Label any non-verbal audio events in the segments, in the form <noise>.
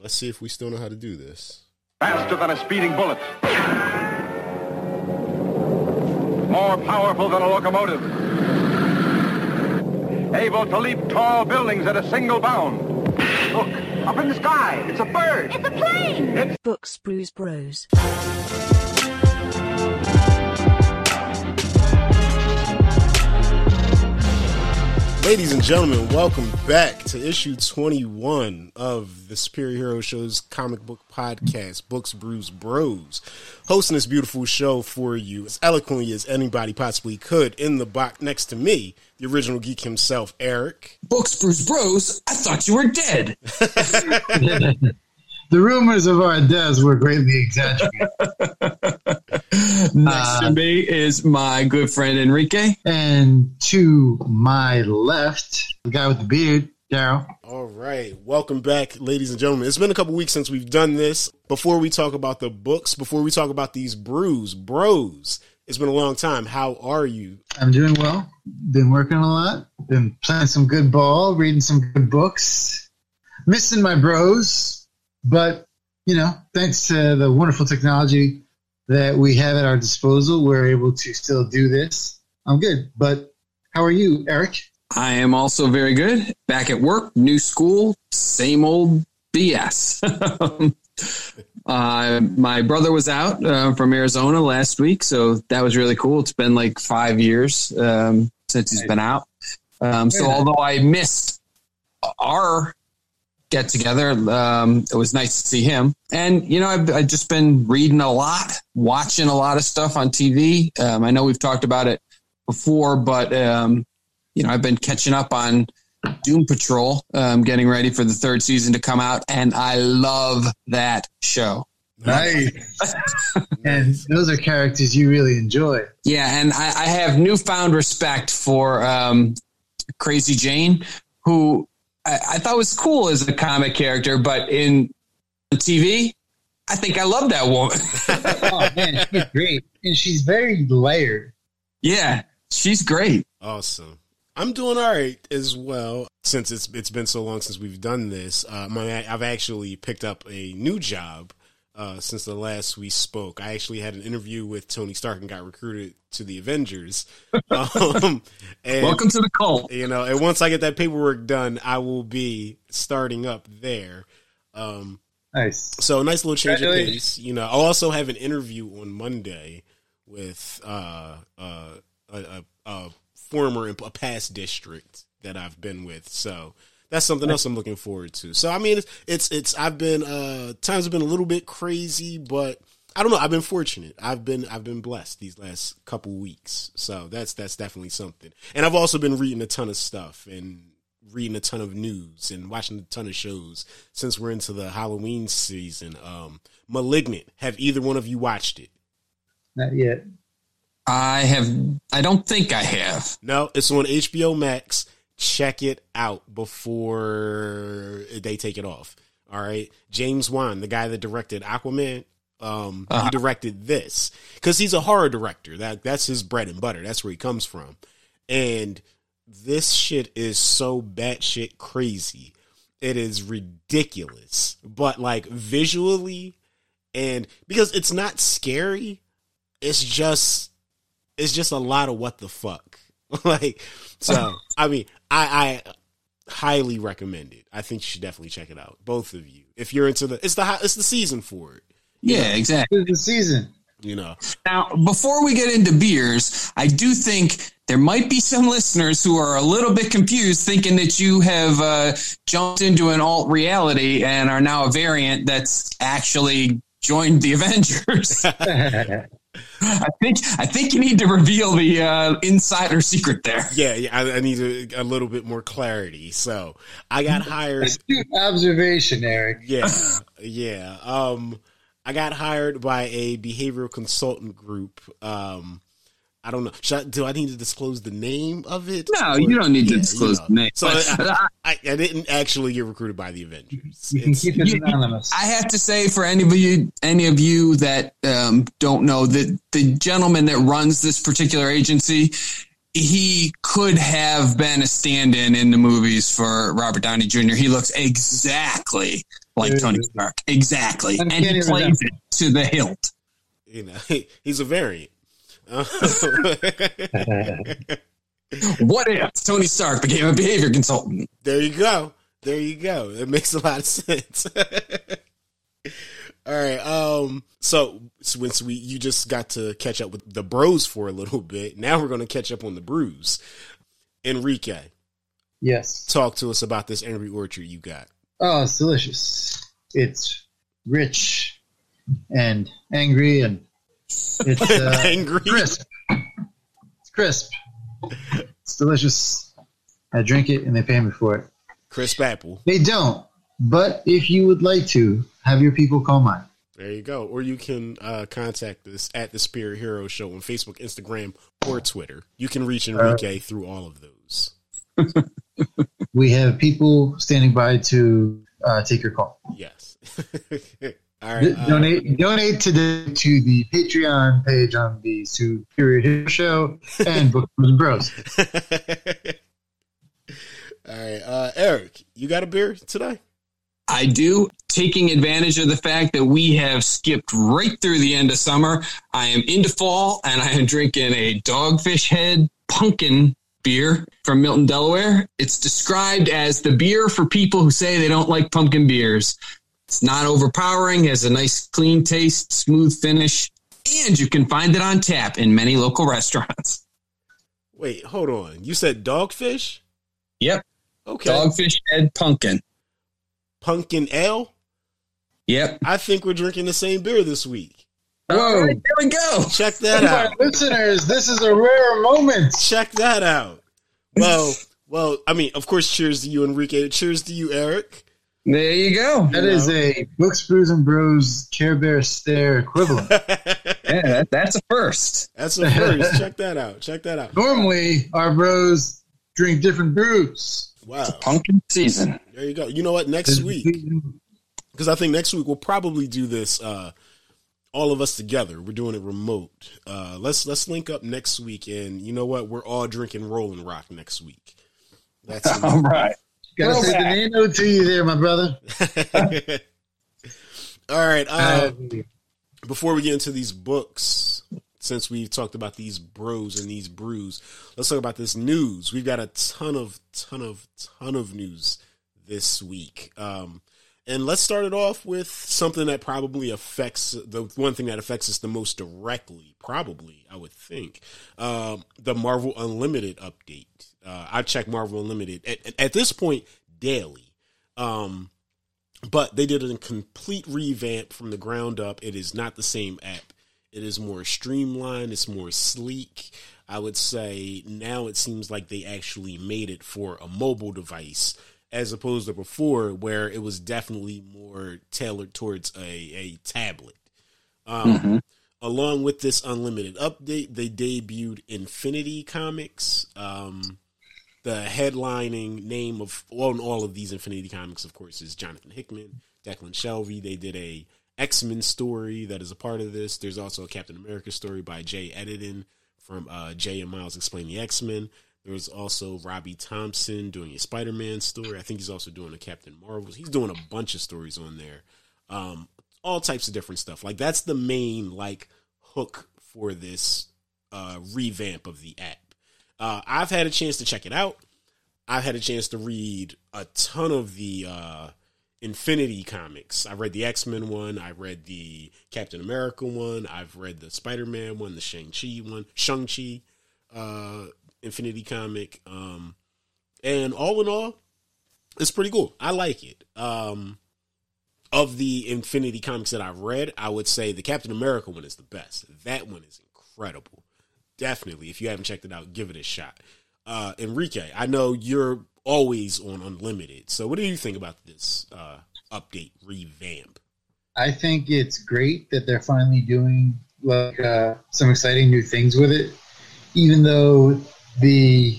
let's see if we still know how to do this. Faster than a speeding bullet. More powerful than a locomotive. Able to leap tall buildings at a single bound. Look, up in the sky. It's a bird. It's a plane! It's Books Brews Bros. Ladies and gentlemen, welcome back to issue 21 of the Superior Hero Show's comic book podcast, Books Brews Bros. Hosting this beautiful show for you as eloquently as anybody possibly could in the box next to me, the original geek himself, Eric. Books Brews Bros, I thought you were dead. <laughs> <laughs> The rumors of our deaths were greatly exaggerated. <laughs> Next to me is my good friend Enrique. and to my left, the guy with the beard, Daryl. All right, welcome back, ladies and gentlemen. It's been a couple weeks since we've done this. Before we talk about the books, before we talk about these brews, bros, it's been a long time. How are you? I'm doing well. Been working a lot. Been playing some good ball, reading some good books. Missing my bros, but you know, thanks to the wonderful technology that we have at our disposal, we're able to still do this. I'm good. But how are you, Eric? I am also very good. Back at work, new school, same old BS. <laughs> uh, my brother was out uh, from Arizona last week, so that was really cool. It's been like five years um, since he's been out. Um, so although I missed our get together, um, it was nice to see him. And you know, I've, I've just been reading a lot, watching a lot of stuff on TV. Um, I know we've talked about it before, but um, you know, I've been catching up on Doom Patrol, um, getting ready for the third season to come out, and I love that show. Nice. <laughs> and those are characters you really enjoy. Yeah, and I, I have newfound respect for um, Crazy Jane, who I, I thought was cool as a comic character, but in TV, I think I love that woman. <laughs> oh man, she's great. And she's very layered. yeah, she's great. Awesome. I'm doing all right as well. Since it's it's been so long since we've done this, uh, my, I've actually picked up a new job uh, since the last we spoke. I actually had an interview with Tony Stark and got recruited to the Avengers. <laughs> Um, and, Welcome to the cult. you know, and once I get that paperwork done, I will be starting up there. Um, Nice. so a nice little change of pace. You know, I'll also have an interview on Monday with uh, uh, a, a, a former, a past district that I've been with. So that's something else I'm looking forward to. So I mean, it's it's, it's I've been uh, times have been a little bit crazy, but I don't know. I've been fortunate. I've been I've been blessed these last couple weeks. So that's that's definitely something. And I've also been reading a ton of stuff and reading a ton of news and watching a ton of shows since we're into the Halloween season. Um, Malignant. Have either one of you watched it? Not yet. I have. I don't think I have. No, it's on HBO Max. Check it out before they take it off. All right, James Wan, the guy that directed Aquaman, um, he Uh-huh. directed this because he's a horror director. That that's his bread and butter. That's where he comes from. And this shit is so batshit crazy. It is ridiculous, but like visually, and because it's not scary, it's just it's just a lot of what the fuck. <laughs> like so I mean I I highly recommend it. I think you should definitely check it out. Both of you. If you're into the it's the hi- it's the season for it. Yeah, exactly. It's the season. You know. Now, before we get into beers, I do think there might be some listeners who are a little bit confused, thinking that you have uh, jumped into an alt reality and are now a variant that's actually joined the <laughs> Avengers. <laughs> I think I think you need to reveal the uh, insider secret there. Yeah, yeah, I, I need a, a little bit more clarity. So I got <laughs> hired Astute observation, Eric. yeah, yeah. Um, I got hired by a behavioral consultant group. Um, I don't know. Should I, do I need to disclose the name of it? No, Or- you don't need to disclose you the name. So I, I, I didn't actually get recruited by the Avengers. You can It's- keep it you- anonymous. I have to say, for any of you, any of you that um, don't know, that the gentleman that runs this particular agency, he could have been a stand-in in the movies for Robert Downey Jr. He looks exactly like Tony Stark. Exactly. And he plays it to the hilt. You know, <laughs> he's a variant. <laughs> What if Tony Stark became a behavior consultant? there you go. There you go. It makes a lot of sense. <laughs> All right. Um. So since we you just got to catch up with the bros for a little bit, now we're going to catch up on the brews. Enrique, Yes. talk to us about this Angry Orchard you got. Oh, it's delicious. It's rich and angry and it's <laughs> uh, Angry. crisp. It's crisp. It's delicious. I drink it and they pay me for it. Crisp apple. They don't, but if you would like to, have your people call mine. There you go. Or you can uh, contact us at the Superior Hero Show on Facebook, Instagram, or Twitter. You can reach Enrique through all of those. <laughs> We have people standing by to uh, take your call. Yes. <laughs> all D- uh, donate donate today to the Patreon page on the Superior Hero Show and Book and Bros. <laughs> all right. Uh, Eric, you got a beer today? I do, taking advantage of the fact that we have skipped right through the end of summer. I am into fall and I am drinking a Dogfish Head pumpkin beer from Milton, Delaware. It's described as the beer for people who say they don't like pumpkin beers. It's not overpowering, has a nice clean taste, smooth finish, and you can find it on tap in many local restaurants. Wait, hold on. You said dogfish? Yep, Okay. Dogfish Head pumpkin. Pumpkin ale? Yep. I think we're drinking the same beer this week. Whoa. All right, there we go. Check that out. Listeners, this is a rare moment. Check that out. Well, well, I mean, of course, cheers to you, Enrique. Cheers to you, Eric. There you go. That is a Books, Brews, and Bros Care Bear Stare equivalent. <laughs> Yeah, that, that's a first. That's a first. <laughs> Check that out. Check that out. Normally, our bros drink different brews. Wow. Pumpkin season. There you go. You know what? Next week, because I think next week we'll probably do this. Uh, all of us together. We're doing it remote. Uh, let's let's link up next week, and you know what? We're all drinking Rolling Rock next week. That's <laughs> All right. Gotta say the nano to you there, my brother. <laughs> all right. Uh, Uh, before we get into these books, since we've talked about these bros and these brews, let's talk about this news. We've got a ton of, ton of, ton of news this week. Um, and let's start it off with something that probably affects the one thing that affects us the most directly, probably, I would think. Um, the Marvel Unlimited update. Uh, I check Marvel Unlimited at, at this point daily. Um, but they did a complete revamp from the ground up. It is not the same app. It is more streamlined. It's more sleek. I would say now it seems like they actually made it for a mobile device as opposed to before where it was definitely more tailored towards a, a tablet. Um, Along with this unlimited update, they debuted Infinity Comics. Um, the headlining name of on all of these Infinity Comics, of course, is Jonathan Hickman, Declan Shalvey. They did a X Men story that is a part of this. There's also a Captain America story by Jay Edidin from uh, Jay and Miles Explain the X Men. There's also Robbie Thompson doing a Spider Man story. I think he's also doing a Captain Marvel. He's doing a bunch of stories on there. Um, all types of different stuff. Like that's the main like hook for this uh, revamp of the app. Uh, I've had a chance to check it out. I've had a chance to read a ton of the uh, Infinity comics. I read the X Men one. I read the Captain America one. I've read the Spider Man one, the Shang Chi one, Shang Chi uh, Infinity comic. Um, and all in all, it's pretty cool. I like it. Um, of the Infinity comics that I've read, I would say the Captain America one is the best. That one is incredible. Definitely, if you haven't checked it out, give it a shot. Uh, Enrique, I know you're always on Unlimited. So, what do you think about this uh, update revamp? I think it's great that they're finally doing like uh, some exciting new things with it. Even though the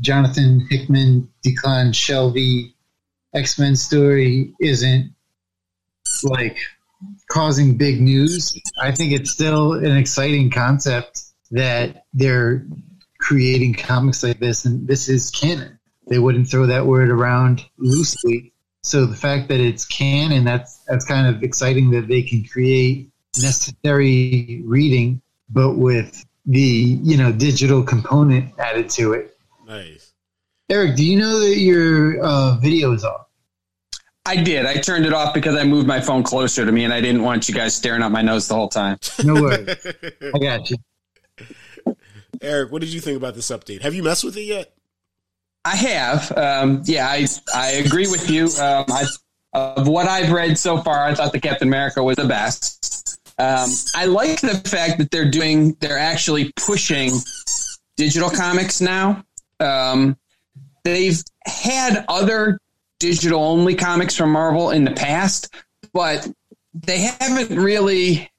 Jonathan Hickman, Declan Shalvey X Men story isn't like causing big news, I think it's still an exciting concept that they're creating comics like this, and this is canon. They wouldn't throw that word around loosely So the fact that it's canon, that's that's kind of exciting that they can create necessary reading, but with the you know digital component added to it. Nice. Eric, do you know that your uh, video is off? I did. I turned it off because I moved my phone closer to me, and I didn't want you guys staring at my nose the whole time. No worries, <laughs> I got you. Eric, what did you think about this update? Have you messed with it yet? I have. Um, yeah, I I agree with you. Um, I, of what I've read so far, I thought the Captain America was the best. Um, I like the fact that they're doing, they're actually pushing digital comics now. Um, they've had other digital only comics from Marvel in the past, but they haven't really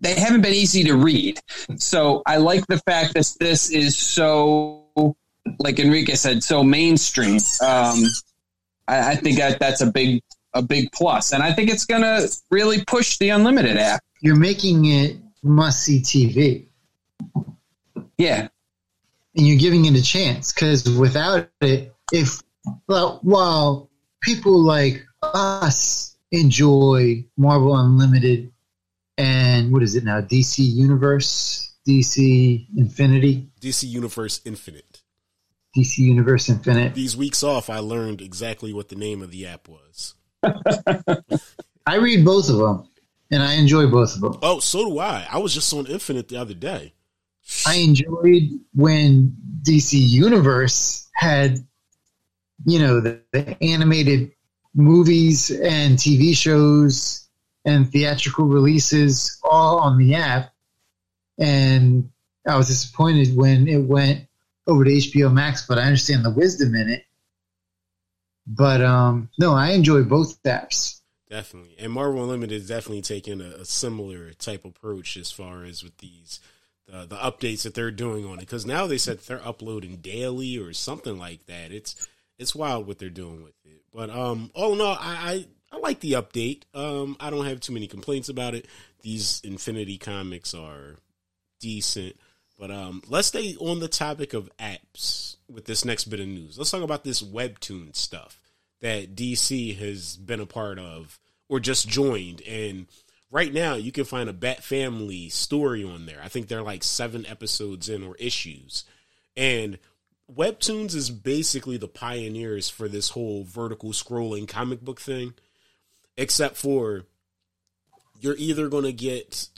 they haven't been easy to read. So I like the fact that this is so like Enrique said, so mainstream. Um, I, I think that that's a big a big plus, and I think it's going to really push the unlimited app. You're making it must see TV, Yeah, and you're giving it a chance because without it, if well, while people like us enjoy Marvel Unlimited and what is it now, DC Universe, DC Infinity, DC Universe Infinite. DC Universe Infinite. These weeks off, I learned exactly what the name of the app was. <laughs> I read both of them, and I enjoy both of them. Oh, so do I. I was just on Infinite the other day. I enjoyed when DC Universe had, you know, the, the animated movies and TV shows and theatrical releases all on the app. And I was disappointed when it went over to HBO Max, but I understand the wisdom in it. But um, no, I enjoy both apps. Definitely. And Marvel Unlimited is definitely taking a, a similar type approach as far as with these the, the updates that they're doing on it. Because now they said they're uploading daily or something like that. It's it's wild what they're doing with it. But um, all in all, I, I, I like the update. Um, I don't have too many complaints about it. These Infinity comics are decent. But um, let's stay on the topic of apps with this next bit of news. Let's talk about this webtoon stuff that DC has been a part of or just joined. And right now, you can find a Bat Family story on there. I think they're like seven episodes in or issues. And Webtoons is basically the pioneers for this whole vertical scrolling comic book thing, except for you're either going to get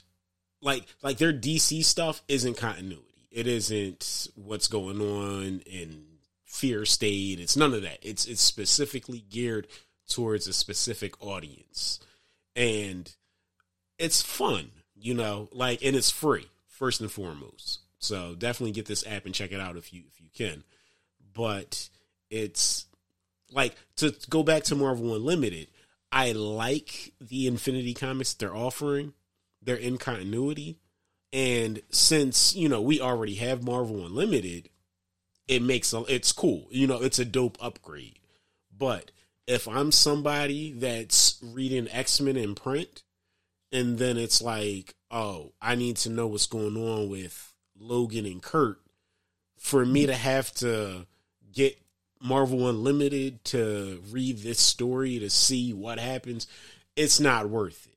like like their DC stuff isn't continuity. It isn't what's going on in Fear State. It's none of that. It's it's specifically geared towards a specific audience, and it's fun, you know. Like and it's free first and foremost. So definitely get this app and check it out if you if you can. But it's like to go back to Marvel Unlimited. I like the Infinity comics they're offering. They're in continuity, and since you know we already have Marvel Unlimited, it makes a, it's cool. You know, it's a dope upgrade. But if I'm somebody that's reading X Men in print, and then it's like, oh, I need to know what's going on with Logan and Kurt, for me to have to get Marvel Unlimited to read this story to see what happens, it's not worth it.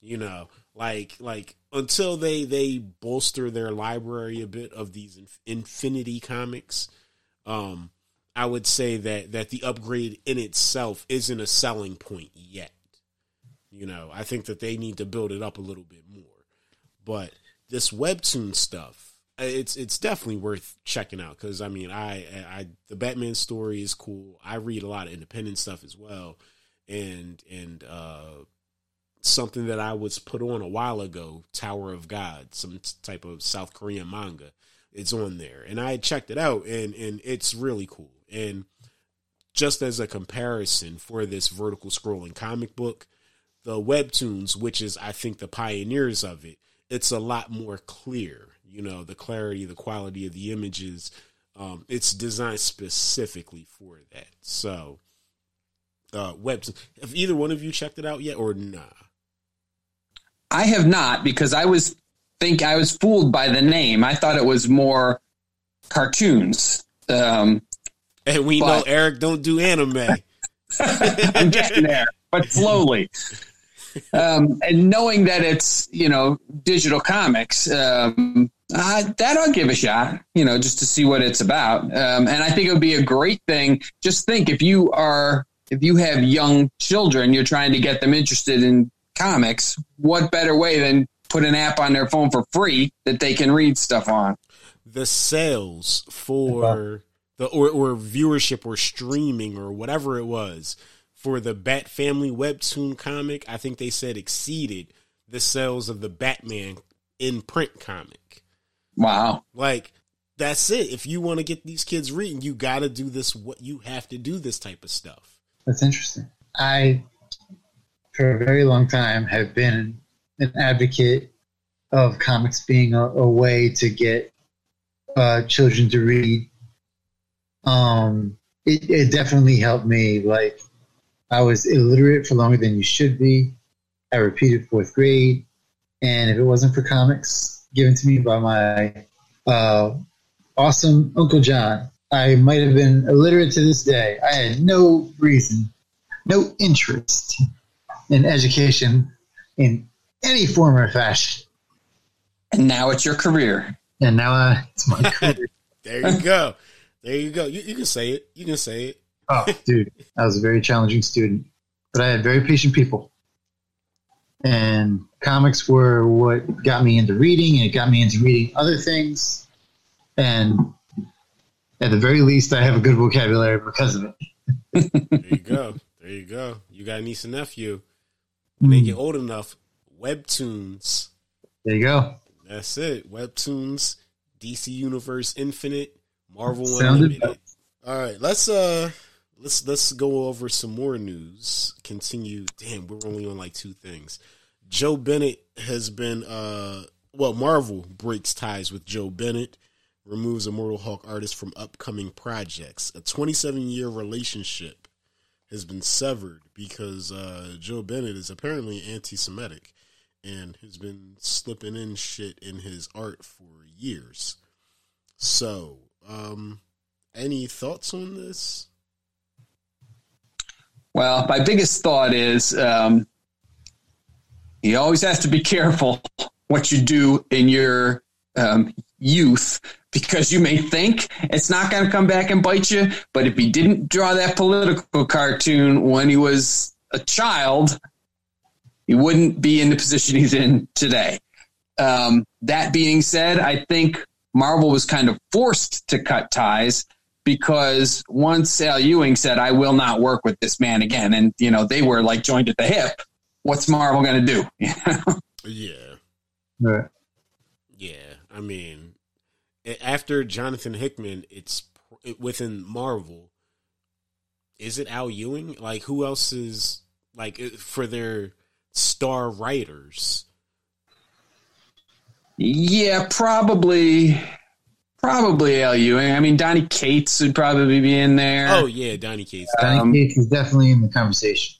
You know, like like until they they bolster their library a bit of these Infinity comics, um, I would say that that the upgrade in itself isn't a selling point yet. You know, I think that they need to build it up a little bit more. But this webtoon stuff, it's it's definitely worth checking out because I mean, I I the Batman story is cool. I read a lot of independent stuff as well, and and uh, something that I was put on a while ago, Tower of God, some type of South Korean manga. It's on there, and I checked it out, and and it's really cool. And just as a comparison for this vertical scrolling comic book, the webtoons, which is I think the pioneers of it, it's a lot more clear. You know, the clarity, the quality of the images. Um, it's designed specifically for that. So, uh. Have either one of you checked it out yet, or nah? I have not because I was think I was fooled by the name. I thought it was more cartoons. Um, and we but, know Eric don't do anime. <laughs> I'm getting there, but slowly. <laughs> Um, and knowing that it's you know digital comics, um, uh, that I'll give a shot. You know, just to see what it's about. Um, and I think it would be a great thing. Just think if you are if you have young children, you're trying to get them interested in comics. What better way than put an app on their phone for free that they can read stuff on? The sales for the or, or viewership or streaming or whatever it was for the Bat Family webtoon comic, I think they said exceeded the sales of the Batman in print comic. Wow. Like that's it. If you want to get these kids reading, you got to do this what you have to do this type of stuff. That's interesting. I for a very long time have been an advocate of comics being a, a way to get uh, children to read. Um, it, it definitely helped me. Like I was illiterate for longer than you should be. I repeated fourth grade, and if it wasn't for comics given to me by my uh, awesome Uncle John, I might have been illiterate to this day. I had no reason, no interest in education in any form or fashion. And now it's your career. And now uh, it's my <laughs> career. There you go. There you go. You, you can say it. You can say it. oh, dude, I was a very challenging student, but I had very patient people. And comics were what got me into reading, and it got me into reading other things. And at the very least, I have a good vocabulary because of it. There you go. There you go. You got a niece and nephew. When they get old enough, webtoons. There you go. That's it. Webtoons, DC Universe Infinite, Marvel Sounded Unlimited. All right, let's uh let's let's go over some more news. Continue. Damn, we're only on like two things. Joe Bennett has been uh well, Marvel breaks ties with Joe Bennett, removes Immortal Hulk artist from upcoming projects. A 27 year relationship has been severed because uh, Joe Bennett is apparently anti Semitic and has been slipping in shit in his art for years. So, um, any thoughts on this? Well, my biggest thought is um, you always have to be careful what you do in your um, youth because you may think it's not going to come back and bite you. But if he didn't draw that political cartoon when he was a child, he wouldn't be in the position he's in today. Um, that being said, I think Marvel was kind of forced to cut ties because once Al Ewing said, I will not work with this man again, and you know, they were like joined at the hip, what's Marvel gonna do? <laughs> Yeah, Right. yeah. I mean, after Jonathan Hickman, it's within Marvel. Is it Al Ewing? Like, who else is like for their star writers? yeah, probably probably Al Ewing. I mean Donny Cates would probably be in there. Oh yeah, Donny Cates. Donny Um, Cates is definitely in the conversation.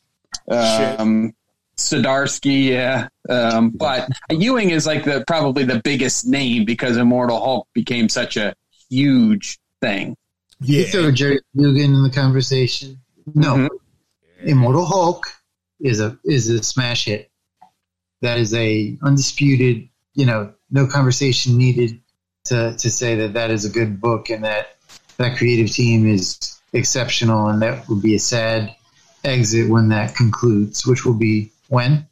um, Zdarsky, yeah. Um, but Ewing is like the probably the biggest name because Immortal Hulk became such a huge thing. Yeah. You throw Gerry Duggan in the conversation. No, Mhm. Immortal Hulk is a is a smash hit. That is a undisputed. You know, no conversation needed to to say that that is a good book and that that creative team is exceptional and that would be a sad exit when that concludes, which will be when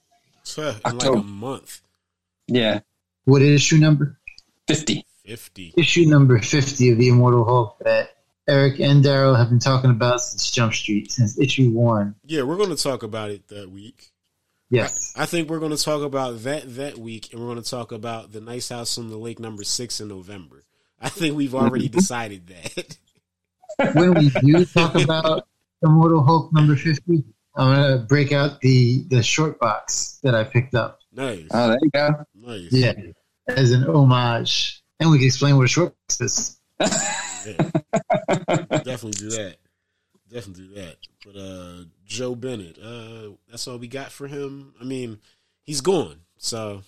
in like October. a month. Yeah, what issue number? fifty. Fifty. Issue number fifty of the Immortal Hulk that Eric and Daryl have been talking about since Jump Street, since issue one. Yeah, we're going to talk about it that week. Yes. I think we're going to talk about that that week, and we're going to talk about the Nice House on the Lake number six in November. I think we've already mm-hmm. decided that. <laughs> when we do talk about Immortal Hulk number 50, I'm going to break out the, the short box that I picked up. nice, Oh, there you go. nice. Yeah. As an homage. And we can explain what a short box is. Yeah. <laughs> Definitely do that. Definitely do that. But uh Joe Bennett, uh that's all we got for him. I mean, he's gone. So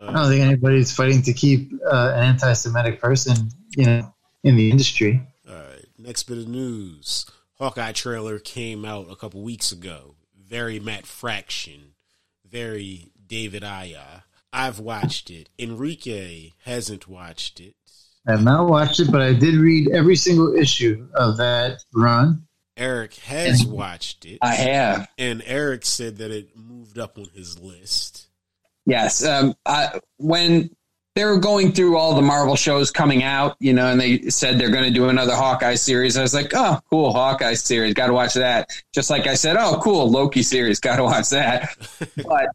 I don't think anybody's fighting to keep uh, an anti Semitic person you know, in the industry. All right. Next bit of news. Hawkeye trailer came out a couple weeks ago. Very Matt Fraction, very David Aja. I've watched it. Enrique hasn't watched it. I have not watched it, but I did read every single issue of that run. Eric has watched it. I have. And Eric said that it moved up on his list. Yes. Um, I, when they were going through all the Marvel shows coming out, you know, and they said they're going to do another Hawkeye series. I was like, oh, cool, Hawkeye series, got to watch that. Just like I said, oh, cool, Loki series, got to watch that. <laughs> but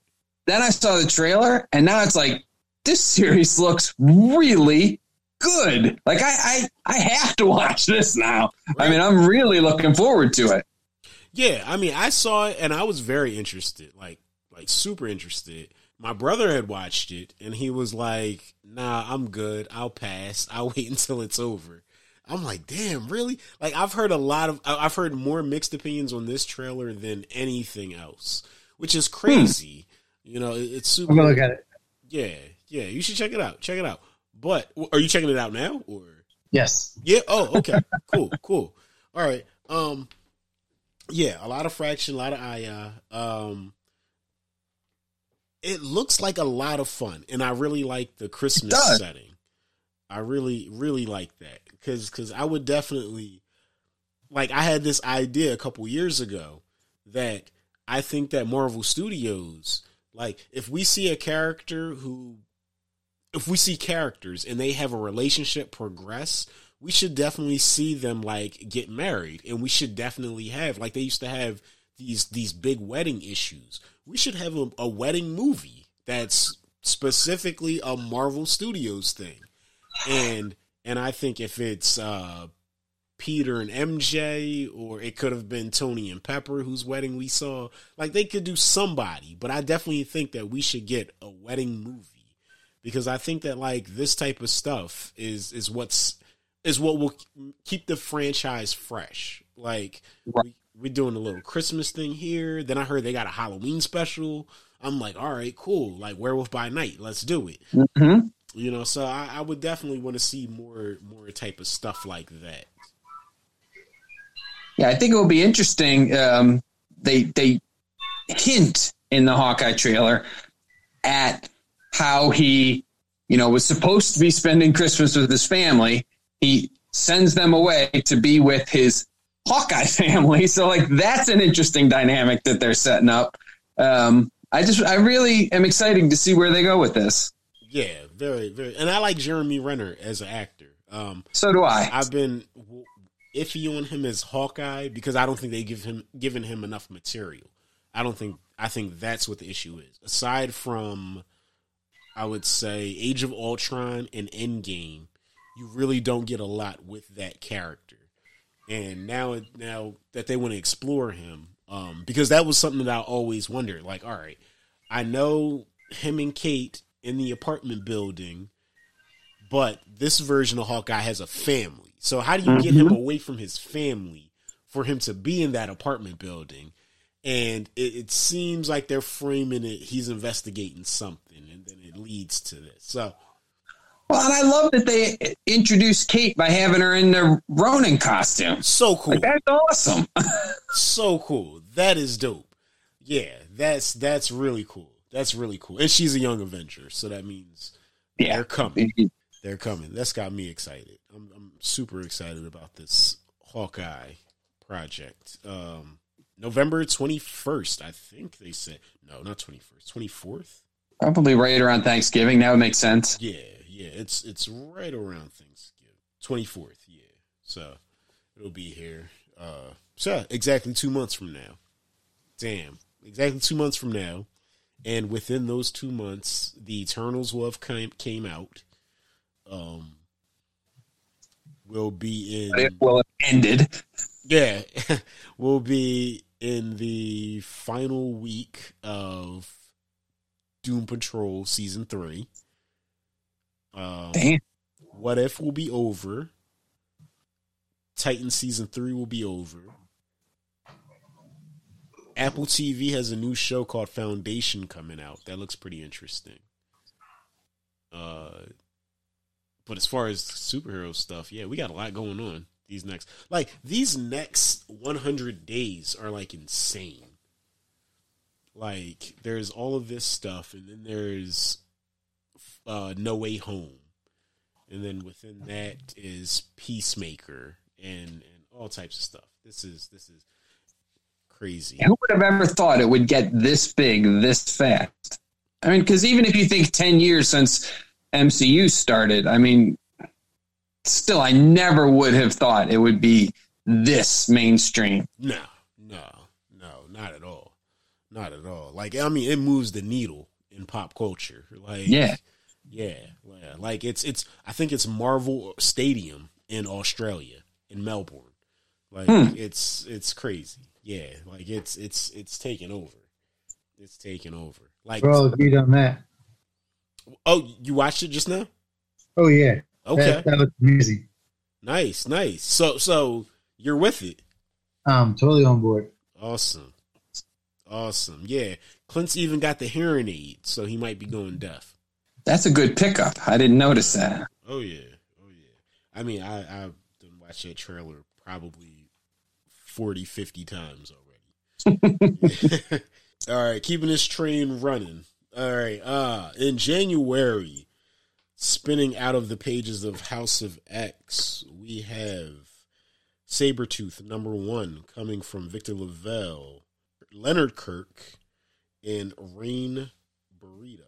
then I saw the trailer, and now it's like this series looks really good. Like I, I, I have to watch this now. I mean, I'm really looking forward to it. Yeah, I mean, I saw it and I was very interested, like, like super interested my brother had watched it and he was like, "Nah, I'm good. I'll pass. <laughs> I'll wait until it's over." I'm like, "Damn, really?" Like I've heard a lot of I've heard more mixed opinions on this trailer than anything else, which is crazy. Hmm. You know, it's super I'm gonna look at it. Yeah, yeah, you should check it out. Check it out. But are you checking it out now or Yes. Yeah, oh, okay. <laughs> cool, cool. All right. Um yeah, a lot of fraction, a lot of Aja. Um it looks like a lot of fun, and I really like the Christmas setting. I really, really like that because because I would definitely like I had this idea a couple years ago that I think that Marvel Studios like if we see a character who if we see characters and they have a relationship progress, we should definitely see them like get married and we should definitely have like they used to have these these big wedding issues we should have a, a wedding movie that's specifically a Marvel Studios thing. And and I think if it's uh Peter and MJ, or it could have been Tony and Pepper, whose wedding we saw. Like they could do somebody, but I definitely think that we should get a wedding movie because I think that like this type of stuff is is what's is what will keep the franchise fresh. Like right we're doing a little Christmas thing here. Then I heard they got a Halloween special. I'm like, all right, cool. Like Werewolf by Night, let's do it. Mm-hmm. You know, so I, I would definitely want to see more more type of stuff like that. Yeah, I think it will be interesting. Um, they they hint in the Hawkeye trailer at how he, you know, was supposed to be spending Christmas with his family. He sends them away to be with his Hawkeye <laughs> family. So like that's an interesting dynamic that they're setting up. Um, I just I really am excited to see where they go with this. Yeah, very very, and I like Jeremy Renner as an actor. Um, so do I. I've been iffy on him as Hawkeye because I don't think they give him given him enough material. I don't think I think that's what the issue is. Aside from, I would say Age of Ultron and Endgame, you really don't get a lot with that character and now now that they want to explore him, um, because that was something that I always wondered. Like, all right, I know him and Kate in the apartment building, but this version of Hawkeye has a family. So how do you get him mm-hmm. away from his family for him to be in that apartment building? And it, it seems like they're framing it. He's investigating something, and then it leads to this. So well, and I love that they introduced Kate by having her in the Ronin costume. So cool. Like, that's awesome. <laughs> so cool. That is dope. Yeah, that's that's really cool. That's really cool. And she's a young Avenger, so that means yeah. they're coming. They're coming. That's got me excited. I'm, I'm super excited about this Hawkeye project. Um, November 21st, I think they said. No, not 21st. 24th? Probably right around Thanksgiving. That would make sense. Yeah, yeah, it's it's right around Thanksgiving, twenty fourth. Yeah, so it'll be here. Uh, so exactly two months from now. Damn, exactly two months from now, and within those two months, the Eternals will have came came out. Um, will be in. Well, ended. Yeah, <laughs> will be in the final week of Doom Patrol season three. Um, Damn. What if will be over. Titan season three will be over. Apple TV has a new show called Foundation coming out. That looks pretty interesting. Uh, but as far as superhero stuff, yeah, we got a lot going on. these next like these next 100 days are like insane. Like there's all of this stuff, and then there's uh, No Way Home, and then within that is Peacemaker and and all types of stuff. This is this is crazy. Who would have ever thought it would get this big this fast? I mean, because even if you think 10 years since MCU started, I mean, still, I never would have thought it would be this mainstream. No, no, no, not at all. Not at all. Like, I mean, it moves the needle in pop culture. Like, Yeah. yeah, yeah. Like it's it's. I think it's Marvel Stadium in Australia, in Melbourne. Like Hmm. it's it's crazy. Yeah, like it's it's it's taking over. It's taking over. Like, We're all agreed on that. oh, you watched it just now? Oh yeah. Okay, That, that was amazing. nice, nice. So so you're with it. I'm totally on board. Awesome. Awesome. Yeah. Clint's even got the hearing aid, so he might be going deaf. That's a good pickup. I didn't notice that. Oh yeah. Oh yeah. I mean, I I've done watched that trailer probably 40, 50 times already. <laughs> <laughs> All right, keeping this train running. All right. Uh in January, spinning out of the pages of House of X, we have Sabretooth number one coming from Victor LaValle, Leonard Kirk, and Rain Beredo.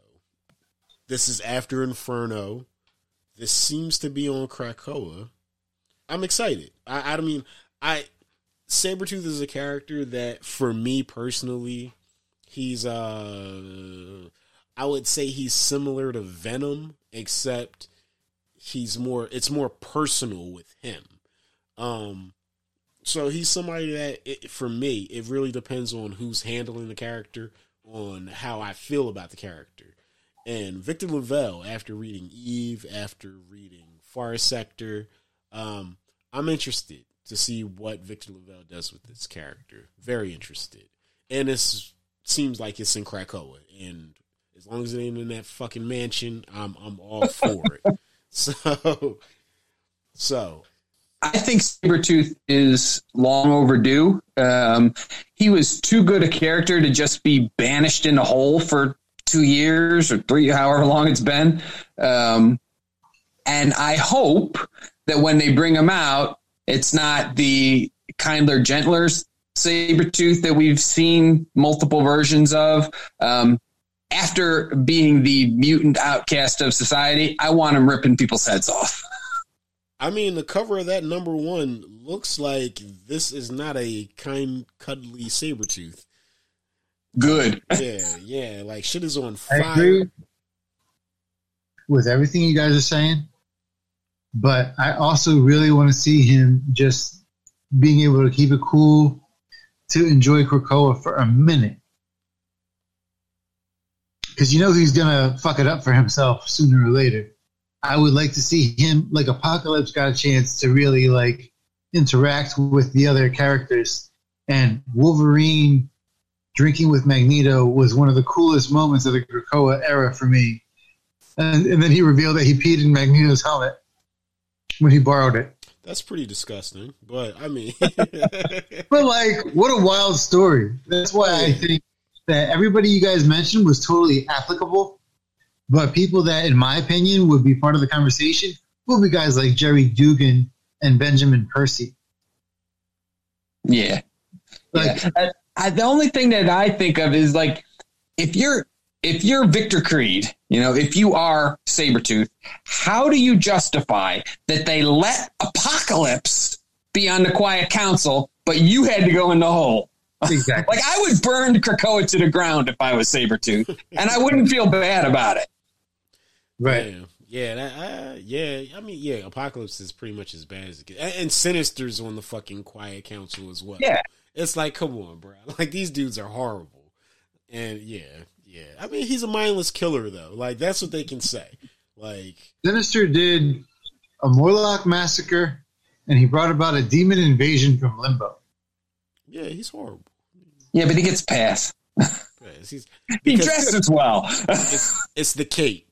This is after Inferno. This seems to be on Krakoa. I'm excited. I, I mean, I Sabretooth is a character that, for me personally, he's uh, I would say he's similar to Venom, except he's more. It's more personal with him. Um, so he's somebody that, it, for me, it really depends on who's handling the character, on how I feel about the character. And Victor LaValle, after reading Eve, after reading Far Sector, um, I'm interested to see what Victor LaValle does with this character. Very interested. And it seems like it's in Krakoa. And as long as it ain't in that fucking mansion, I'm I'm all for it. <laughs> So so I think Sabretooth is long overdue. Um, he was too good a character to just be banished in a hole for two years or three, however long it's been. Um, and I hope that when they bring him out, it's not the kinder, gentler Sabretooth that we've seen multiple versions of. Um, after being the mutant outcast of society, I want him ripping people's heads off. I mean, the cover of that number one looks like this is not a kind, cuddly saber tooth. Good. Yeah, yeah, like shit is on I fire. agree with everything you guys are saying, but I also really want to see him just being able to keep it cool to enjoy Krakoa for a minute. Because you know he's going to fuck it up for himself sooner or later. I would like to see him, like Apocalypse, got a chance to really like interact with the other characters. And Wolverine drinking with Magneto was one of the coolest moments of the Krakoa era for me. And, and then he revealed that he peed in Magneto's helmet when he borrowed it. That's pretty disgusting, but I mean, <laughs> But like, what a wild story! That's why I think that everybody you guys mentioned was totally applicable. But people that, in my opinion, would be part of the conversation would be guys like Gerry Duggan and Benjamin Percy. Yeah. Like, Yeah. I, I, the only thing that I think of is like if you're if you're Victor Creed, you know, if you are Sabretooth, how do you justify that they let Apocalypse be on the Quiet Council, but you had to go in the hole? exactly. <laughs> Like I would burn Krakoa to the ground if I was Sabretooth, and I wouldn't feel bad about it. Right. yeah, yeah, that, uh, yeah. I mean, yeah, Apocalypse is pretty much as bad as it gets, and, and Sinister's on the fucking Quiet Council as well. Yeah. it's like, come on, bro. <laughs> Like these dudes are horrible, and yeah, yeah. I mean, he's a mindless killer though. Like that's what they can say. Like, Sinister did a Morlock massacre, and he brought about a demon invasion from Limbo. yeah, he's horrible. Yeah, but he gets a pass. <laughs> Yes, He dresses well. it's it's the cape.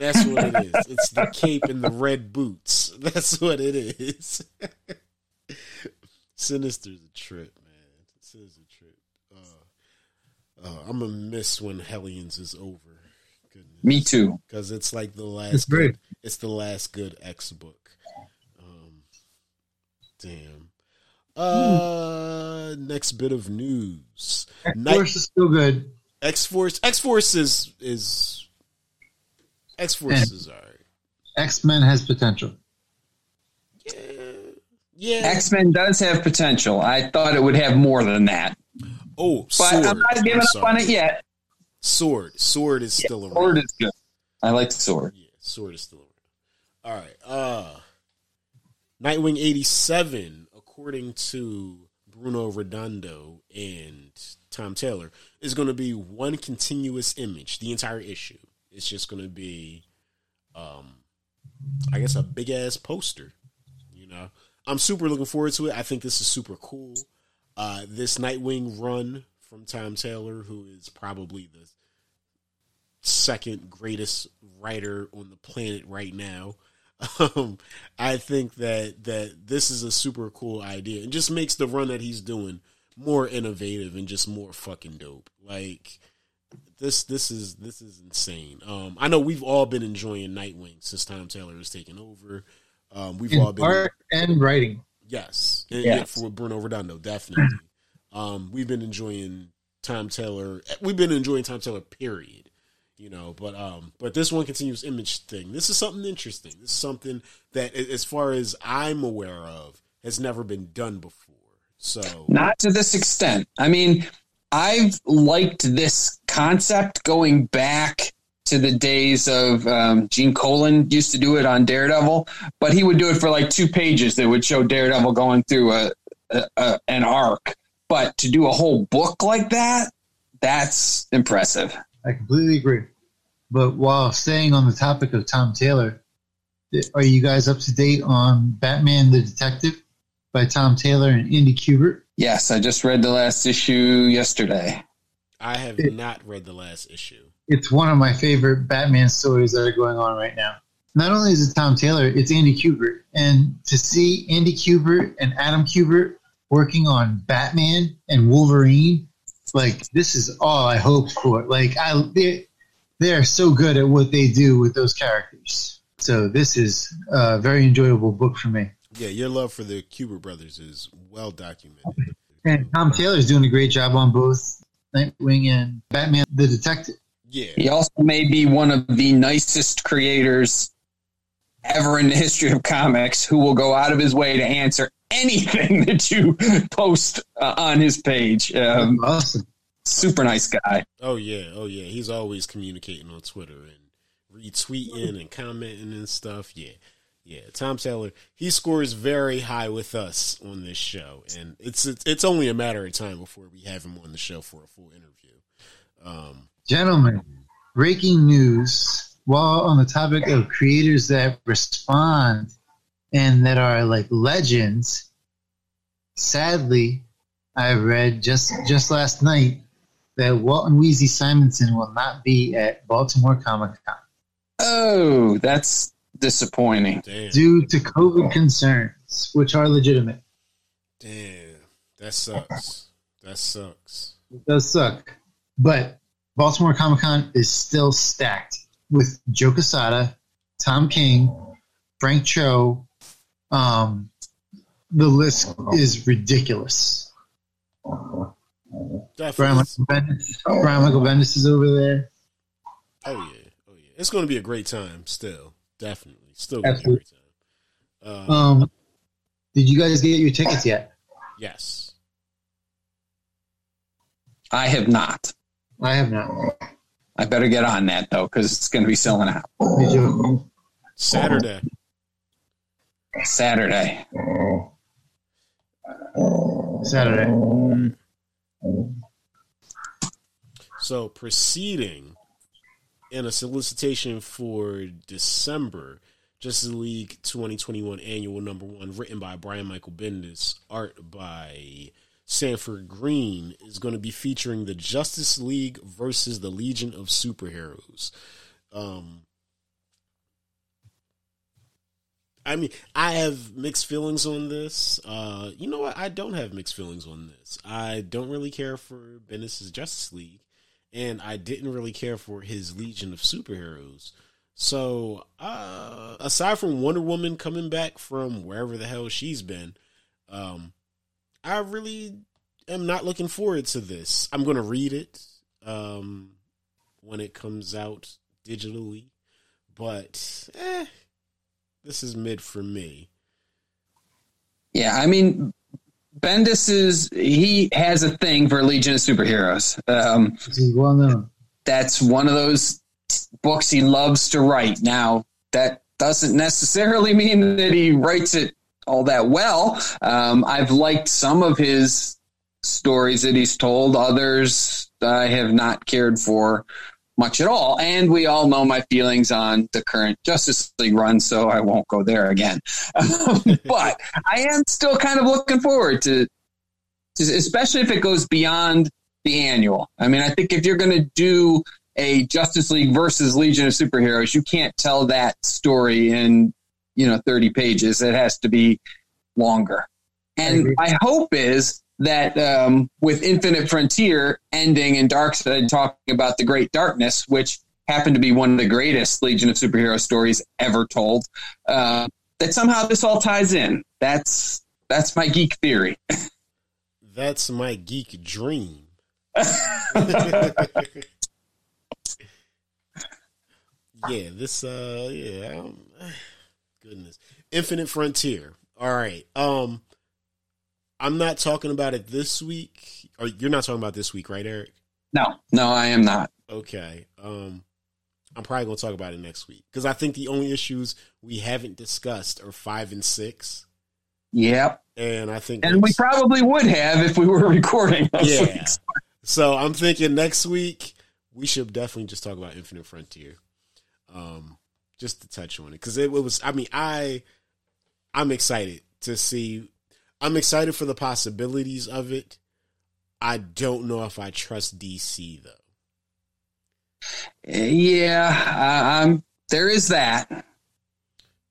That's what it is. It's the cape and the red boots. <laughs> That's what it is. <laughs> Sinister's a trip, man. Sinister's a trip. Uh, uh, I'm gonna miss when Hellions is over. Goodness. Me too. Because it's like the last. It's great. Good, it's the last good X book. Um, damn. Uh, next bit of news. X Night- Force is still good. X Force. X Force is is. X Force is alright. X Men has potential. Yeah. Yeah. X Men does have potential. I thought it would have more than that, oh, but sword. I'm not giving I'm up sorry. on it yet. Sword. Sword is still around. Sword is good. I like Sword. Yeah, sword is still around. All right. Uh Nightwing 87, according to Bruno Redondo and Tom Taylor, is going to be one continuous image, the entire issue. It's just going to be um I guess a big ass poster, you know. I'm super looking forward to it. I think this is super cool. Uh this Nightwing run from Tom Taylor, who is probably the second greatest writer on the planet right now. <laughs> Um, I think that that this is a super cool idea. It just makes the run that he's doing more innovative and just more fucking dope. Like this this is this is insane. Um, I know we've all been enjoying Nightwing since Tom Taylor has taken over. Um, we've In all been art and writing. Yes, and Yes. yeah, for Bruno Redondo, definitely. um, we've been enjoying Tom Taylor. We've been enjoying Tom Taylor. Period. You know, but um, but this one continuous image thing. This is something interesting. This is something that, as far as I'm aware of, has never been done before. So Not to this extent. I mean, I've liked this concept going back to the days of um, Gene Colan used to do it on Daredevil, but he would do it for like two pages that would show Daredevil going through a, a, a an arc. But to do a whole book like that, that's impressive. I completely agree. But while staying on the topic of Tom Taylor, are you guys up to date on Batman the Detective by Tom Taylor and Andy Kubert? Yes, I just read the last issue yesterday. I have not read the last issue. It's one of my favorite Batman stories that are going on right now. Not only is it Tom Taylor, it's Andy Kubert. And to see Andy Kubert and Adam Kubert working on Batman and Wolverine, like this is all I hoped for. Like I they they are so good at what they do with those characters. So this is a very enjoyable book for me. Yeah, your love for the Kubert brothers is well documented. And Tom Taylor's doing a great job on both Nightwing and Batman the Detective. Yeah, He also may be one of the nicest creators ever in the history of comics who will go out of his way to answer anything <laughs> that you post uh, on his page. Um, awesome. super nice guy. Oh yeah, oh yeah. He's always communicating on Twitter and retweeting and commenting and stuff. Yeah, yeah. Tom Taylor, he scores very high with us on this show, and it's it's, it's only a matter of time before we have him on the show for a full interview. Um, Gentlemen, breaking news. While on the topic of creators that respond and that are like legends, sadly, I read just just last night that Walton Weezie Simonson will not be at Baltimore Comic Con Oh, that's disappointing. damn, due to COVID concerns, which are legitimate. damn, that sucks. That sucks. It does suck, but Baltimore Comic Con is still stacked with Joe Quesada, Tom King, Frank Cho. Um, the list is ridiculous. Brian Definitely. Michael Bendis, Brian Michael Bendis is over there. Oh yeah, oh yeah. It's going to be a great time. Still, definitely, still going to be a great time. Uh, Um, did you guys get your tickets yet? yes. I have not. I have not. I better get on that though, because it's going to be selling out Did you? Saturday. Saturday. Saturday. So proceeding in a solicitation for December, Justice League 2021 annual number one, written by Brian Michael Bendis, art by Sanford Greene, is going to be featuring the Justice League versus the Legion of Superheroes. Um, I mean, I have mixed feelings on this. Uh, you know what? I don't have mixed feelings on this. I don't really care for Bendis' Justice League, and I didn't really care for his Legion of Superheroes. So, uh, aside from Wonder Woman coming back from wherever the hell she's been, um, I really am not looking forward to this. I'm going to read it um, when it comes out digitally, but eh, this is mid for me. Yeah, I mean, Bendis is he has a thing for Legion of Superheroes. Um, well known. That's one of those books he loves to write. Now, that doesn't necessarily mean that he writes it all that well. Um, I've liked some of his stories that he's told, others I have not cared for much at all. And we all know my feelings on the current Justice League run, so I won't go there again. <laughs> but I am still kind of looking forward to, to, especially if it goes beyond the annual. I mean, I think if you're going to do a Justice League versus Legion of Superheroes, you can't tell that story in, you know, 30 pages. It has to be longer. And my hope is that um, with Infinite Frontier ending and Darkseid talking about the Great Darkness, which happened to be one of the greatest Legion of Superhero stories ever told, uh, that somehow this all ties in. That's that's my geek theory. That's my geek dream. <laughs> yeah, this uh yeah, um, <sighs> goodness. Infinite Frontier. All right. Um I'm not talking about it this week. Or you're not talking about this week, right, Eric? No. No, I am not. Okay. Um I'm probably going to talk about it next week cuz I think the only issues we haven't discussed are 5 and 6. Yep. And I think And we probably would have if we were <laughs> recording. Yeah. Weeks. So I'm thinking next week we should definitely just talk about Infinite Frontier, um, just to touch on it because it, it was. I mean, I I'm excited to see. I'm excited for the possibilities of it. I don't know if I trust DC though. Yeah, um, there is that.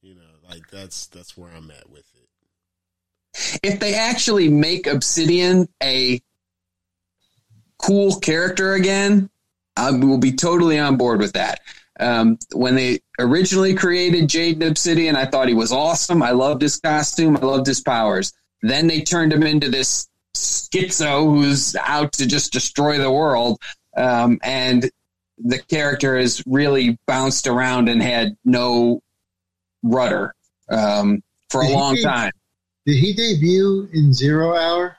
You know, like that's that's where I'm at with it. If they actually make Obsidian a cool character again, I will be totally on board with that. Um, when they originally created Jade and Obsidian, I thought he was awesome. I loved his costume. I loved his powers. Then they turned him into this schizo who's out to just destroy the world. Um, and the character has really bounced around and had no rudder um, for a Did he long de- time. Did he debut in Zero Hour?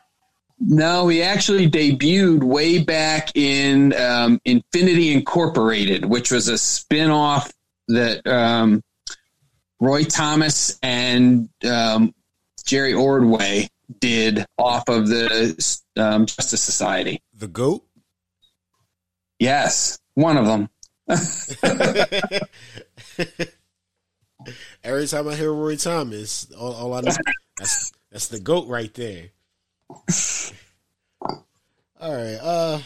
No, he actually debuted way back in um, Infinity Incorporated, which was a spin-off that um, Roy Thomas and um, Jerry Ordway did off of the um, Justice Society. The goat. Yes, one of them. <laughs> Every time I hear Roy Thomas, all, all I know that's that's the goat right there. <laughs> All right, uh,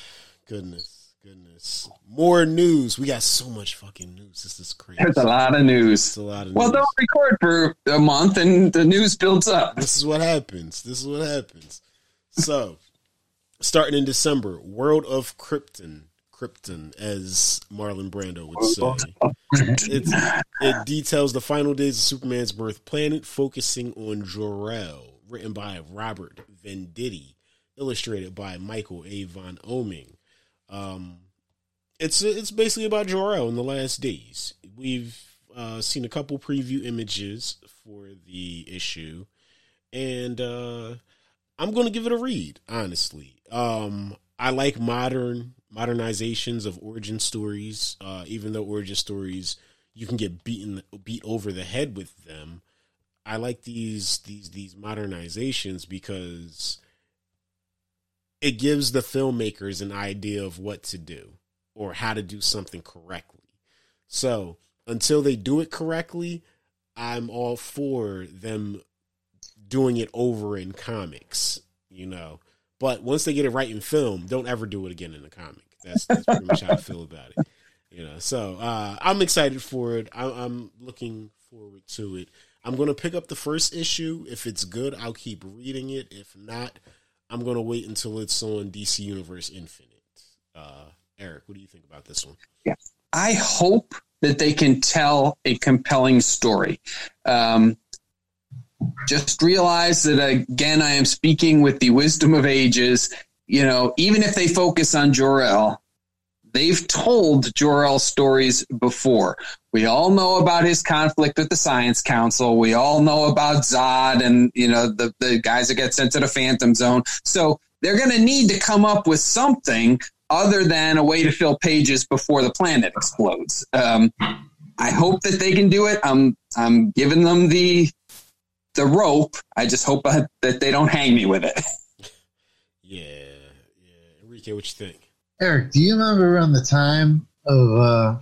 goodness, goodness, more news. We got so much fucking news. This is crazy. There's a lot of news. It's a lot of Well, news. don't record for a month and the news builds up. This is what happens. This is what happens. So, starting in December, World of Krypton, Krypton, as Marlon Brando would say. It's, it details the final days of Superman's birth planet, focusing on Jor-El, written by Robert Venditti, illustrated by Michael Avon Oeming. Um, it's it's basically about Jor-El in the last days. We've uh, seen a couple preview images for the issue, and uh, I'm going to give it a read. Honestly, um, I like modern modernizations of origin stories. Uh, even though origin stories you can get beaten beat over the head with them, I like these these these modernizations because it gives the filmmakers an idea of what to do or how to do something correctly. So until they do it correctly, I'm all for them doing it over in comics, you know. But once they get it right in film, don't ever do it again in the comic. That's, that's pretty much how I feel about it, you know. So uh, I'm excited for it. I, I'm looking forward to it. I'm going to pick up the first issue. If it's good, I'll keep reading it. If not, I'm going to wait until it's on DC Universe Infinite. Uh, Eric, what do you think about this one? Yeah. I hope that they can tell a compelling story. Um, just realize that again, I am speaking with the wisdom of ages. You know, even if they focus on Jor-El, they've told Jor-El stories before. We all know about his conflict with the Science Council. We all know about Zod and you know the the guys that get sent to the Phantom Zone. So they're going to need to come up with something other than a way to fill pages before the planet explodes. Um, I hope that they can do it. I'm I'm giving them the the rope. I just hope that they don't hang me with it. <laughs> Yeah, yeah. Enrique, what you think? Eric, do you remember around the time of uh,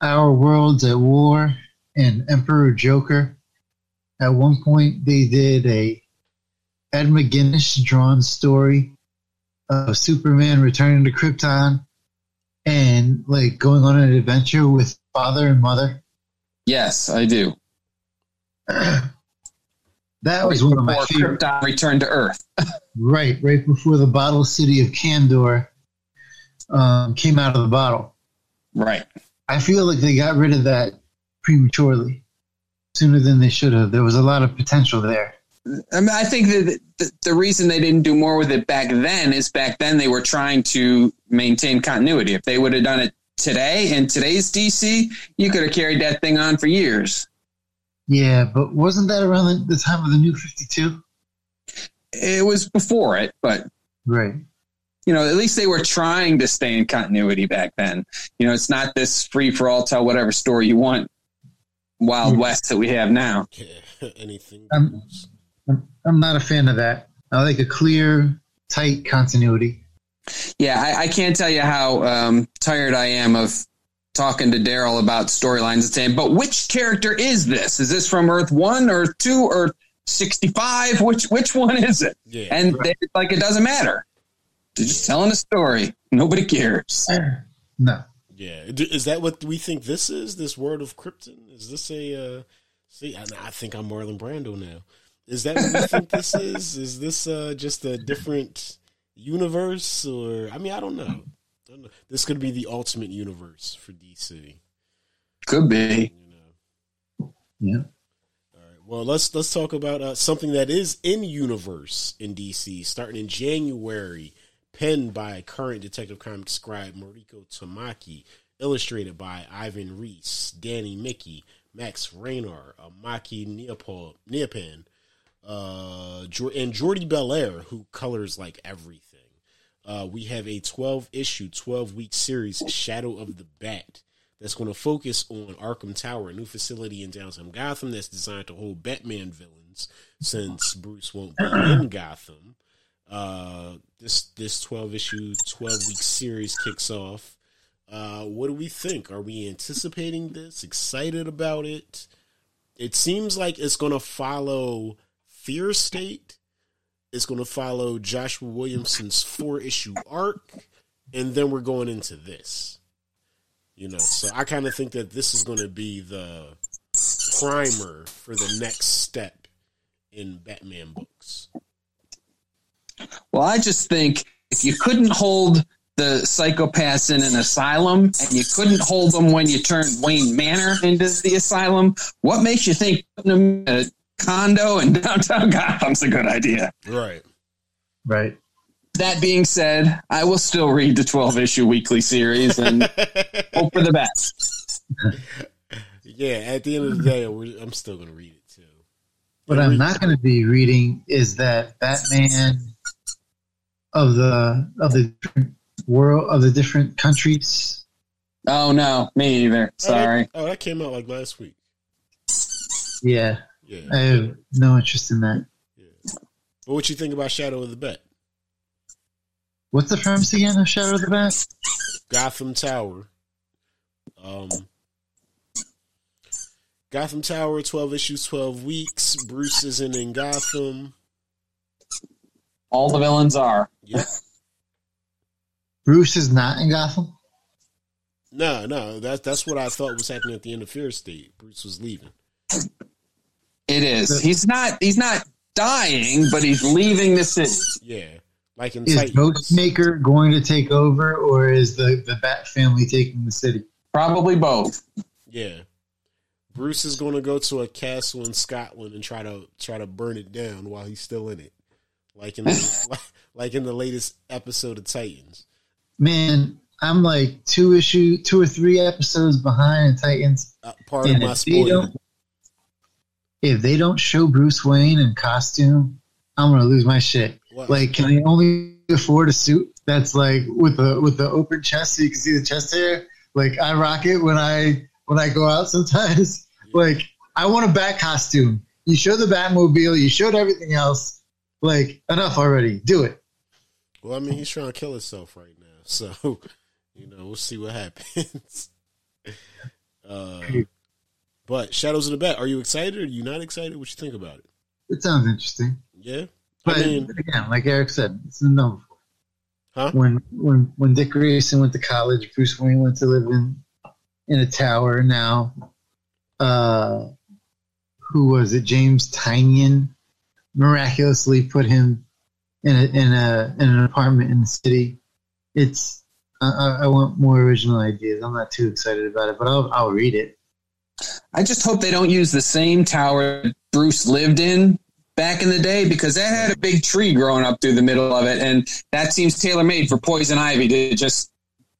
Our Worlds at War and Emperor Joker? At one point, they did a Ed McGuinness drawn story of Superman returning to Krypton and like going on an adventure with father and mother. Yes, I do. <clears throat> that was one of my Before favorite. Krypton returned to Earth. <laughs> Right, right before the bottle city of Kandor um, came out of the bottle. Right. I feel like they got rid of that prematurely, sooner than they should have. There was a lot of potential there. I mean, I think that the, the reason they didn't do more with it back then is back then they were trying to maintain continuity. If they would have done it today in today's DC, you could have carried that thing on for years. Yeah, but wasn't that around the, the time of the new 52? It was before it, but Right. you know, at least they were trying to stay in continuity back then. You know, it's not this free for all, tell whatever story you want, Wild. West that we have now. Yeah, <laughs> anything Um, goes. I'm, I'm not a fan of that. I like a clear, tight continuity. Yeah, I, I can't tell you how um, tired I am of talking to Daryl about storylines and saying, but which character is this? Is this from Earth One, Earth Two, or sixty five? Which which one is it? Yeah, And they, like it doesn't matter. They're just telling a story. Nobody cares. No. yeah. Is that what we think this is? This World of Krypton? Is this a? Uh, see, I, I think I'm Marlon Brando now. Is that what we think this is? Is this uh, just a different universe, or I mean, I don't know. I don't know. This could be the ultimate universe for DC. Could be. You know. Yeah. All right. Well, let's let's talk about uh, something that is in universe in DC, starting in January, penned by current Detective Comics scribe Mariko Tamaki, illustrated by Ivan Reis, Danny Miki, Max Raynor, Amaki Maki Neopol, Neopan, uh, and Jordie Bellaire, who colors like everything. Uh, we have a 12 issue, 12 week series, Shadow of the Bat, that's going to focus on Arkham Tower, a new facility in downtown Gotham that's designed to hold Batman villains since Bruce won't be in <clears throat> Gotham. Uh, this this 12 issue, 12 week series kicks off. Uh, what do we think? Are we anticipating this? Excited about it? It seems like it's going to follow Fear State. It's going to follow Joshua Williamson's four issue arc, and then we're going into this. You know, so I kind of think that this is going to be the primer for the next step in Batman books. Well, I just think if you couldn't hold the psychopaths in an asylum and you couldn't hold them when you turned Wayne Manor into the asylum, what makes you think putting them in a condo in downtown <laughs> Gotham's a good idea? Right. Right. That being said, I will still read the 12 issue weekly series and <laughs> hope for the best. yeah, at the end of the day, I'm still going to read it too. What I'm not going to be reading is that Batman of the of the different world of the different countries. Oh, no, me either. Sorry. Oh, that, oh, that came out like last week. Yeah, Yeah. I have no interest in that. But what do you think about Shadow of the Bat? What's the premise again of Shadow of the Bat? Gotham Tower. Um, Gotham Tower, 12 issues, 12 weeks. Bruce isn't in Gotham. All the villains are. Yep. <laughs> Bruce is not in Gotham. No, no, that's that's what I thought was happening at the end of Fear State. Bruce was leaving. It is. He's not. He's not dying, but he's leaving the city. Yeah, like in Is Ghostmaker going to take over, or is the the Bat family taking the city? Probably both. Yeah. Bruce is going to go to a castle in Scotland and try to try to burn it down while he's still in it, like in the, <laughs> <laughs> like in the latest episode of Titans. Man, I'm like two issue, two or three episodes behind Titans. Uh, part of my spoiler. If they don't show Bruce Wayne in costume, I'm gonna lose my shit. Like, can they only afford a suit that's like with the with the open chest so you can see the chest hair? Like, I rock it when I when I go out sometimes. Like, I want a bat costume. You show the Batmobile, you showed everything else. Like, enough already. Do it. Well, I mean, he's trying to kill himself right now, <laughs> so you know we'll see what happens. <laughs> uh, but Shadows of the Bat, are you excited? Or are you not excited? What you think about it? It sounds interesting. Yeah, But I mean, again, like Eric said, it's been done before. Huh? When when when Dick Grayson went to college, Bruce Wayne went to live in in a tower. Now, uh, who was it? James Tynion miraculously put him in a in a in an apartment in the city. It's I, I I want more original ideas. I'm not too excited about it, but I'll I'll read it. I just hope they don't use the same tower Bruce lived in back in the day because that had a big tree growing up through the middle of it, and that seems tailor made for Poison Ivy to just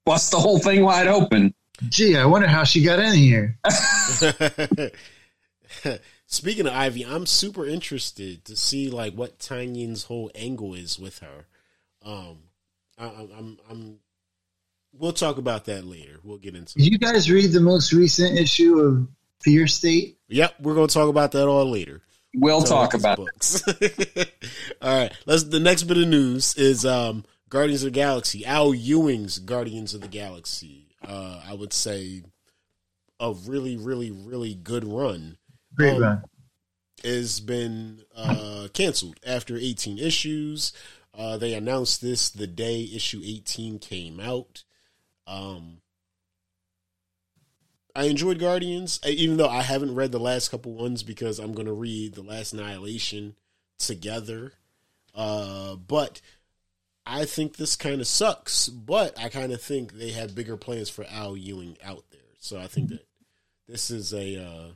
bust the whole thing wide open. Gee, I wonder how she got in here. <laughs> Speaking of Ivy, I'm super interested to see like what Tynion's whole angle is with her. Um, I, I'm, I'm, I'm. We'll talk about that later. We'll get into. Did it. you guys read the most recent issue of Fear State? Yep, we're gonna talk about that all later. We'll Tell talk us about it. books. <laughs> all right, let's. The next bit of news is um, Guardians of the Galaxy. Al Ewing's Guardians of the Galaxy. Uh, I would say a really, really, really good run. Great Um, run. has been uh, canceled after 18 issues. Uh, they announced this the day issue 18 came out. Um, I enjoyed Guardians, even though I haven't read the last couple ones because I'm going to read the last Annihilation together. Uh, but I think this kind of sucks. But I kind of think they have bigger plans for Al Ewing out there. So I think that this is a uh,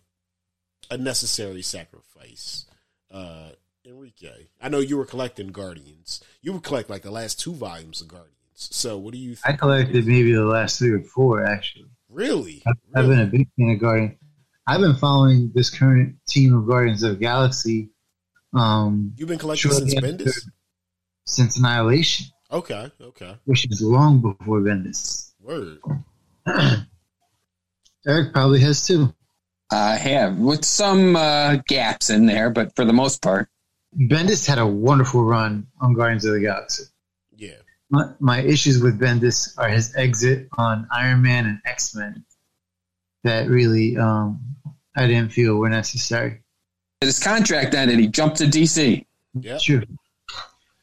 a necessary sacrifice. Uh, Enrique, I know you were collecting Guardians. You would collect like the last two volumes of Guardians. So what do you? think? I collected maybe the last three or four actually. Really? I've, I've been a big fan of Guardian. I've been following this current team of Guardians of the Galaxy um, You've been collecting since after- Bendis? since Annihilation, Okay, okay. which is long before Bendis. Word. <clears throat> Eric probably has too. I have with some uh, gaps in there, but for the most part, Bendis had a wonderful run on Guardians of the Galaxy. Yeah. My, my issues with Bendis are his exit on Iron Man and X Men that really um, I didn't feel were necessary. his contract ended. He jumped to DC. Yep. Sure.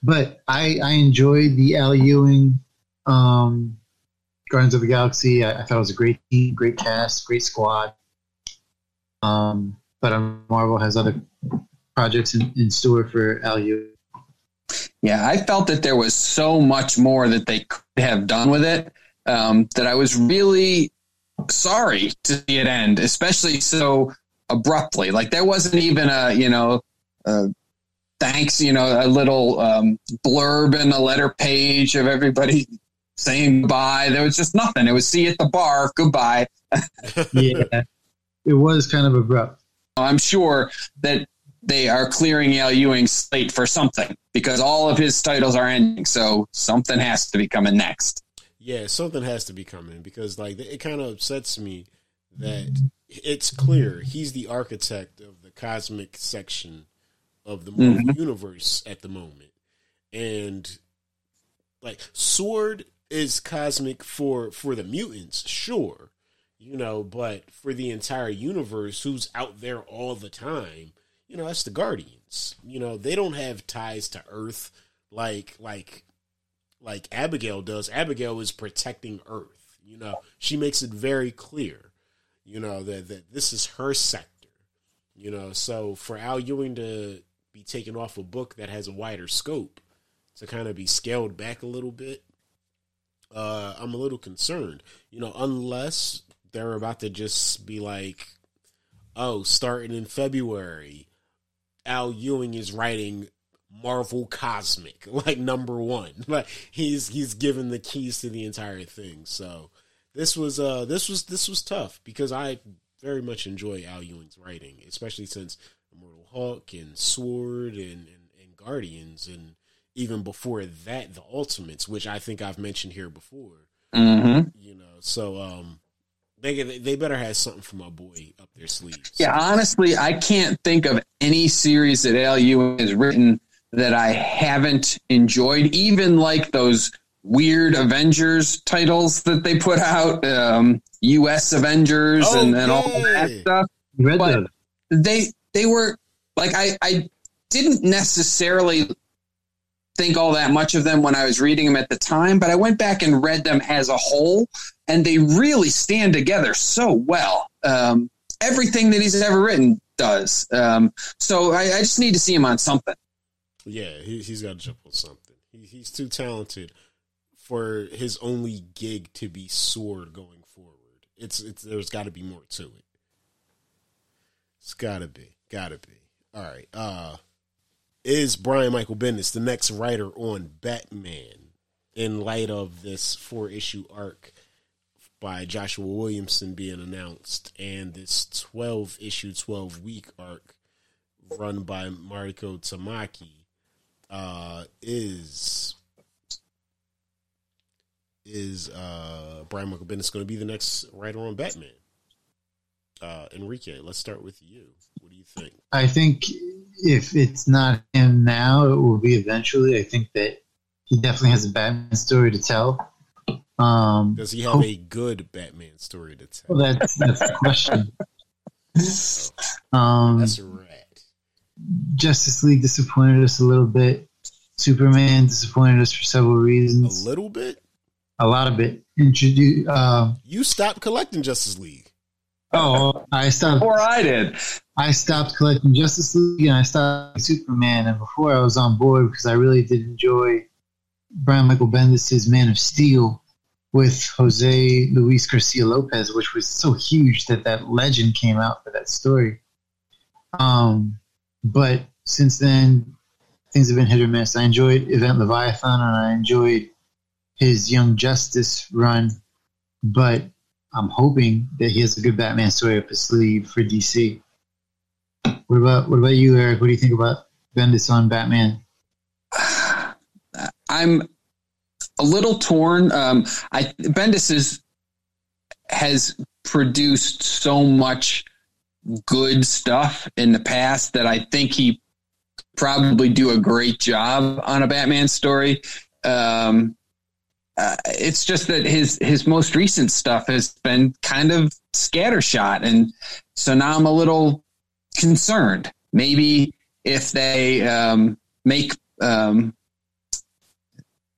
But I, I enjoyed the Al Ewing um, Guardians of the Galaxy. I, I thought it was a great team, great cast, great squad. Um, but um, Marvel has other projects in, in store for Al Ewing. Yeah, I felt that there was so much more that they could have done with it um, that I was really sorry to see it end, especially so abruptly. Like there wasn't even a you know, uh, thanks, you know, a little um, blurb in the letter page of everybody <laughs> saying goodbye. There was just nothing. It was see you at the bar, goodbye. <laughs> Yeah, it was kind of abrupt. I'm sure that they are clearing Al Ewing's slate for something because all of his titles are ending. So something has to be coming next. Yeah, something has to be coming because like it kind of upsets me that it's clear he's the architect of the cosmic section of the Marvel mm-hmm. universe at the moment. And like Sword is cosmic for for the mutants, sure. You know, but for the entire universe who's out there all the time, you know, that's the Guardians. You know, they don't have ties to Earth like like like Abigail does. Abigail is protecting Earth. You know, she makes it very clear, you know, that, that this is her sector. You know, so for Al Ewing to be taken off a book that has a wider scope to kind of be scaled back a little bit, uh, I'm a little concerned. You know, unless they're about to just be like, oh, starting in February, Al Ewing is writing Marvel Cosmic, <laughs> like number one. <laughs> Like he's he's given the keys to the entire thing. So this was uh this was this was tough because I very much enjoy Al Ewing's writing, especially since Immortal Hulk and Sword and, and, and Guardians and even before that the Ultimates, which I think I've mentioned here before. Mm-hmm. You know, so um they they better have something for my boy up their sleeves. Yeah, honestly, I can't think of any series that Al Ewing has written that I haven't enjoyed, even like those weird Avengers titles that they put out, um, U.S. Avengers and, and all that stuff. Read But them. they they were like I I didn't necessarily think all that much of them when I was reading them at the time, but I went back and read them as a whole, and they really stand together so well. Um, everything that he's ever written does. Um, so I, I just need to see him on something. Yeah, he, he's got to jump on something. He, he's too talented for his only gig to be sword going forward. It's it's there's got to be more to it. It's got to be, got to be. All right. Uh, is Brian Michael Bendis the next writer on Batman in light of this four issue arc by Joshua Williamson being announced and this twelve issue, twelve week arc run by Mariko Tamaki? uh, is is uh, Brian Michael Bendis going to be the next writer on Batman? Uh, Enrique, let's start with you. What do you think? I think if it's not him now, it will be eventually. I think that he definitely has a Batman story to tell. Um, Does he have a good Batman story to tell? well, that's that's the question. <laughs> Um, That's rat. Justice League disappointed us a little bit. Superman disappointed us for several reasons. A little bit. A lot of it. Introduce. Uh, You stopped collecting Justice League. Oh, I stopped. Or I did. I stopped collecting Justice League and I stopped Superman. And before I was on board because I really did enjoy Brian Michael Bendis' Man of Steel with Jose Luis Garcia Lopez, which was so huge that that legend came out for that story. Um, but since then, things have been hit or miss. I enjoyed Event Leviathan and I enjoyed his Young Justice run, but I'm hoping that he has a good Batman story up his sleeve for DC. What about what about you, Eric? What do you think about Bendis on Batman? <sighs> I'm a little torn. Um, I Bendis is, has produced so much good stuff in the past that I think he probably do a great job on a Batman story. Um, uh, it's just that his his most recent stuff has been kind of scattershot, and so now I'm a little concerned. Maybe if they um, make um,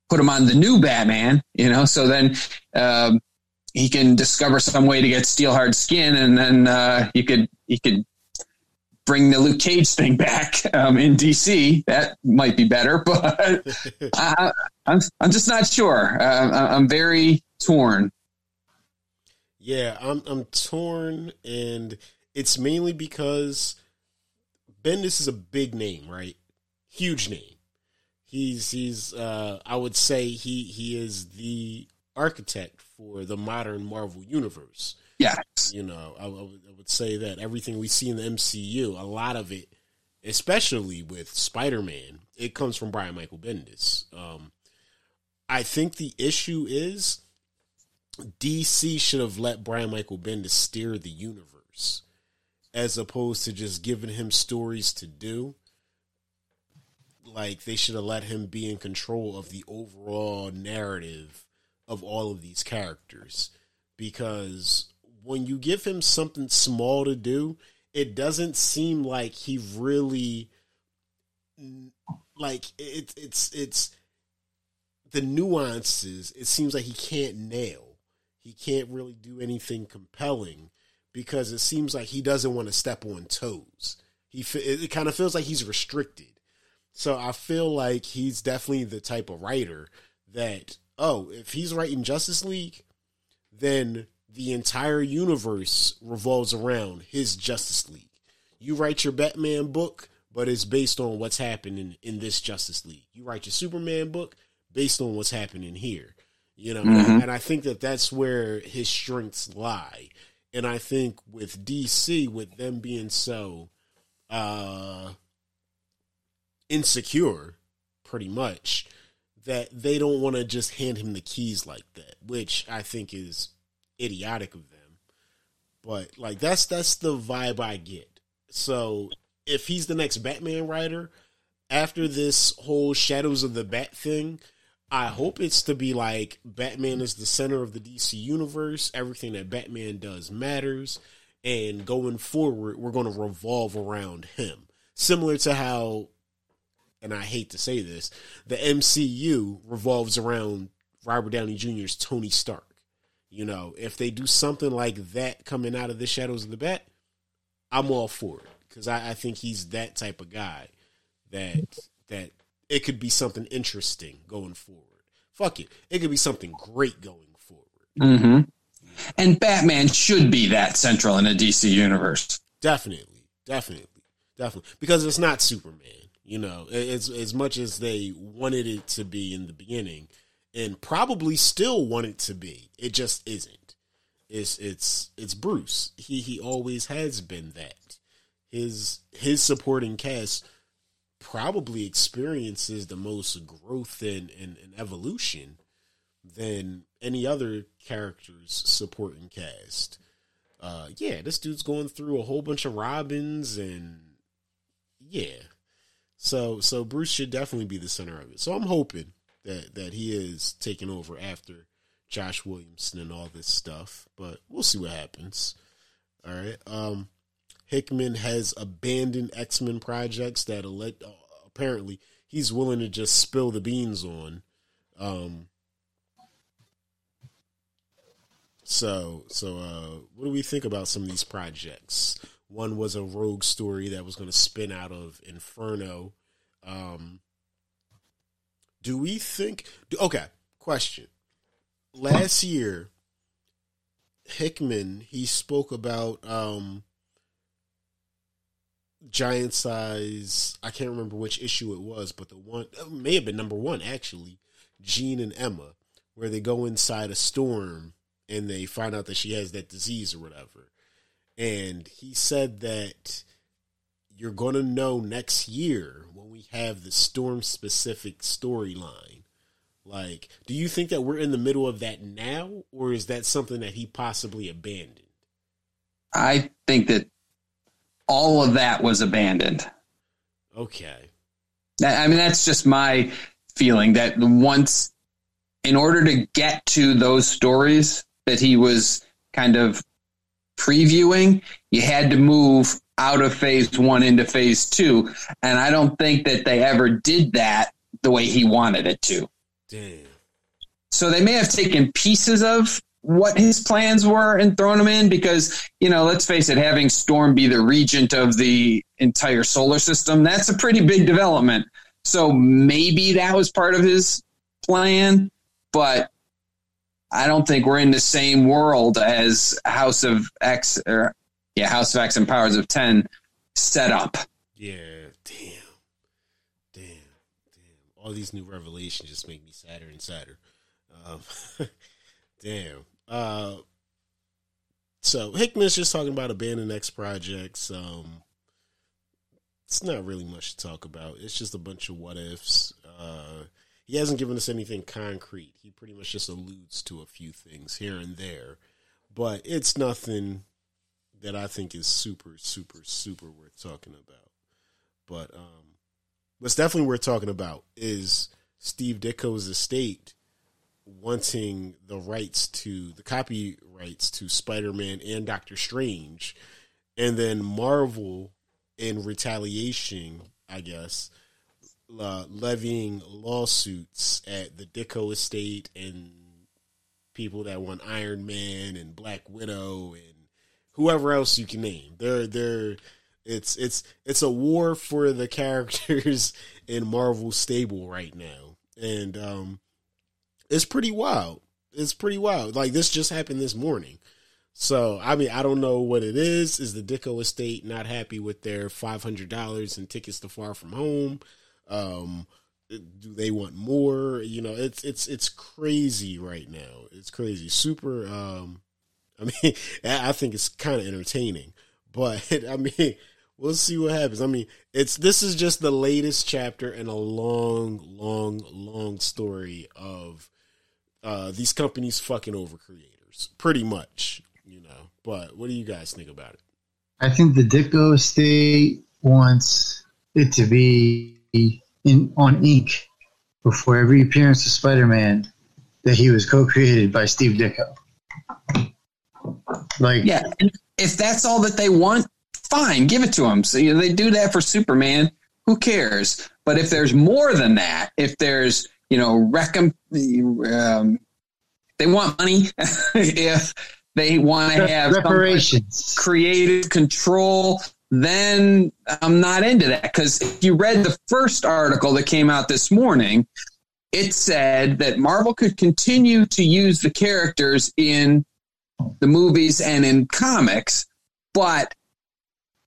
put him on the new Batman, you know, so then um, he can discover some way to get Steelheart skin, and then uh, you could you could bring the Luke Cage thing back um, in DC. That might be better, <laughs> but I, <laughs> I'm I'm just not sure. Uh, I'm very torn. Yeah, I'm I'm torn, and it's mainly because Bendis is a big name, right? Huge name. He's he's uh, I would say he he is the architect for the modern Marvel universe. Yes. You know, I, would, would say that everything we see in the MCU, a lot of it, especially with Spider Man, it comes from Brian Michael Bendis. Um, I think the issue is DC should have let Brian Michael Bendis steer the universe as opposed to just giving him stories to do. Like they should have let him be in control of the overall narrative of all of these characters because when you give him something small to do, it doesn't seem like he really like it's it's it's the nuances. It seems like he can't nail. He can't really do anything compelling because it seems like he doesn't want to step on toes. He it kind of feels like he's restricted. So I feel like he's definitely the type of writer that oh, if he's writing Justice League, then the entire universe revolves around his Justice League. You write your Batman book, but it's based on what's happening in this Justice League. You write your Superman book based on what's happening here. You know, mm-hmm. and I think that that's where his strengths lie. And I think with DC, with them being so uh insecure, pretty much, that they don't want to just hand him the keys like that, which I think is idiotic of them. But like that's that's the vibe I get. So if he's the next Batman writer, after this whole Shadows of the Bat thing, I hope it's to be like Batman is the center of the DC universe. Everything that Batman does matters. And going forward, we're going to revolve around him. Similar to how and I hate to say this, the MCU revolves around Robert Downey Jr.'s Tony Stark. You know, if they do something like that coming out of the Shadows of the Bat, I'm all for it because I, I think he's that type of guy that that it could be something interesting going forward. Fuck it, it could be something great going forward. Mm-hmm. And Batman should be that central in a DC universe. Definitely, definitely, definitely, because it's not Superman. You know, as as much as they wanted it to be in the beginning, and probably still want it to be, it just isn't. It's it's it's Bruce. He he always has been that. His his supporting cast probably experiences the most growth and, and, and evolution than any other character's supporting cast. Uh, yeah, this dude's going through a whole bunch of Robins and yeah, so so Bruce should definitely be the center of it. So I'm hoping that that he is taking over after Josh Williamson and all this stuff, but we'll see what happens. All right. Um, Hickman has abandoned X Men projects that elect, uh, apparently he's willing to just spill the beans on. Um, so so uh, what do we think about some of these projects? One was a rogue story that was going to spin out of Inferno. Um, do we think? Okay, question. Last year, Hickman he spoke about um, giant size. I can't remember which issue it was, but the one may have been number one actually. Jean and Emma, where they go inside a storm and they find out that she has that disease or whatever and he said that you're going to know next year we have the storm specific storyline. Like, do you think that we're in the middle of that now, or is that something that he possibly abandoned? I think that all of that was abandoned. Okay. I mean, that's just my feeling that once, in order to get to those stories that he was kind of previewing, you had to move out of phase one into phase two. And I don't think that they ever did that the way he wanted it to. Damn. So they may have taken pieces of what his plans were and thrown them in because, you know, let's face it, having Storm be the regent of the entire solar system, that's a pretty big development. So maybe that was part of his plan, but I don't think we're in the same world as House of X or yeah, House of X and Powers of Ten set up. Yeah, damn, damn, damn. All these new revelations just make me sadder and sadder. Um, <laughs> damn. Uh, so Hickman's just talking about abandoned X projects. Um, it's not really much to talk about. It's just a bunch of what ifs. Uh, he hasn't given us anything concrete. He pretty much just alludes to a few things here and there, but it's nothing that I think is super, super, super worth talking about. But um, what's definitely worth talking about is Steve Ditko's estate wanting the rights to the copyrights to Spider-Man and Doctor Strange, and then Marvel in retaliation, I guess, uh, levying lawsuits at the Ditko estate and people that want Iron Man and Black Widow and whoever else you can name. They're they're it's it's it's a war for the <laughs> characters in Marvel stable right now, and um, it's pretty wild. It's pretty wild. Like this just happened this morning. So I mean, I don't know what it is. Is the Ditko estate not happy with their five hundred dollars and tickets to Far From Home? Um, do they want more? You know, it's it's it's crazy right now. It's crazy. Super. Um, I mean, <laughs> I think it's kind of entertaining, but <laughs> I mean, we'll see what happens. I mean, it's this is just the latest chapter in a long, long, long story of uh, these companies fucking over creators, pretty much. You know, but what do you guys think about it? I think the Ditko estate wants it to be in on ink before every appearance of Spider-Man that he was co-created by Steve Ditko. Like, Yeah, if that's all that they want, fine, give it to them. So you know, they do that for Superman. Who cares? But if there's more than that, if there's you know, recom- um, they want money. <laughs> if they want to have reparations. creative control, then I'm not into that. Because if you read the first article that came out this morning, it said that Marvel could continue to use the characters in the movies and in comics, but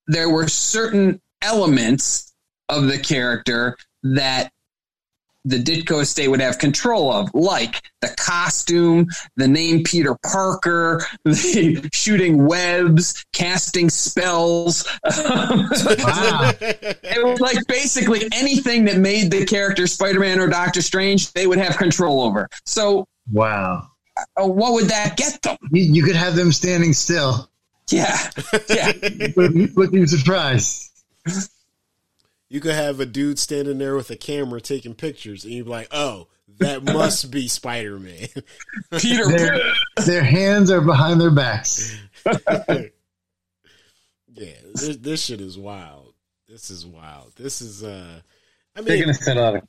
there were certain elements of the character that the Ditko estate would have control of, like the costume, the name Peter Parker, <laughs> the shooting webs, casting spells. Um, <laughs> wow. it was like basically anything that made the character Spider-Man or Doctor Strange, they would have control over. So, Wow. Uh, what would that get them? You, you could have them standing still, Yeah, yeah. <laughs> looking, looking surprised. You could have a dude standing there with a camera taking pictures, and you'd be like, "Oh, that must be Spider Man." <laughs> Peter. Their, their hands are behind their backs. <laughs> yeah, this, this shit is wild. This is wild. This is uh, I They're going to set out a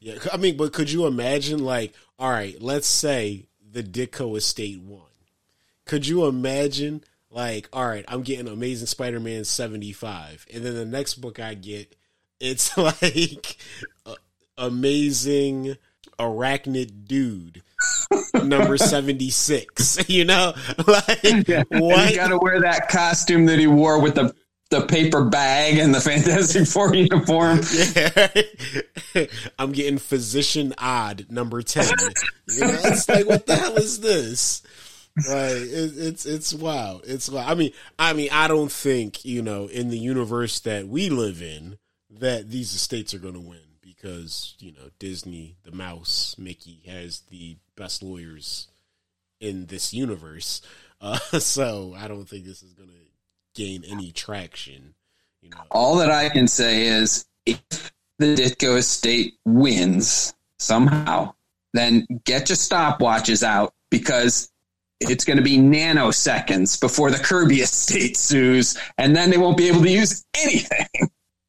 yeah, I mean, but could you imagine, like, all right, let's say the Ditko estate won. Could you imagine, like, all right, I'm getting Amazing Spider-Man 75, and then the next book I get, it's <laughs> like uh, Amazing Arachnid Dude. number 76 <laughs> you know <laughs> like You what got to wear that costume that he wore with the the paper bag and the Fantastic <laughs> Four uniform. <laughs> Yeah. I'm getting physician odd number 10. You know, it's like, what the hell is this? Like, it, it's, it's wow. It's wild. I mean, I mean, I don't think, you know, in the universe that we live in, that these estates are going to win because, you know, Disney, the mouse, Mickey has the best lawyers in this universe. <laughs> Uh, so I don't think this is going to gain any traction. You know, All that I can say is if the Ditko estate wins somehow, then get your stopwatches out because it's going to be nanoseconds before the Kirby estate sues, and then they won't be able to use anything.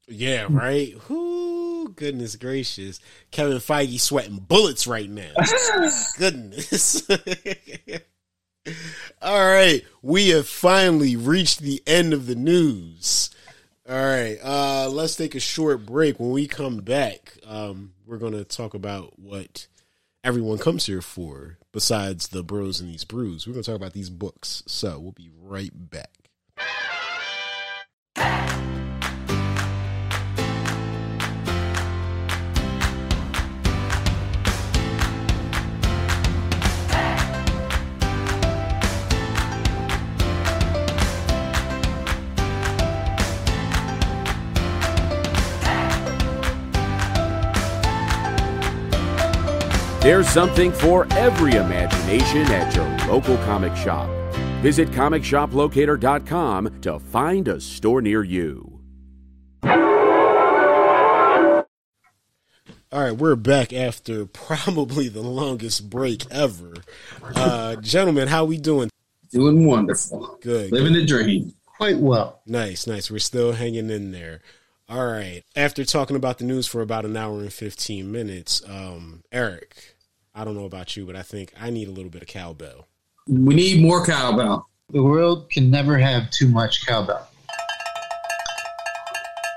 Yeah, right. Whoo, goodness gracious. Kevin Feige sweating bullets right now. <laughs> goodness. <laughs> All right. We have finally reached the end of the news. All right. Uh, let's take a short break. When we come back, um, we're going to talk about what everyone comes here for besides the bros and these brews. We're going to talk about these books. So we'll be right back. There's something for every imagination at your local comic shop. Visit ComicShopLocator.com to find a store near you. All right, we're back after <laughs> probably the longest break ever. Uh, gentlemen, how we doing? Doing wonderful. Good. Living the dream. Quite well. Nice, nice. We're still hanging in there. All right. After talking about the news for about an hour and 15 minutes, um, Eric, I don't know about you, but I think I need a little bit of cowbell. We need more cowbell. The world can never have too much cowbell.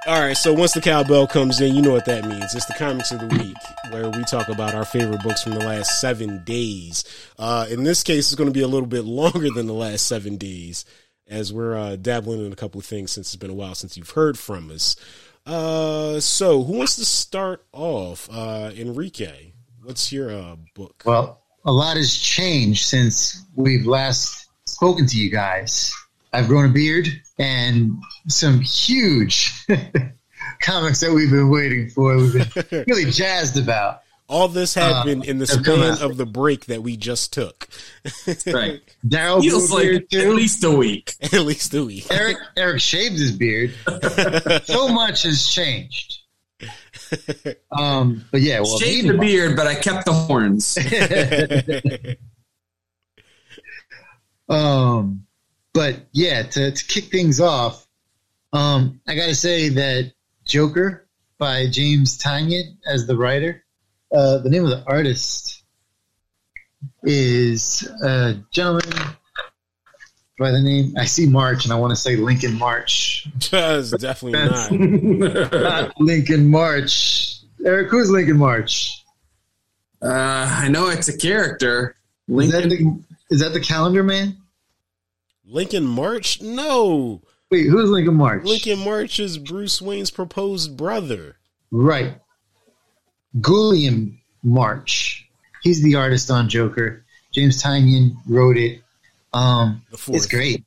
All right, so once the cowbell comes in, you know what that means. It's the comics of the week, where we talk about our favorite books from the last seven days. Uh, in this case, it's going to be a little bit longer than the last seven days, as we're uh, dabbling in a couple of things since it's been a while since you've heard from us. Uh, so, who wants to start off? Uh, Enrique, what's your uh, book? Well, a lot has changed since we've last spoken to you guys. I've grown a beard and some huge <laughs> comics that we've been waiting for. We've been <laughs> really jazzed about. All this happened Uh, in the span of the break that we just took. Right. <laughs> Darryl Feels grew a like at least a week. At least a week. Eric Eric shaved his beard. so much has changed. <laughs> Um, but yeah, well, Shaved the beard, but I kept the horns. <laughs> Um, but yeah, to, to kick things off, um, I got to say that Joker by James Tynion as the writer. Uh, the name of the artist is a gentleman by the name. I see March, and I want to say Lincoln March. Just definitely That's- not. <laughs> Not Lincoln March. Eric, who's Lincoln March? Uh, I know it's a character. Is that, the, is that the Calendar Man? Lincoln March? No. Wait, who's Lincoln March? Lincoln March is Bruce Wayne's proposed brother. Right. Guillem March. He's the artist on Joker. James Tynion wrote it. Um, The fourth. it's great.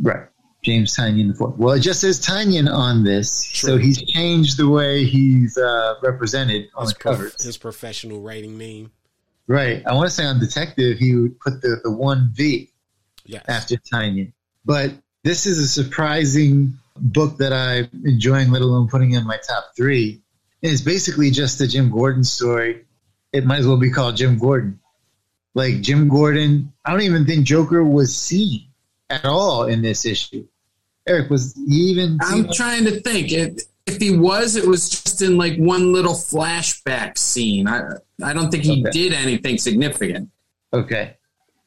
Right. James Tynion the fourth. Well, it just says Tynion on this, so he's changed the way he's uh, represented on His, the prof- covers. his professional writing name. right. I want to say on Detective, he would put the, the one V Yes. after Tynion. But this is a surprising book that I'm enjoying, let alone putting in my top three. And it's basically just a Jim Gordon story. It might as well be called Jim Gordon. Like Jim Gordon, I don't even think Joker was seen at all in this issue. Eric, was he even I'm trying to think. It, if he was, it was just in like one little flashback scene. I I don't think he Okay. did anything significant. Okay.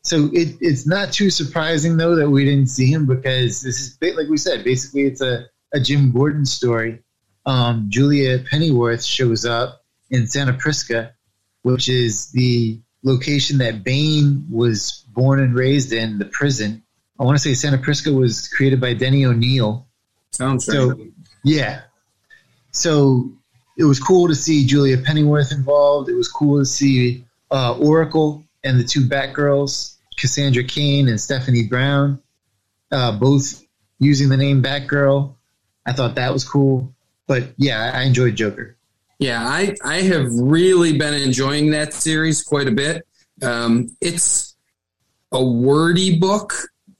So it, it's not too surprising though that we didn't see him because this is like we said, basically it's a, a Jim Gordon story. Um, Julia Pennyworth shows up in Santa Prisca, which is the location that Bane was born and raised in, the prison. I want to say Santa Prisca was created by Denny O'Neil. Sounds So right. yeah, so it was cool to see Julia Pennyworth involved. It was cool to see uh, Oracle and the two Batgirls, Cassandra Cain and Stephanie Brown, uh, both using the name Batgirl. I thought that was cool. But yeah, I enjoyed Joker. Yeah, I, I have really been enjoying that series quite a bit. Um, it's a wordy book,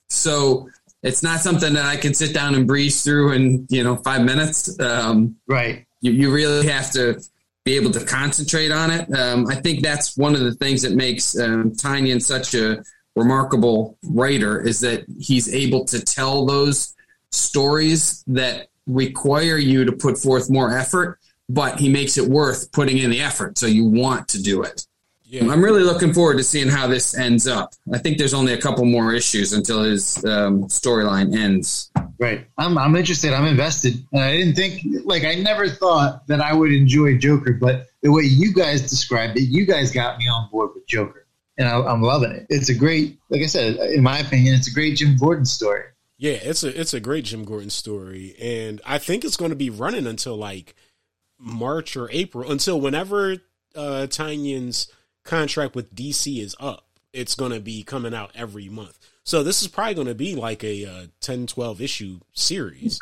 so it's not something that I can sit down and breeze through in you know five minutes. Um, Right. you, you really have to be able to concentrate on it. Um, I think that's one of the things that makes um, Tynion such a remarkable writer is that he's able to tell those stories that require you to put forth more effort, but he makes it worth putting in the effort, so you want to do it. Yeah. I'm really looking forward to seeing how this ends up. I think there's only a couple more issues until his um, storyline ends. Right. I'm, I'm interested. I'm invested. And I didn't think, like, I never thought that I would enjoy Joker, but the way you guys described it, you guys got me on board with Joker. And I, I'm loving it. It's a great, like I said, in my opinion, it's a great Jim Gordon story. Yeah, it's a it's a great Jim Gordon story, and I think it's going to be running until like March or April, until whenever uh Tynion's contract with DC is up. It's going to be coming out every month. So this is probably going to be like a uh, 10, 12 issue series.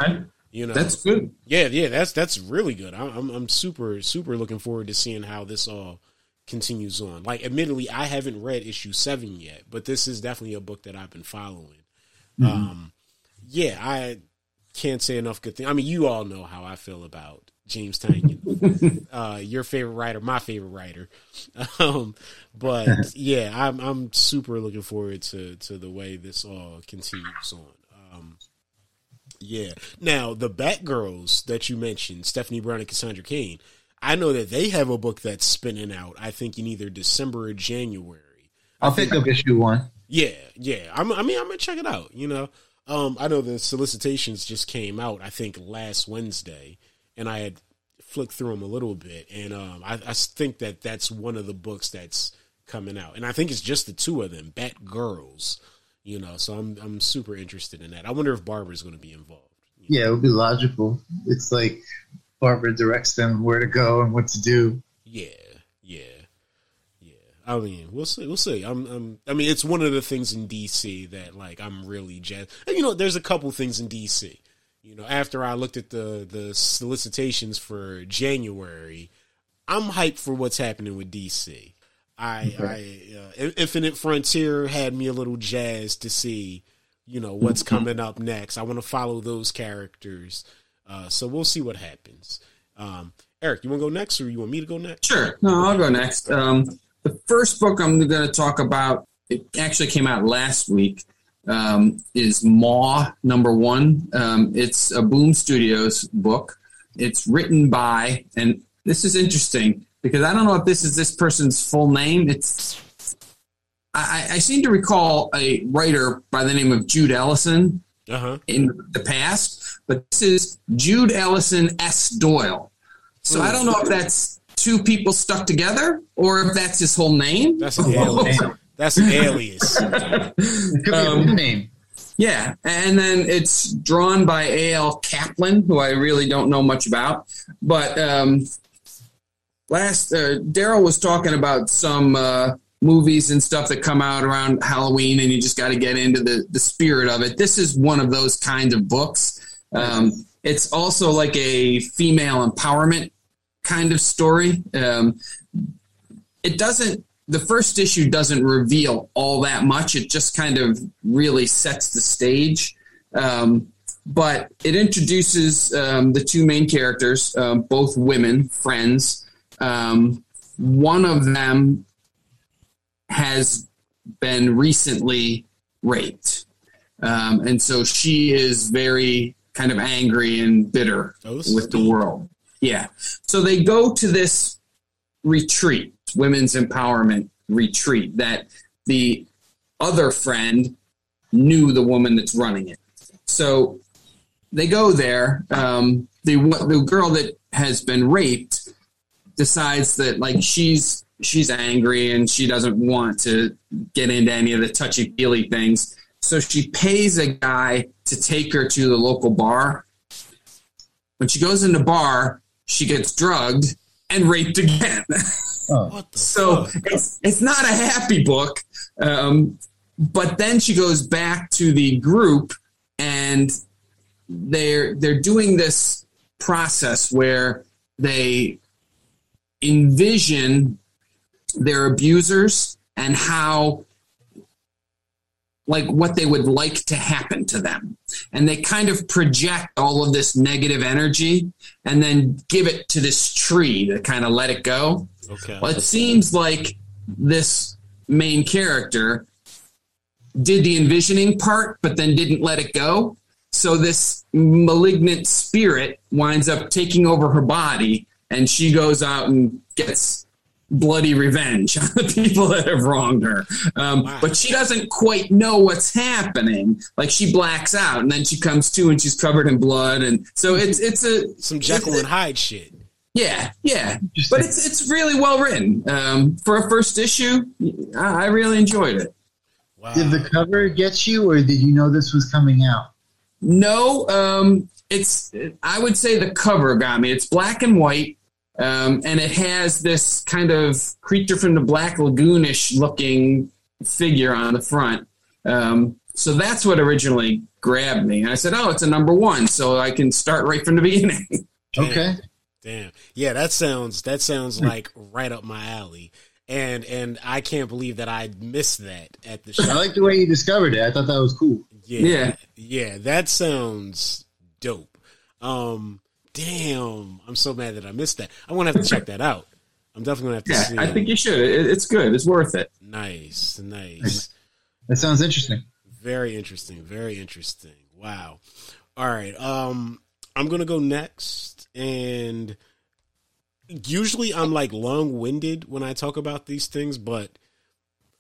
You know, That's good. yeah, yeah, that's that's really good. I- I'm I'm super super looking forward to seeing how this all continues on. Like, admittedly, I haven't read issue seven yet, but this is definitely a book that I've been following. Um, yeah, I can't say enough good things. I mean, you all know how I feel about James Tynion, <laughs> uh, your favorite writer, my favorite writer. <laughs> Um, but <laughs> yeah, I'm I'm super looking forward to to the way this all continues on. Um, yeah. Now the Batgirls that you mentioned, Stephanie Brown and Cassandra Cain, I know that they have a book that's spinning out. I think in either December or January. I'll pick up issue one. Yeah, yeah. I'm, I mean, I'm gonna check it out. You know, um, I know the solicitations just came out. I think last Wednesday, and I had flicked through them a little bit, and um, I, I think that that's one of the books that's coming out, and I think it's just the two of them, Bat Girls. You know, so I'm I'm super interested in that. I wonder if Barbara's going to be involved. Yeah, it would be logical. It's like Barbara directs them where to go and what to do. Yeah, yeah, yeah. I mean, we'll see. We'll see. I'm, I'm. I mean, it's one of the things in DC that like I'm really jazzed. And you know, there's a couple things in DC. You know, after I looked at the the solicitations for January, I'm hyped for what's happening with DC. I, I uh, Infinite Frontier had me a little jazzed to see, you know, what's coming up next. I want to follow those characters. Uh, so we'll see what happens. Um, Eric, you want to go next, or you want me to go next? Sure. No, I'll go next. Um, the first book I'm going to talk about, it actually came out last week, um, is Maw Number One. Um, it's a Boom Studios book. It's written by, and this is interesting because I don't know if this is this person's full name. It's I, I seem to recall a writer by the name of Jude Ellison Uh-huh. in the past, but this is Jude Ellison S. Doyle. So I don't know if that's two people stuck together or if that's his whole name. That's an alias. That's an alias. <laughs> It could be Um, a new name. Yeah, and then it's drawn by A.L. Kaplan, who I really don't know much about. But um, last, uh, Darryl was talking about some uh, movies and stuff that come out around Halloween, and you just got to get into the, the spirit of it. This is one of those kinds of books. Um, it's also like a female empowerment kind of story. Um, it doesn't the first issue doesn't reveal all that much. It just kind of really sets the stage. Um, but it introduces um, the two main characters um, both women friends. Um, one of them has been recently raped. Um, and so she is very kind of angry and bitter Oh, with the world. Yeah. So they go to this retreat, women's empowerment retreat, that the other friend knew the woman that's running it. So they go there. Um, the the girl that has been raped decides that like she's she's angry and she doesn't want to get into any of the touchy feely things. So she pays a guy to take her to the local bar. When she goes in the bar, she gets drugged and raped again. What so fuck? it's it's not a happy book. Um, but then she goes back to the group and they're they're doing this process where they envision their abusers and how like what they would like to happen to them and they kind of project all of this negative energy and then give it to this tree to kind of let it go Okay. well, it seems like this main character did the envisioning part, but then didn't let it go. So this malignant spirit winds up taking over her body, and she goes out and gets bloody revenge on the people that have wronged her. Um, Wow. But she doesn't quite know what's happening. Like she blacks out, and then she comes to, and she's covered in blood, and so it's it's a Some Jekyll and Hyde shit. yeah, yeah, but it's it's really well written um, for a first issue. I, I really enjoyed it. Wow. Did the cover get you, or did you know this was coming out? No, um, it's I would say the cover got me. It's black and white, um, and it has this kind of creature from the Black Lagoonish looking figure on the front. Um, so that's what originally grabbed me. And I said, "Oh, it's a number one, so I can start right from the <laughs> beginning." Okay. Damn. Yeah, that sounds that sounds like right up my alley. And and I can't believe that I missed that at the show. I like the way you discovered it. I thought that was cool. Yeah. Yeah. Yeah, that sounds dope. Um damn, I'm so mad that I missed that. I'm going to have to check that out. I'm definitely going to have to yeah, see. I think you should. It, it's good. It's worth it. nice. Nice. That sounds interesting. Very interesting. Very interesting. Wow. All right. Um, I'm gonna go next, and usually I'm like long winded when I talk about these things, but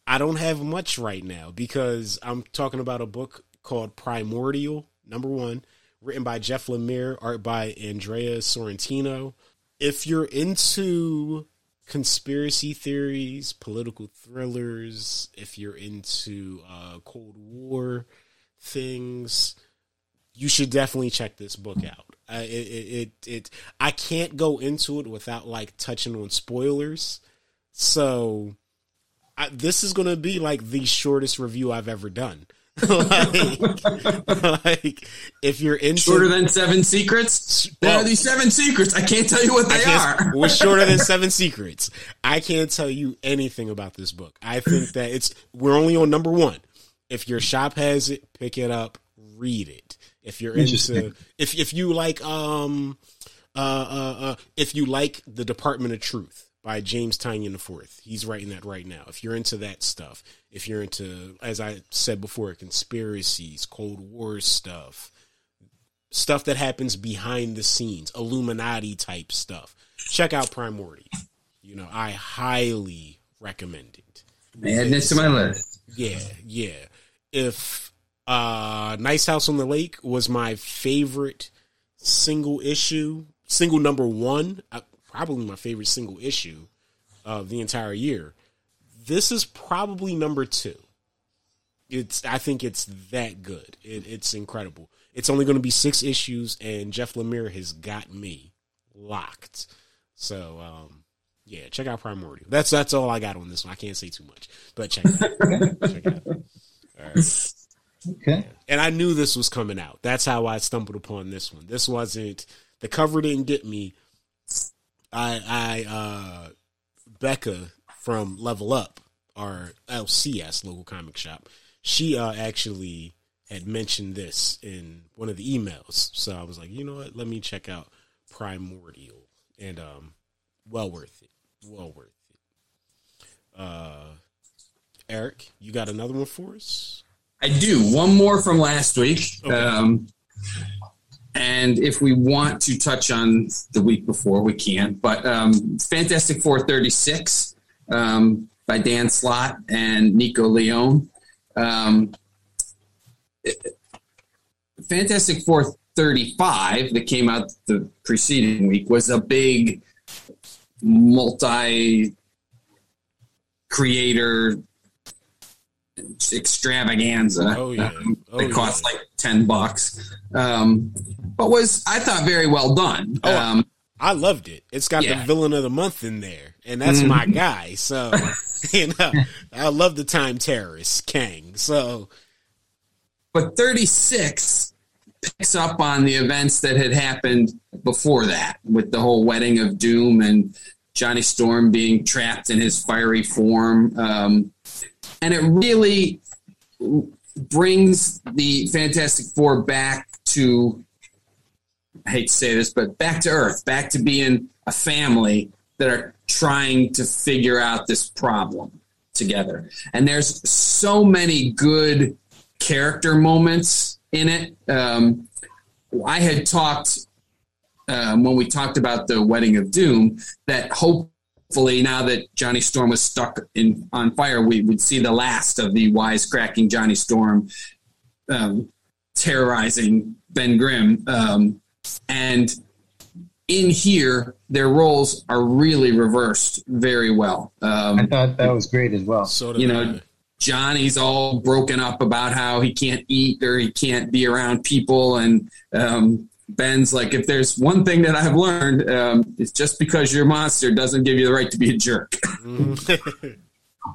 I don't have much right now because I'm talking about a book called Primordial, number one, written by Jeff Lemire, art by Andrea Sorrentino. If you're into conspiracy theories, political thrillers, if you're into uh, Cold War things, you should definitely check this book out. Uh, it, it, it, it, I can't go into it without like touching on spoilers. So I, this is going to be like the shortest review I've ever done. <laughs> like, like, if you're into Shorter than seven secrets? There Well- are these seven secrets. I can't tell you what they are. was shorter than <laughs> Seven Secrets. I can't tell you anything about this book. I think that it's we're only on number one. If your shop has it, pick it up, read it. If you're into if if you like um uh uh, uh if you like the Department of Truth by James Tynion IV, he's writing that right now. If you're into that stuff, if you're into as I said before, conspiracies, Cold War stuff, stuff that happens behind the scenes, Illuminati type stuff. Check out Primordial. You know, I highly recommend it. It to my list. Yeah, yeah. If uh Nice House on the Lake was my favorite single issue, single number one, uh, probably my favorite single issue of the entire year. This is probably number two. It's I think it's that good. It, it's incredible. It's only going to be six issues, and Jeff Lemire has got me locked. So um, yeah, check out Primordial. That's that's all I got on this one. I can't say too much, but check it out. <laughs> check it out. All right. Okay. And I knew this was coming out. That's how I stumbled upon this one. This wasn't the cover didn't get me. I I uh Becca from Level Up, our LCS local comic shop, she uh actually had mentioned this in one of the emails. So I was like, you know what, let me check out Primordial. And um well worth it. Well worth it. Uh Eric, you got another one for us? I do. One more from last week. Okay. Um, and if we want to touch on the week before, we can. But um, Fantastic Four 36 um, by Dan Slott and Nico Leone. Um, Fantastic Four 35 that came out the preceding week was a big multi creator extravaganza. Oh, yeah. Um, Oh, it yeah. cost like 10 bucks. Um, but was, I thought, very well done. Oh, um, I loved it. It's got Yeah. the villain of the month in there, and that's my guy. So, <laughs> you know, I love the time terrorist Kang. So, but 36 picks up on the events that had happened before that with the whole wedding of doom and johnny storm being trapped in his fiery form um, and it really brings the fantastic four back to i hate to say this but back to earth back to being a family that are trying to figure out this problem together and there's so many good character moments in it. Um, I had talked um, when we talked about the Wedding of Doom that hopefully now that Johnny Storm was stuck in on fire, we would see the last of the wisecracking Johnny Storm um, terrorizing Ben Grimm. Um, and in here, their roles are really reversed very well. Um, I thought that was great as well. so You know, I. Johnny's all broken up about how he can't eat or he can't be around people, and um, Ben's like, if there's one thing that I've learned, um, it's just because you're a monster doesn't give you the right to be a jerk. <laughs> <laughs> um,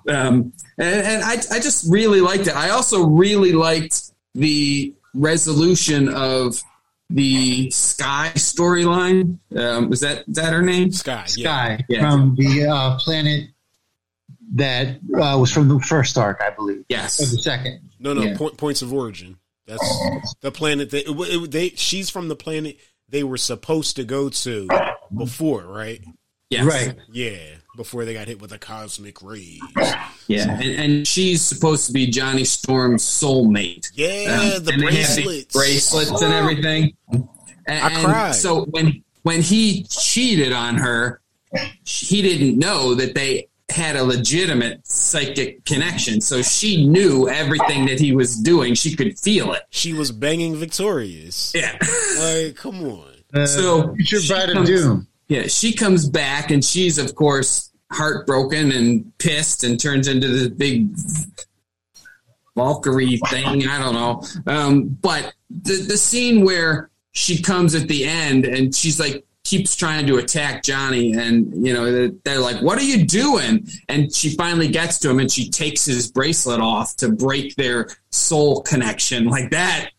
and and I, I just really liked it. I also really liked the resolution of the Sky storyline. Um, was that is that her name? Sky. Sky Yeah. from the uh, planet that uh, was from the first arc, I believe, Yes. or Yes. the second. No, no. Yeah. Point, points of origin. That's the planet that it, it, they. She's from the planet they were supposed to go to before, right? Yes. Right. Yeah, before they got hit with the cosmic rays. Yeah, and, and she's supposed to be Johnny Storm's soulmate. Yeah, Um, the and the bracelets. bracelets and everything. And, I cried. So when when he cheated on her, he didn't know that they had a legitimate psychic connection. So she knew everything that he was doing. She could feel it. She was banging victorious. Yeah. Like, come on. Uh, So, future she bride of comes- doom. Yeah, she comes back and she's of course heartbroken and pissed and turns into this big Valkyrie thing. I don't know. Um, but the the scene where she comes at the end and she's like keeps trying to attack Johnny and you know they're- they're like what are you doing and she finally gets to him and she takes his bracelet off to break their soul connection like that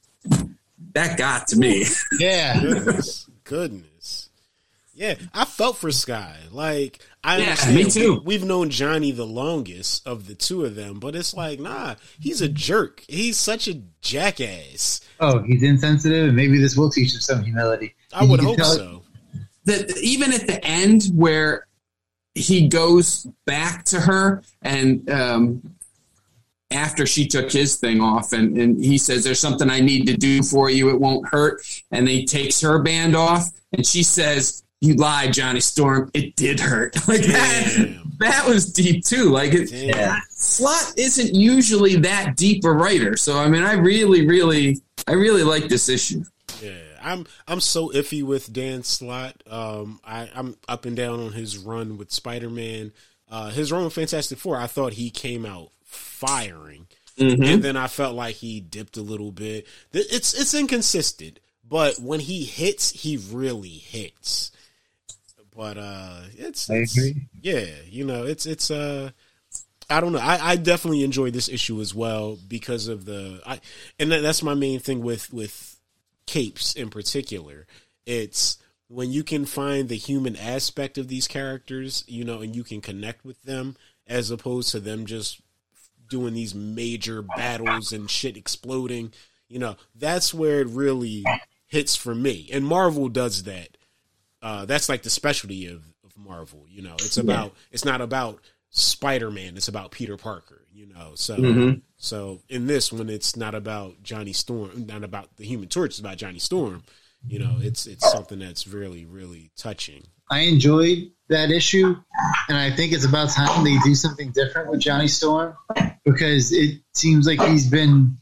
that got to me <laughs> Yeah. Goodness. Goodness. Yeah, I felt for Sky. Like, I Yeah, understand. me too. We, have known Johnny the longest of the two of them, but it's like, nah, he's a jerk. He's such a jackass. Oh, he's insensitive, and maybe this will teach him some humility. I And would hope tell- so. That even at the end where he goes back to her and um, after she took his thing off and, and he says there's something i need to do for you. It won't hurt. And he takes her band off and she says you lied johnny storm. It did hurt. <laughs> Like that Damn. that was deep too. Like it, Slott isn't usually that deep a writer. So i mean i really really i really like this issue I'm I'm so iffy with Dan Slott. Um, I, I'm up and down on his run with Spider Man. Uh, his run with Fantastic Four, I thought he came out firing, and then I felt like he dipped a little bit. It's it's inconsistent, but when he hits, he really hits. But uh, it's, it's yeah, you know, it's it's uh. I don't know. I, I definitely enjoyed this issue as well because of the I, and that, that's my main thing with with capes in particular. It's when you can find the human aspect of these characters, you know, and you can connect with them as opposed to them just doing these major battles and shit exploding. You know, that's where it really hits for me. And Marvel does that. Uh, that's like the specialty of, of Marvel. You know, it's about it's not about Spider Man. It's about Peter Parker. You know, so so in this when it's not about Johnny Storm, not about the Human Torch, it's about Johnny Storm. You know, it's it's something that's really really touching. I enjoyed that issue, and I think it's about time they do something different with Johnny Storm because it seems like he's been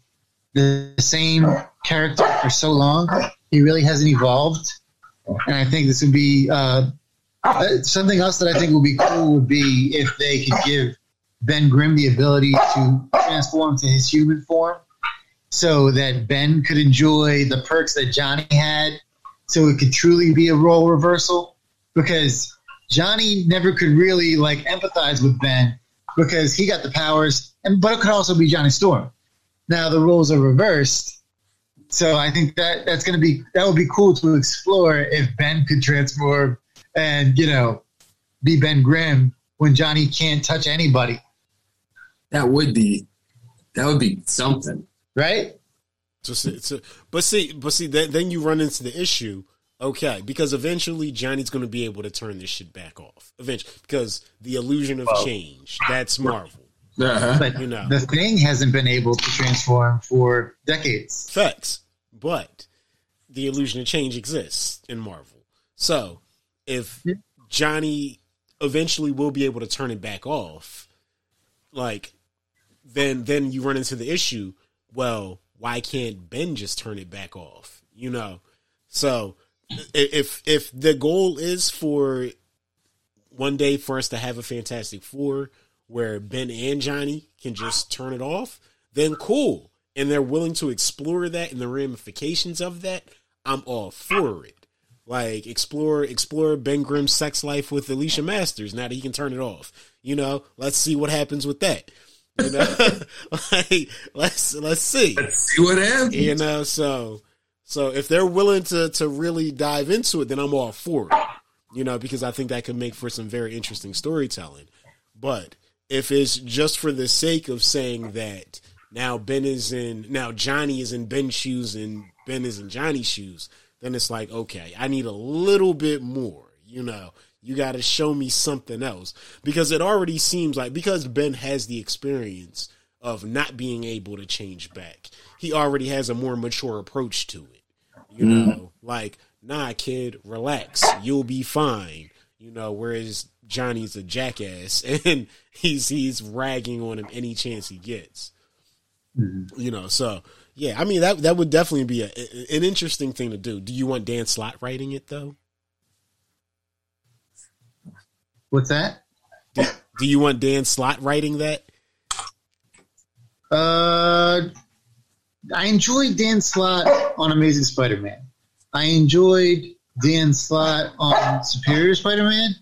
the same character for so long. He really hasn't evolved, and I think this would be uh, uh, something else that I think would be cool. Would be if they could give Ben Grimm the ability to transform to his human form, so that Ben could enjoy the perks that Johnny had, so it could truly be a role reversal because Johnny never could really like empathize with Ben because he got the powers, and but it could also be Johnny Storm. Now the roles are reversed, so I think that that's going to be that would be cool to explore if Ben could transform and you know be Ben Grimm when Johnny can't touch anybody, that would be that would be something So, right? see- so, but see, but see, then, then you run into the issue. Okay, because eventually Johnny's going to be able to turn this shit back off. Eventually, because the illusion of change. That's Marvel. uh-huh. But You know. the thing hasn't been able to transform for decades. Facts. But the illusion of change exists in Marvel. So if Johnny eventually will be able to turn it back off, like then then you run into the issue, well, why can't Ben just turn it back off? You know? So if if the goal is for one day for us to have a Fantastic Four where Ben and Johnny can just turn it off, then cool. And they're willing to explore that and the ramifications of that, I'm all for it. Like explore explore Ben Grimm's sex life with Alicia Masters now that he can turn it off. You know, let's see what happens with that. You know, <laughs> like let's let's see. let's see what happens You know, so so if they're willing to to really dive into it, then I'm all for it. You know, because I think that could make for some very interesting storytelling. But if it's just for the sake of saying that now Ben is in now Johnny is in Ben's shoes and Ben is in Johnny's shoes, then it's like, okay, I need a little bit more, you know. You got to show me something else because it already seems like because Ben has the experience of not being able to change back. He already has a more mature approach to it. You mm-hmm. know, like, nah, kid, relax. You'll be fine. You know, whereas Johnny's a jackass <laughs> and he's he's ragging on him any chance he gets. Mm-hmm. You know, so yeah, I mean that that would definitely be a, an interesting thing to do. Do you want Dan Slott writing it though? What's that? Do you want Dan Slott writing that? Uh, I enjoyed Dan Slott on Amazing Spider-Man. I enjoyed Dan Slott on Superior Spider-Man,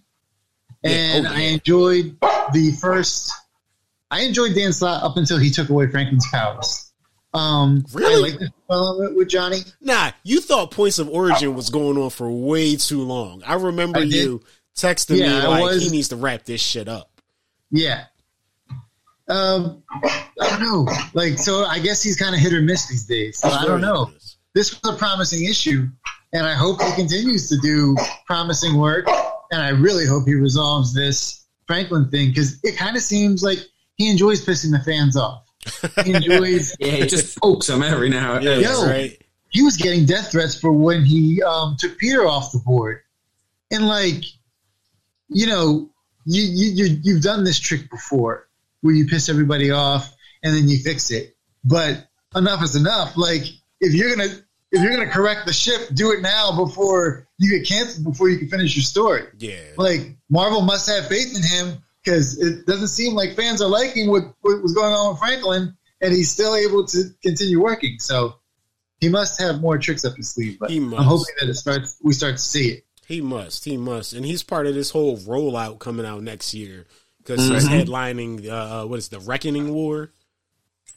and Yeah, oh, I enjoyed the first. I enjoyed Dan Slott up until he took away Franklin's powers. Um, Really? I like the development with Johnny. Nah, you thought Points of Origin was going on for way too long. I remember I you texting Yeah, me like was- he needs to wrap this shit up. Yeah. Um, I don't know. Like, so I guess he's kind of hit or miss these days. So I don't know. This was a promising issue, and I hope he continues to do promising work. And I really hope he resolves this Franklin thing because it kind of seems like he enjoys pissing the fans off. He enjoys. <laughs> Yeah, he just pokes them every now and Yeah, then. Yo. right. he was getting death threats for when he um, took Peter off the board, and like, you know, you you you you've done this trick before where you piss everybody off and then you fix it. But enough is enough. Like, if you're gonna if you're gonna correct the ship, do it now before you get canceled before you can finish your story. Yeah. Like, Marvel must have faith in him because it doesn't seem like fans are liking what, what was going on with Franklin, and he's still able to continue working. So he must have more tricks up his sleeve. But. I'm hoping that it starts. We start to see it. He must. He must. And he's part of this whole rollout coming out next year because he's headlining uh, what is the Reckoning War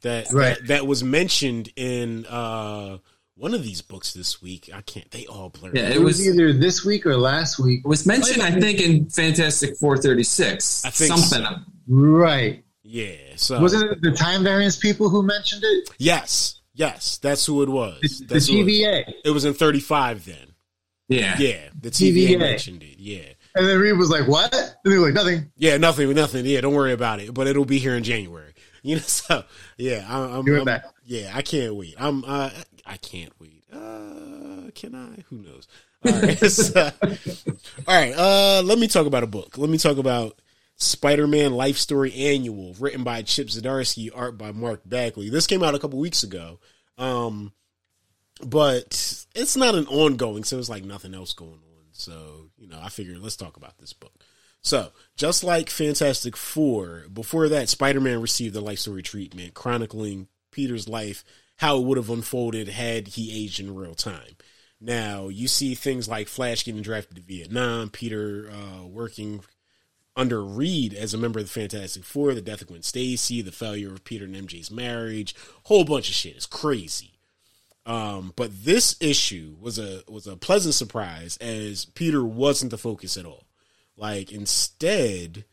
that, Right. that that was mentioned in uh, one of these books this week. I can't. They all blur. Yeah, It, it was, was either this week or last week. it was mentioned, I think, in Fantastic Four thirty six. I think something. so. Right. yeah. So Wasn't it the time variance people who mentioned it? yes, yes, that's who it was. The, the That's who it, TVA. it was in thirty five then. Yeah, Yeah, the TVA, TVA. mentioned it. Yeah. And then Reed was like, "What?" And they were like, "Nothing." Yeah, nothing, nothing. Yeah, don't worry about it. But it'll be here in January. <laughs> You know, so yeah, I'm, I'm, I'm- back. yeah, I can't wait. I'm, uh, I can't wait. Uh, can I? Who knows? <laughs> All right, <laughs> so- all right. Uh, let me talk about a book. Let me talk about Spider-Man Life Story Annual, written by Chip Zdarsky, art by Mark Bagley. This came out a couple weeks ago. Um, but it's not an ongoing, so it's like nothing else going on. So, you know, I figured let's talk about this book. So, just like Fantastic Four, before that, Spider Man received the life story treatment, chronicling Peter's life, how it would have unfolded had he aged in real time. Now, you see things like Flash getting drafted to Vietnam, Peter uh, working under Reed as a member of the Fantastic Four, the death of Gwen Stacy, the failure of Peter and MJ's marriage, whole bunch of shit. It's crazy. Um, but this issue was a was a pleasant surprise as Peter wasn't the focus at all. Like instead,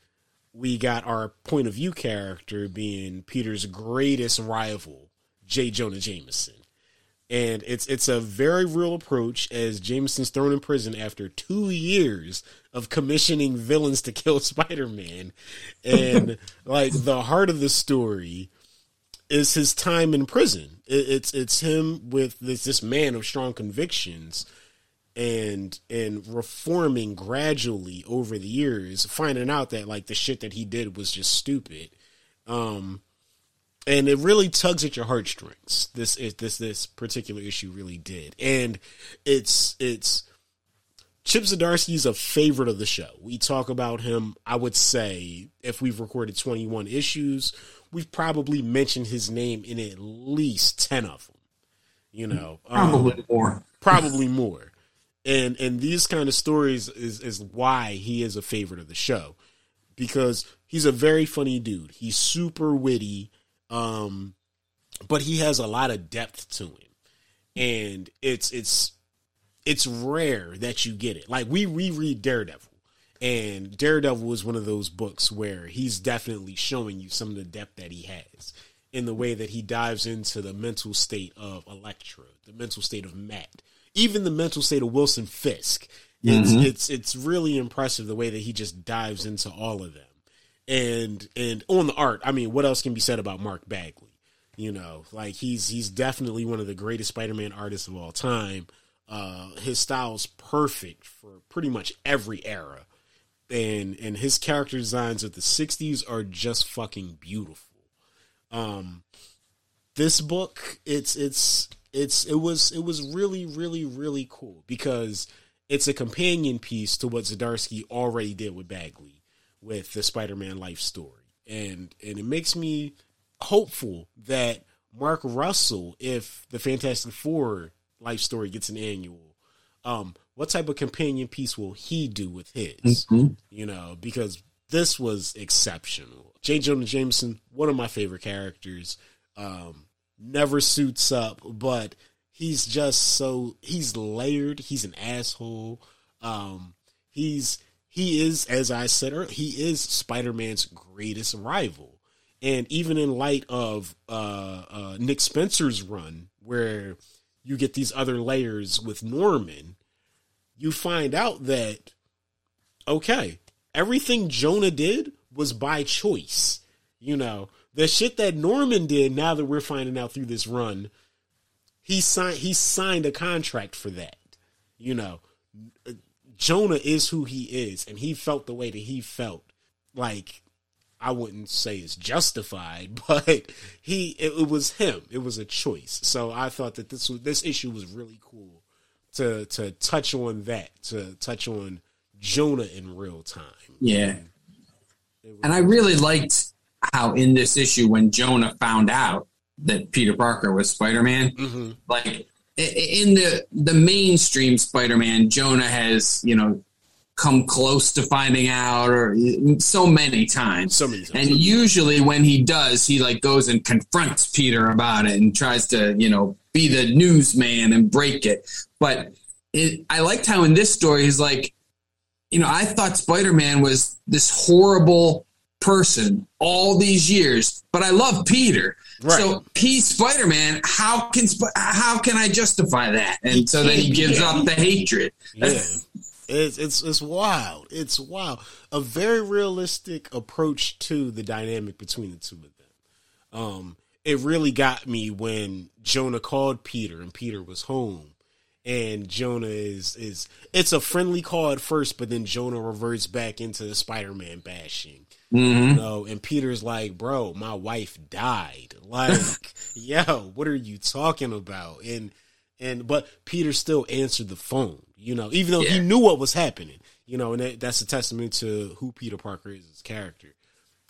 we got our point of view character being Peter's greatest rival, J. Jonah Jameson. And it's it's a very real approach as Jameson's thrown in prison after two years of commissioning villains to kill <laughs> Spider Man. And like the heart of the story is his time in prison. It, it's it's him with this this man of strong convictions and and reforming gradually over the years, finding out that like the shit that he did was just stupid. Um and it really tugs at your heartstrings. This is this this particular issue really did. And it's it's Chip Zdarsky's a favorite of the show. We talk about him, I would say, if we've recorded 21 issues, we've probably mentioned his name in at least 10 of them. You know, um, probably more. probably more. And and these kind of stories is is why he is a favorite of the show because he's a very funny dude. He's super witty, um, but he has a lot of depth to him, and it's it's it's rare that you get it. Like we reread Daredevil, and Daredevil is one of those books where he's definitely showing you some of the depth that he has in the way that he dives into the mental state of Elektra, the mental state of Matt, even the mental state of Wilson Fisk. It's it's it's really impressive the way that he just dives into all of them. And and on the art, I mean, what else can be said about Mark Bagley? You know, like he's he's definitely one of the greatest Spider-Man artists of all time. Uh, his style's perfect for pretty much every era, and and his character designs of the '60s are just fucking beautiful. Um, this book, it's it's it's it was it was really really really cool because it's a companion piece to what Zdarsky already did with Bagley with the Spider-Man life story, and and it makes me hopeful that Mark Russell, if the Fantastic Four life story gets an annual, um, what type of companion piece will he do with his? Mhm. You know, because this was exceptional. J. Jonah Jameson, one of my favorite characters, um, never suits up, but he's just so he's layered. He's an asshole. Um, he's he is, as I said earlier, he is Spider Man's greatest rival. And even in light of uh, uh, Nick Spencer's run, where you get these other layers with Norman, you find out that okay, everything Jonah did was by choice. You know, the shit that Norman did. Now that we're finding out through this run, he signed he signed a contract for that. You know, Jonah is who he is, and he felt the way that he felt. Like I wouldn't say it's justified, <laughs> but he it, it was him. It was a choice. So I thought that this was, this issue was really cool to to touch on that, to touch on Jonah in real time. Yeah. And I really liked how in this issue when Jonah found out that Peter Parker was Spider-Man, Mm-hmm. like in the the mainstream Spider-Man, Jonah has, you know, come close to finding out or so many times. So many times. And usually when he does, he like goes and confronts Peter about it and tries to, you know, be the newsman and break it. But it, I liked how in this story he's like, you know, I thought Spider Man was this horrible person all these years, but I love Peter. Right. So he's Spider Man. How can how can I justify that? And so then he gives up the hatred. Yeah. It's it's it's wild. It's wild. A very realistic approach to the dynamic between the two of them. Um, it really got me when Jonah called Peter and Peter was home. And Jonah is is it's a friendly call at first, but then Jonah reverts back into the Spider Man bashing. You know, and Peter's like, Bro, my wife died. <laughs> Like, yo, what are you talking about? And and but Peter still answered the phone, you know, even though he knew what was happening, you know, and that, that's a testament to who Peter Parker is as a character.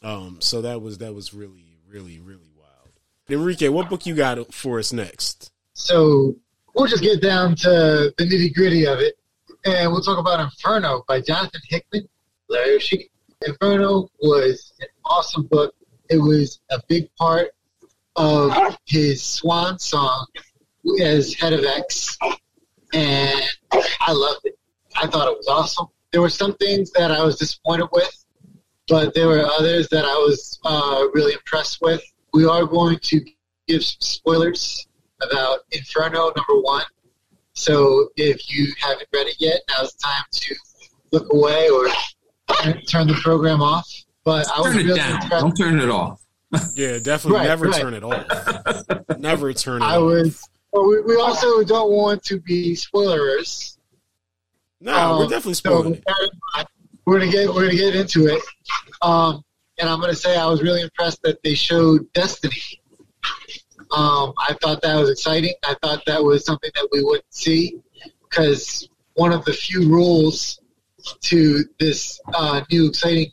Um, so that was that was really, really, really wild. Enrique, what book you got for us next? So we'll just get down to the nitty gritty of it, and we'll talk about Inferno by Jonathan Hickman. Larry. Inferno was an awesome book. It was a big part of his swan song as head of X, and I loved it. I thought it was awesome. There were some things that I was disappointed with, but there were others that I was uh, really impressed with. We are going to give some spoilers about Inferno number one. So if you haven't read it yet, now's the time to look away or turn, turn the program off. But I was Turn it really down. impressed. Don't turn it off. <laughs> Yeah, definitely Right, never right. turn it off. never turn it I off. was. Well, we, we also don't want to be spoilers. No, we're Um, definitely so spoiling with it. that in mind, we're gonna get we're gonna get into it. Um, and I'm gonna say I was really impressed that they showed Destiny. Um, I thought that was exciting. I thought that was something that we wouldn't see because one of the few rules to this uh, new exciting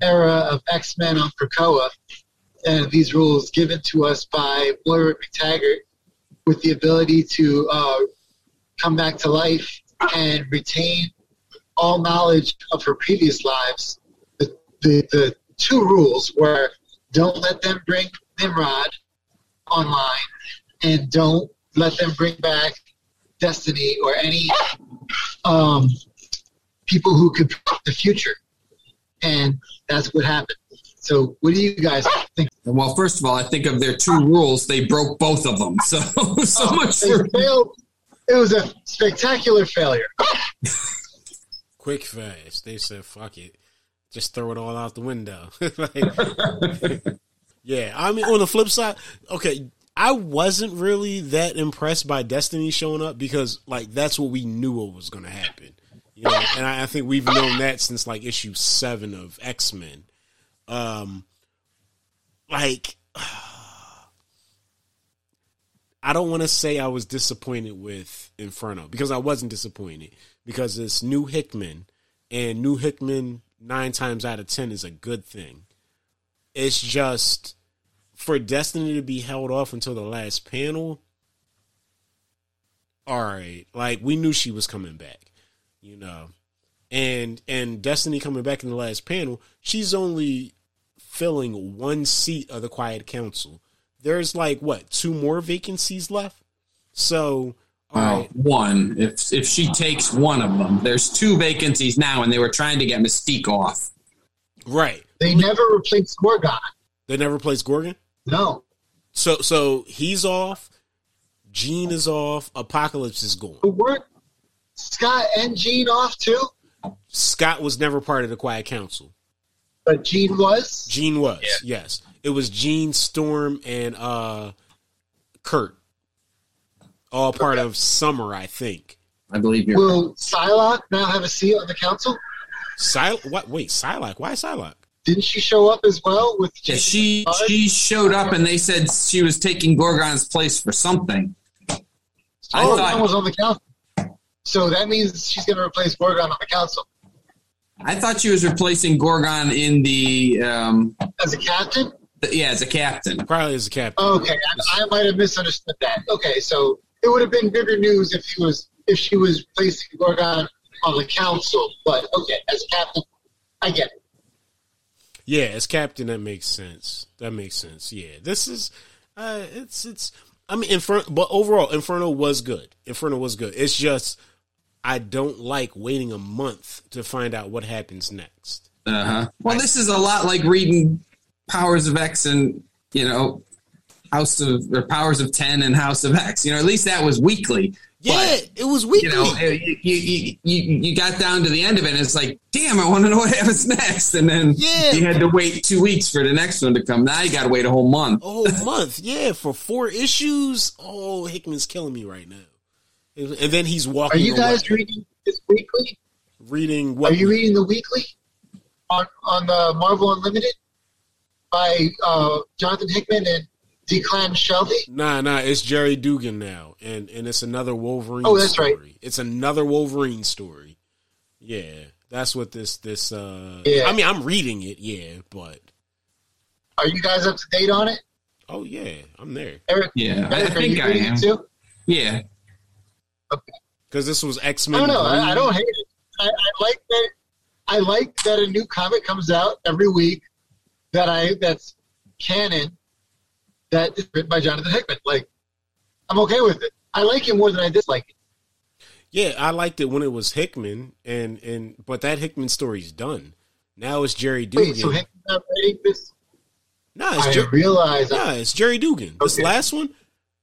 era of X Men on Krakoa, and these rules given to us by Moira MacTaggert with the ability to uh, come back to life and retain all knowledge of her previous lives. The, the, the two rules were don't let them bring Nimrod online and don't let them bring back Destiny or any um, people who could predict the future. And that's what happened. So, what do you guys think? Well, first of all, I think of their two rules. They broke both of them. <laughs> So, so much for failed. It was a spectacular failure. <laughs> Quick fast. They said, fuck it. Just throw it all out the window. <laughs> Like, yeah. I mean, on the flip side, okay, I wasn't really that impressed by Destiny showing up because, like, that's what we knew what was going to happen. You know, and I, I think we've known that since like issue seven of X Men. Um, like, <sighs> I don't want to say I was disappointed with Inferno because I wasn't disappointed because it's new Hickman, and new Hickman nine times out of ten is a good thing. It's just for Destiny to be held off until the last panel. All right, like we knew she was coming back, you know, and and Destiny coming back in the last panel, she's only filling one seat of the Quiet Council. There's like what two more vacancies left, so all Uh, one. If if she takes one of them, there's two vacancies now, and they were trying to get Mystique off. right. They never replaced Gorgon. They never replaced Gorgon. No. So so he's off. Jean is off. Apocalypse is gone. But weren't Scott and Jean off too? Scott was never part of the Quiet Council. But Jean was? Jean was, yes. It was Jean, Storm, and uh Kurt. All part of Summer, I think. I believe you're. Will Psylocke now have a seat on the council? Sil what wait, Psylocke. Why Psylocke? Didn't she show up as well with Yeah, Jean? she she showed up, and they said she was taking Gorgon's place for something. I Gorgon thought was on the council. So that means she's going to replace Gorgon on the council. I thought she was replacing Gorgon in the um, As a captain? yeah as a captain. Probably as a captain. Okay, I, I might have misunderstood that. Okay, so it would have been bigger news if he was if she was placing Gorgon on the council. But okay, as a captain, I get it. Yeah, as captain, that makes sense. That makes sense. Yeah, this is, uh, it's it's. I mean, Inferno, but overall, Inferno was good. Inferno was good. It's just I don't like waiting a month to find out what happens next. Uh huh. Well, this is a lot like reading Powers of X and you know House of or Powers of Ten and House of X. You know, at least that was weekly. Yeah, But, it was weekly. you know, you, you, you, you got down to the end of it, and it's like, damn, I want to know what happens <laughs> next. And then Yeah. you had to wait two weeks for the next one to come. Now you got to wait a whole month. a whole month. Yeah, for four issues. Oh, Hickman's killing me right now. And then he's walking. Are you guys away. reading this weekly? reading what? Are you reading the weekly on on the Marvel Unlimited by uh, Jonathan Hickman and Declan Shalvey? Nah, nah, it's Gerry Duggan now, and and it's another Wolverine. Oh, that's story. right. It's another Wolverine story. Yeah, that's what this this. uh Yeah. I mean, I'm reading it, yeah, but Are you guys up to date on it? oh yeah, I'm there Eric, Yeah, I Eric, are think you I am. it too? Yeah. because this was X Men. I don't know. I, I don't hate it. I, I like that. I like that a new comic comes out every week that I that's canon that is written by Jonathan Hickman. Like, I'm okay with it. I like it more than I dislike it. Yeah, I liked it when it was Hickman, and and but that Hickman story's done. Now it's Gerry Duggan. Wait, so Hickman's not writing this? nah, it's I Jer- realize. Nah, it's Gerry Duggan. This Okay. last one,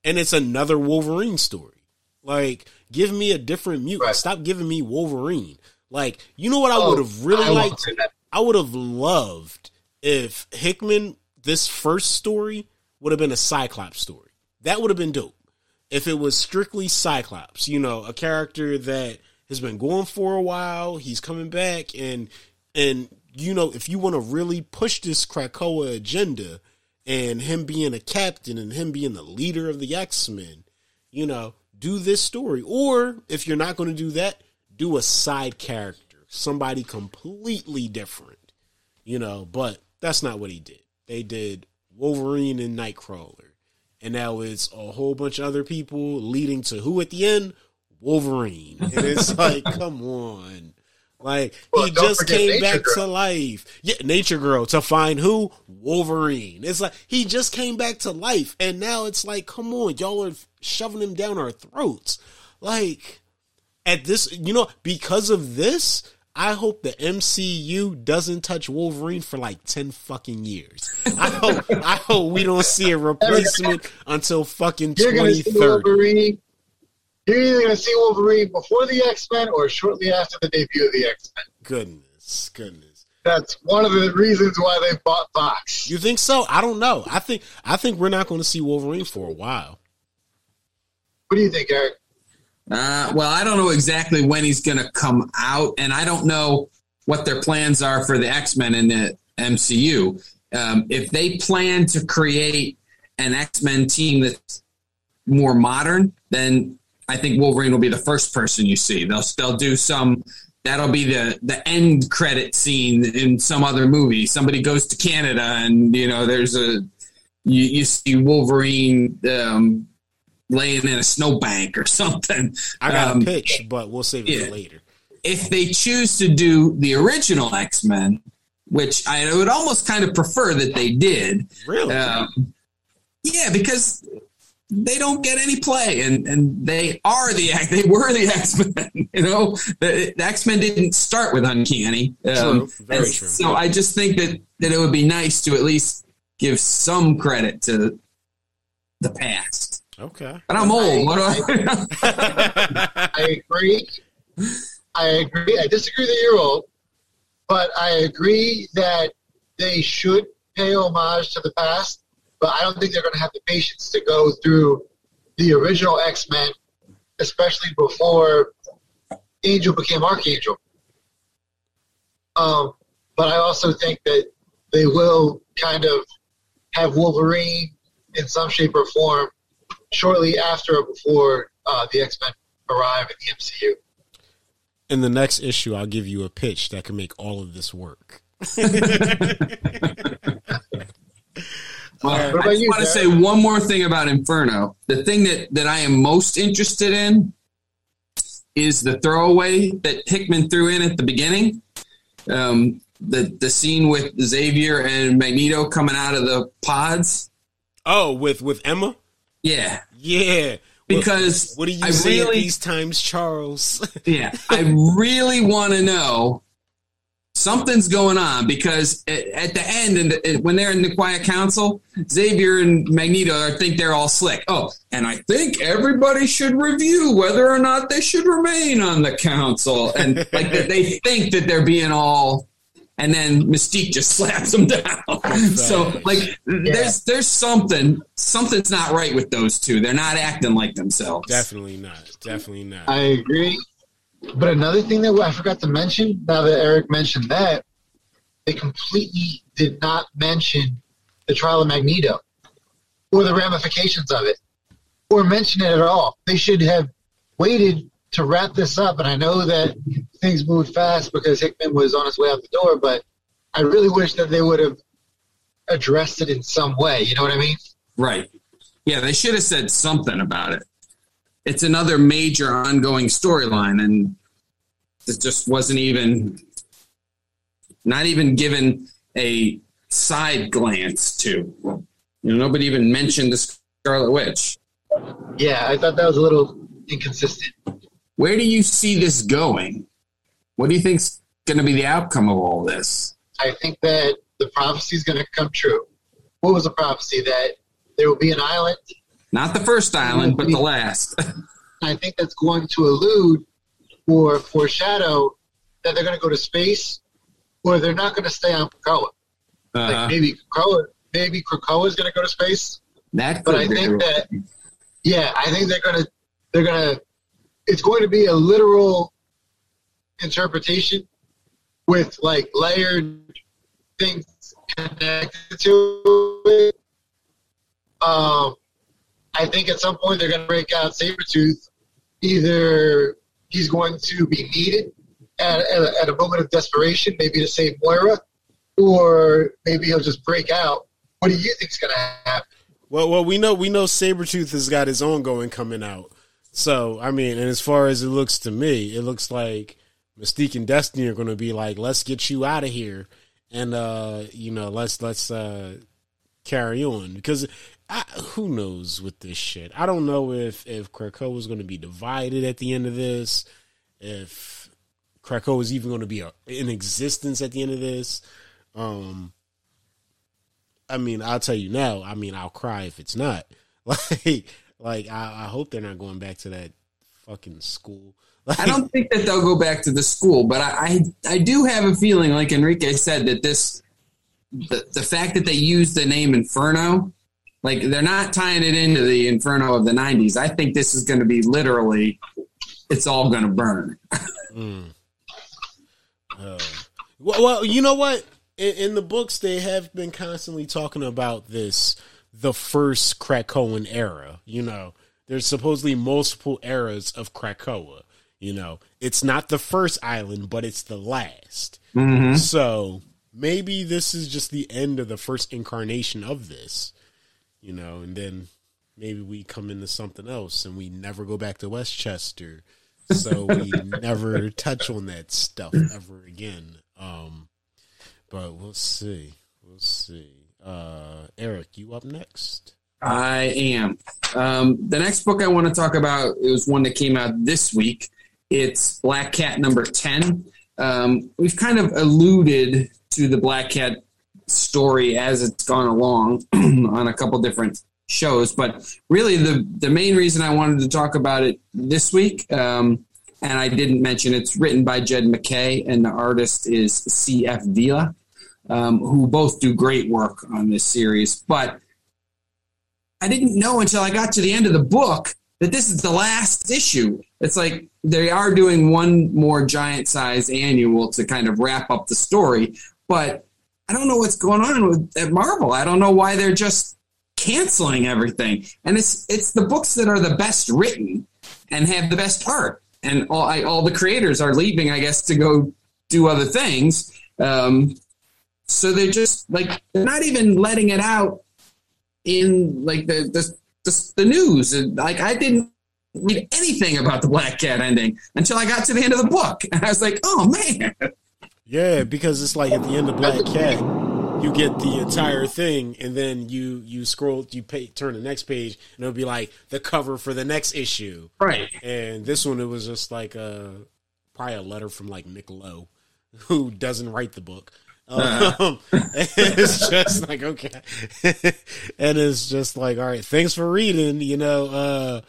and it's another Wolverine story. Like, give me a different mutant. Right. Stop giving me Wolverine. Like, you know what I Oh, would have really I liked? I would have loved if Hickman, this first story, would have been a Cyclops story. That would have been dope. If it was strictly Cyclops, you know, a character that has been going for a while, he's coming back, and and you know, if you want to really push this Krakoa agenda, and him being a captain and him being the leader of the X Men, you know, do this story. Or if you're not going to do that, do a side character, somebody completely different, you know. But that's not what he did. They did Wolverine and Nightcrawler, and now it's a whole bunch of other people leading to who at the end? Wolverine, and it's <laughs> like, come on. Like Well, he just came Nature back Girl. to life. Yeah, Nature Girl to find who? Wolverine. It's like he just came back to life, and now it's like, come on, y'all are shoving him down our throats. Like at this, you know, because of this, I hope the MCU doesn't touch Wolverine for like ten fucking years. I hope, I hope we don't see a replacement until fucking You're going to see. Wolverine. You're either going to see Wolverine before the X Men or shortly after the debut of the X Men. Goodness, goodness. That's one of the reasons why they bought Fox. You think so? I don't know. I think I think we're not going to see Wolverine for a while. What do you think, Eric? Uh, well, I don't know exactly when he's going to come out, and I don't know what their plans are for the X Men in the MCU. Um, if they plan to create an X Men team that's more modern, then I think Wolverine will be the first person you see. They'll they'll do some. That'll be the the end credit scene in some other movie. Somebody goes to Canada, and you know there's a you, you see Wolverine um, laying in a snowbank or <laughs> something. I got Um, a pitch, but we'll save it yeah. for later. if they choose to do the original X Men, which I would almost kind of prefer that they did. Really? Um, yeah, because they don't get any play, and and they are the <laughs> they were the X Men. <laughs> You know, the, the X Men didn't start with Uncanny. Um, True. Very true. So I just think that that it would be nice to at least give some credit to the past. Okay. And I'm old. What do I? <laughs> I agree. I agree. I disagree that you're old, but I agree that they should pay homage to the past. But I don't think they're going to have the patience to go through the original X Men, especially before Angel became Archangel. Um, but I also think that they will kind of have Wolverine in some shape or form shortly after or before uh, the X Men arrive in the MCU. In the next issue, I'll give you a pitch that can make all of this work. <laughs> <laughs> Well, I just you, want to say one more thing about Inferno. The thing that, that I am most interested in is the throwaway that Hickman threw in at the beginning. Um, the the scene with Xavier and Magneto coming out of the pods. Oh, with with Emma? Yeah, Yeah. because What do you I say at really, these times, Charles? <laughs> yeah, I really want to know something's going on because at, at the end and when they're in the quiet council, Xavier and Magneto are, think they're all slick. Oh, and I think everybody should review whether or not they should remain on the council, and like that <laughs> they think that they're being all. And then Mystique just <laughs> slaps them down. so, like, there's there's something something's not right with those two. They're not acting like themselves. Definitely not. Definitely not. I agree. But another thing that I forgot to mention, now that Eric mentioned that, they completely did not mention the trial of Magneto or the ramifications of it or mention it at all. They should have waited to wrap this up. And I know that things moved fast because Hickman was on his way out the door, but I really wish that they would have addressed it in some way. You know what I mean? Right. Yeah, they should have said something about it. It's another major ongoing storyline, and it just wasn't even, not even given a side glance to. You know, nobody even mentioned the Scarlet Witch. Yeah, I thought that was a little inconsistent. Where do you see this going? What do you think's going to be the outcome of all this? I think that the prophecy is going to come true. What was the prophecy? That there will be an island. Not the first island, but the last. <laughs> I think that's going to allude or foreshadow that they're going to go to space, or they're not going to stay on Krakoa. Like Uh, maybe Krakoa, maybe Krakoa is going to go to space, that but I think that yeah, I think they're going to they're going to it's going to be a literal interpretation with like layered things connected to it. Um, I think at some point they're going to break out Sabretooth. Either he's going to be needed at, at, a, at a moment of desperation, maybe to save Moira, or maybe he'll just break out. What do you think's going to happen? Well, well, we know we know Sabretooth has got his own going coming out. So, I mean, and as far as it looks to me, it looks like Mystique and Destiny are going to be like, "Let's get you out of here," and uh, you know, let's let's uh, carry on because I, who knows with this shit. I don't know if if Krakoa is going to be divided at the end of this, if Krakoa is even going to be a, in existence at the end of this. Um, I mean, I'll tell you now. I mean, I'll cry if it's not. <laughs> Like, like I, I hope they're not going back to that fucking school. Like, <laughs> I don't think that they'll go back to the school, but I, I, I do have a feeling, like Enrique said, that this, the, the fact that they use the name Inferno, like they're not tying it into the Inferno of the '90s. I think this is going to be literally it's all going to burn. Uh, well, well, you know what? In, in the books, they have been constantly talking about this, the first Krakoan era. You know, there's supposedly multiple eras of Krakoa. You know, it's not the first island, but it's the last. So maybe this is just the end of the first incarnation of this. You know, and then maybe we come into something else and we never go back to Westchester. So <laughs> we never touch on that stuff ever again. Um, but we'll see. We'll see. Uh, Eric, you up next? I am. Um, the next book I want to talk about is one that came out this week. It's Black Cat number 10. Um, we've kind of alluded to the Black Cat story as it's gone along <clears throat> on a couple different shows, but really the, the main reason I wanted to talk about it this week, um, and I didn't mention it's written by Jed MacKay and the artist is C.F. Villa, um, who both do great work on this series. But I didn't know until I got to the end of the book that this is the last issue. It's like they are doing one more giant size annual to kind of wrap up the story, but I don't know what's going on with at Marvel. I don't know why they're just canceling everything. And it's it's the books that are the best written and have the best art. And all I, all the creators are leaving, I guess, to go do other things. Um, so they're just like they're not even letting it out in like the the, the, the news. And, Like I didn't read anything about the Black Cat ending until I got to the end of the book, and I was like, oh man. Yeah, because it's like at the end of Black <laughs> Cat, you get the entire thing, and then you you scroll, you pay, turn the next page, and it'll be like the cover for the next issue. Right. And this one, it was just like a probably a letter from like Nick Lowe, who doesn't write the book. Um, <laughs> it's just like okay, <laughs> and it's just like all right, thanks for reading. You know, uh,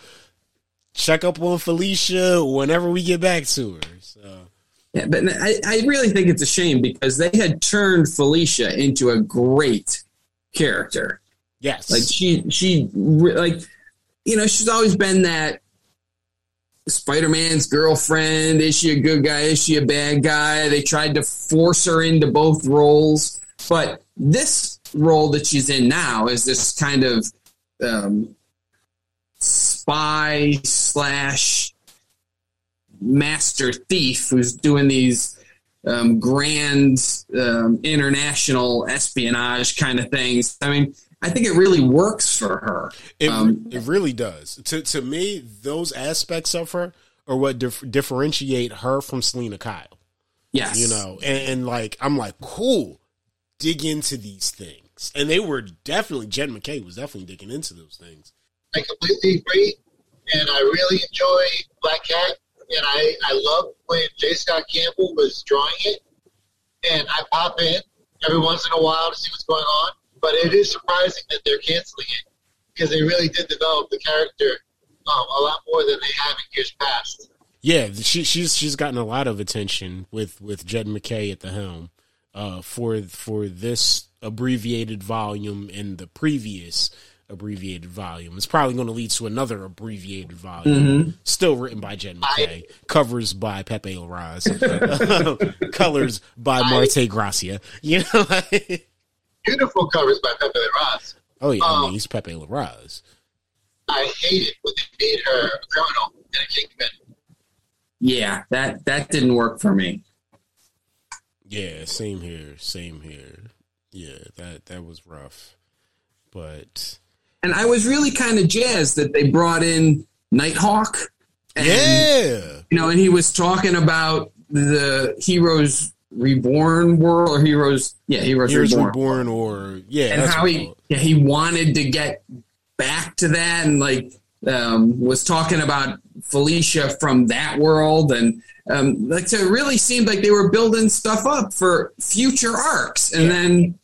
check up on Felicia whenever we get back to her. So Yeah, but I, I really think it's a shame because they had turned Felicia into a great character. yes, Like she, she, like, you know, she's always been that Spider-Man's girlfriend. Is she a good guy? Is she a bad guy? They tried to force her into both roles, but this role that she's in now is this kind of um, spy slash master thief who's doing these um, grand um, international espionage kind of things. I mean, I think it really works for her. It, Um, it really does. To to me, those aspects of her are what dif- differentiate her from Selina Kyle. Yes, You know, and, and like I'm like, cool, dig into these things, and they were definitely Jed MacKay was definitely digging into those things. I completely agree, and I really enjoy Black Cat, and I I love when J. Scott Campbell was drawing it, and I pop in every once in a while to see what's going on. But it is surprising that they're canceling it because they really did develop the character um, a lot more than they have in years past. Yeah, she she's she's gotten a lot of attention with with Jed MacKay at the helm uh, for for this abbreviated volume and the previous abbreviated volume. It's probably going to lead to another abbreviated volume, still written by Jed MacKay, covers by Pepe Larraz, <laughs> colors by Marte Gracia. You know, <laughs> Beautiful covers by Pepe Ross. oh yeah, I Um, mean he's Pepe Larraz. I hated when they made her a criminal and a kingpin. yeah, that that didn't work for me. Yeah, same here, same here. Yeah, that that was rough, but. And I was really kind of jazzed that they brought in Nighthawk. And, Yeah. you know, and he was talking about the Heroes Reborn world or Heroes, yeah, Heroes, Heroes Reborn, Reborn or yeah, and that's how he yeah, he wanted to get back to that and like um, was talking about Felicia from that world and um, like so it really seemed like they were building stuff up for future arcs and then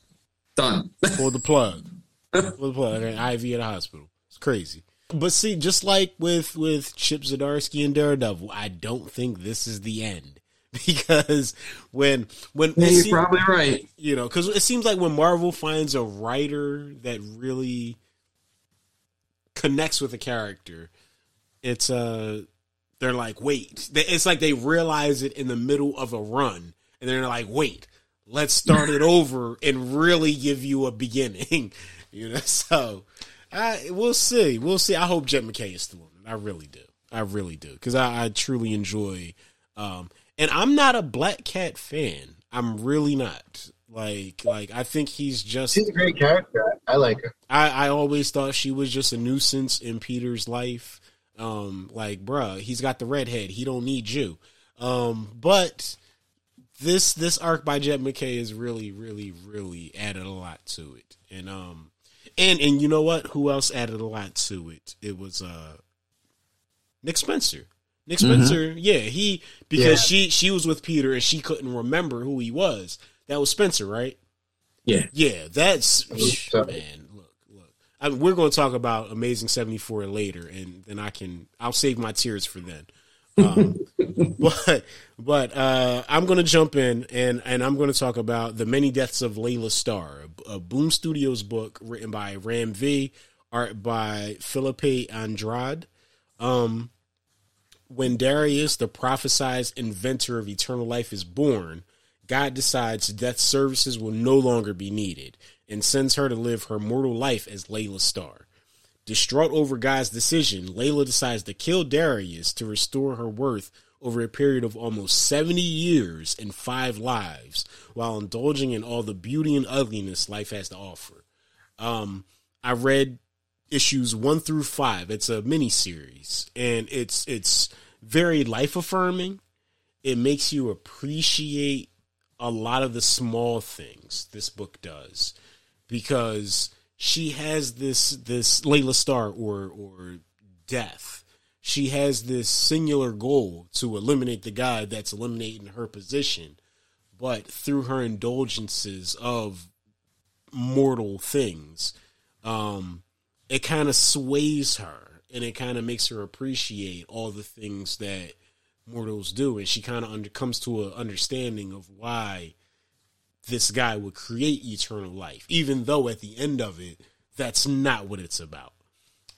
done. <laughs> pull the plug. pull the plug. An IV at the hospital. It's crazy. But see, just like with with Chip Zdarsky and Daredevil, I don't think this is the end <laughs> because when when Yeah, you're seem- probably right. you know because it seems like when Marvel finds a writer that really connects with a character, it's uh they're like, wait. It's like they realize it in the middle of a run, and they're like, wait, let's start it <laughs> over and really give you a beginning. <laughs> you know, so I we'll see, we'll see. I hope Jed MacKay is still it. I really do. I really do because I, I truly enjoy. Um, and I'm not a Black Cat fan. I'm really not. Like, like I think he's just. She's a great character. I like her. I, I always thought she was just a nuisance in Peter's life. Um, like, bruh, he's got the redhead. He don't need you. Um, but this this arc by Jed MacKay is really, really, really added a lot to it. And um, and and you know what? Who else added a lot to it? It was uh, Nick Spencer. Nick Spencer, yeah, he because Yeah. she she was with Peter and she couldn't remember who he was. That was Spencer, right? Yeah. Yeah, that's so. man. Look, look. I mean, we're going to talk about Amazing Seventy Four later, and then I can I'll save my tears for then. Um, <laughs> but but uh, I'm going to jump in and and I'm going to talk about the many deaths of Leila Starr, a, a Boom Studios book written by Ram V, art by Filipe Andrade. Um, when Darius, the prophesized inventor of eternal life, is born, God decides death services will no longer be needed and sends her to live her mortal life as Leila Starr. Distraught over God's decision, Leila decides to kill Darius to restore her worth over a period of almost 70 years and five lives while indulging in all the beauty and ugliness life has to offer. Um, I read issues one through five. It's a mini series, and it's it's very life affirming. It makes you appreciate a lot of the small things this book does, because she has this this Leila Starr or or death. She has this singular goal to eliminate the guy that's eliminating her position, but through her indulgences of mortal things, um, it kind of sways her and it kind of makes her appreciate all the things that mortals do. And she kind of under, comes to an understanding of why this guy would create eternal life even though at the end of it that's not what it's about.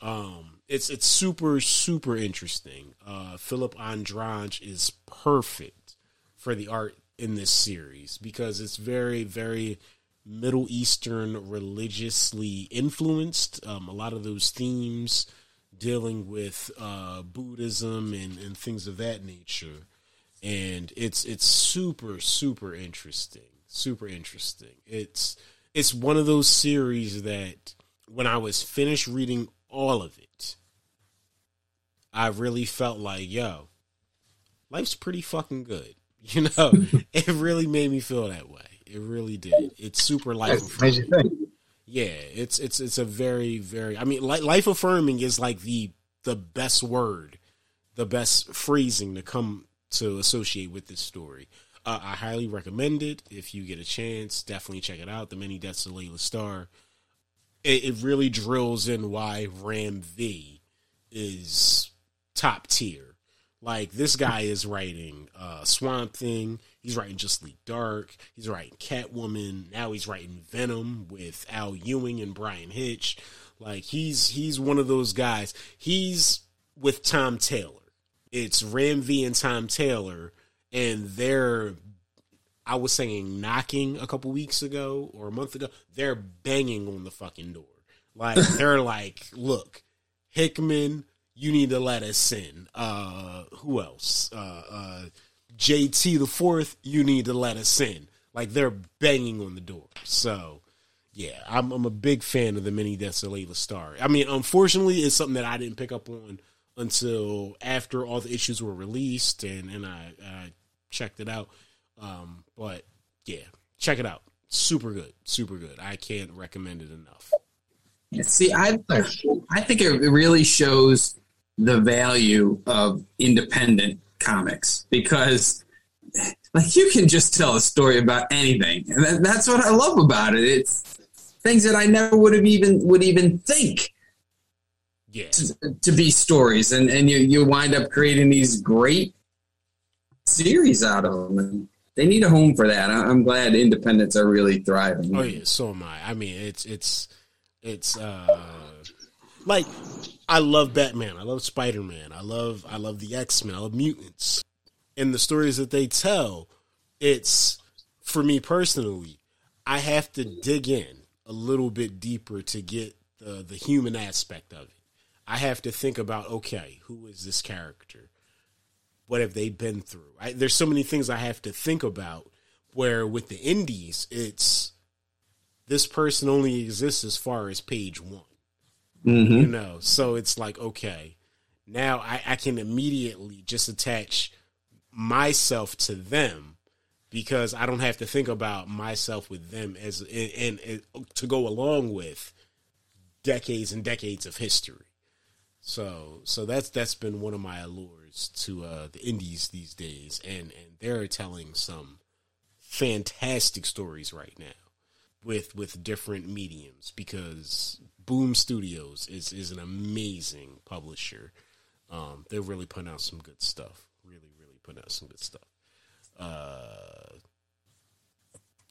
Um it's it's super super interesting. Uh Filipe Andrade is perfect for the art in this series because it's very very Middle Eastern religiously influenced. Um, a lot of those themes dealing with uh, Buddhism and, and things of that nature, and it's it's super super interesting, super interesting. It's it's one of those series that when I was finished reading all of it, I really felt like, yo, life's pretty fucking good. <laughs> You know, <laughs> it really made me feel that way. It really did. It's super life That's made you think. yeah, it's it's it's a very very. I mean, li- life affirming is like the the best word, the best phrasing to come to associate with this story. Uh, I highly recommend it if you get a chance. Definitely check it out. The Many Deaths of Leila Starr. It, it really drills in why Ram V is top tier. Like this guy is writing uh, Swamp Thing. He's writing Just League Dark. He's writing Catwoman. Now he's writing Venom with Al Ewing and Bryan Hitch. Like he's he's one of those guys. He's with Tom Taylor. It's Ram V and Tom Taylor, and they're I was saying knocking a couple weeks ago or a month ago. They're banging on the fucking door. Like <laughs> they're like, look, Hickman, you need to let us in. Uh, who else? Uh, uh, JT the fourth, you need to let us in. Like they're banging on the door. So yeah, I'm, I'm a big fan of the mini deaths of Leila Starr. I mean, unfortunately, it's something that I didn't pick up on until after all the issues were released and, and I, I checked it out. Um, but yeah, check it out. Super good, super good. I can't recommend it enough. See, I I think it really shows the value of independent comics because like you can just tell a story about anything and that's what i love about it. It's things that i never would have even would even think Yeah, to, to be stories and and you you wind up creating these great series out of them and they need a home for that. I'm glad independents are really thriving. Oh yeah, so am I. I mean, it's it's it's uh like I love Batman, I love Spider Man, I love I love the X Men, I love mutants, and the stories that they tell. It's for me personally, I have to dig in a little bit deeper to get the the human aspect of it. I have to think about okay, who is this character? What have they been through? I, there's so many things I have to think about. Where with the indies, it's this person only exists as far as page one. Mm-hmm. You know, so it's like okay, now I, I can immediately just attach myself to them because I don't have to think about myself with them as and, and, and to go along with decades and decades of history. So so that's that's been one of my allures to uh, the indies these days, and and they're telling some fantastic stories right now with with different mediums because Boom Studios is is an amazing publisher. Um, they're really putting out some good stuff. Really, really putting out some good stuff. Uh,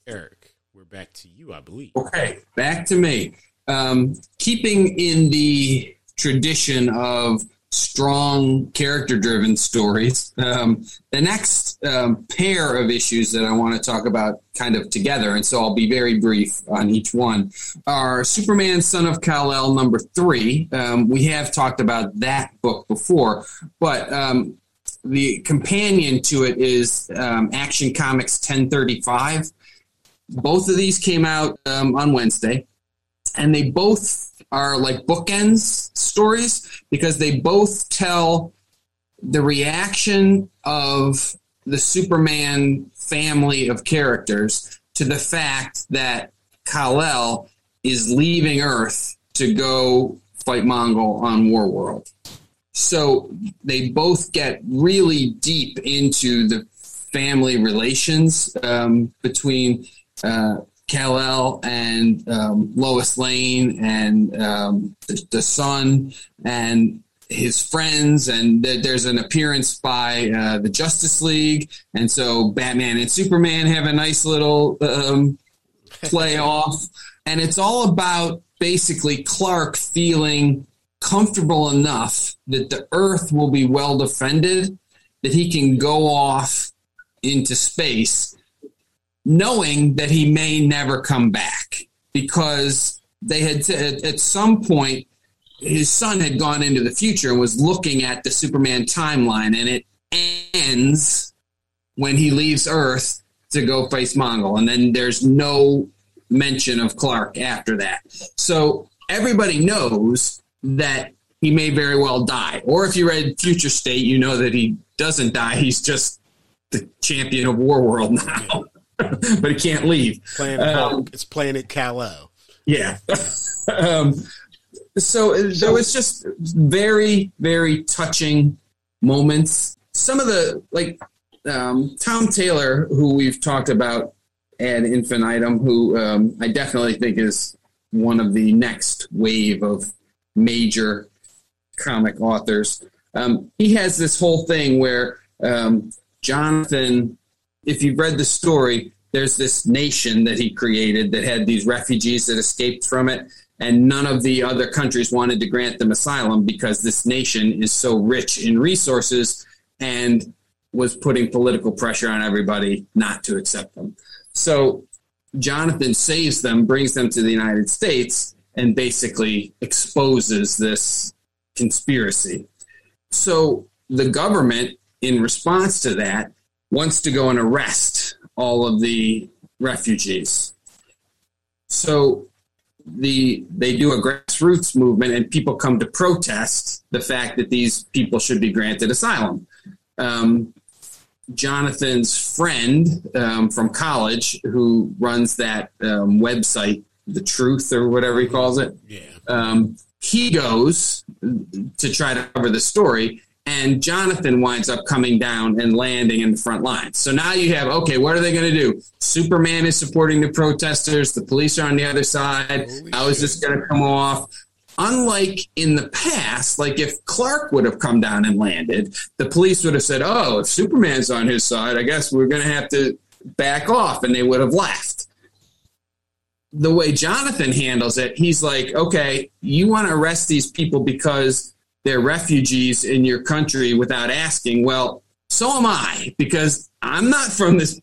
Eric, we're back to you, I believe. Okay, back to me. Um, keeping in the tradition of strong character driven stories, um, the next um, pair of issues that I want to talk about kind of together, and so I'll be very brief on each one, are Superman Son of Kal El number three. Um, we have talked about that book before, but um, the companion to it is um, Action Comics 1035. Both of these came out um, on Wednesday, and they both are like bookends stories because they both tell the reaction of the Superman family of characters to the fact that Kal-El is leaving Earth to go fight Mongul on Warworld. So they both get really deep into the family relations um, between uh, Kal-El and um, Lois Lane and um, the, the, son and his friends, and th- there's an appearance by uh, the Justice League, and so Batman and Superman have a nice little um, play <laughs> off, and it's all about basically Clark feeling comfortable enough that the Earth will be well defended, that he can go off into space knowing that he may never come back because they had at some point his son had gone into the future and was looking at the Superman timeline, and it ends when he leaves Earth to go face Mongul, and then there's no mention of Clark after that. So everybody knows that he may very well die. Or if you read Future State, you know that he doesn't die. He's just the champion of War World <laughs> now. <laughs> but he can't leave. Um, it's Planet Kal-El. Yeah. <laughs> um, so, so it's just very, very touching moments. Some of the like um, Tom Taylor, who we've talked about ad infinitum, who um, I definitely think is one of the next wave of major comic authors. Um, he has this whole thing where um, Jonathan if you've read the story, there's this nation that he created that had these refugees that escaped from it, and none of the other countries wanted to grant them asylum because this nation is so rich in resources and was putting political pressure on everybody not to accept them. So Jonathan saves them, brings them to the United States, and basically exposes this conspiracy. So the government, in response to that, wants to go and arrest all of the refugees. So the they do a grassroots movement and people come to protest the fact that these people should be granted asylum. Um, Jonathan's friend um, from college, who runs that um, website, The Truth or whatever he calls it, yeah, um, he goes to try to cover the story, and Jonathan winds up coming down and landing in the front lines. So now you have okay, what are they going to do? Superman is supporting the protesters. The police are on the other side. Holy How is this going to come off? Unlike in the past, like if Clark would have come down and landed, the police would have said, "Oh, if Superman's on his side, I guess we're going to have to back off," and they would have left. the way Jonathan handles it, he's like, okay, you want to arrest these people because they're refugees in your country without asking. Well, so am I, because I'm not from this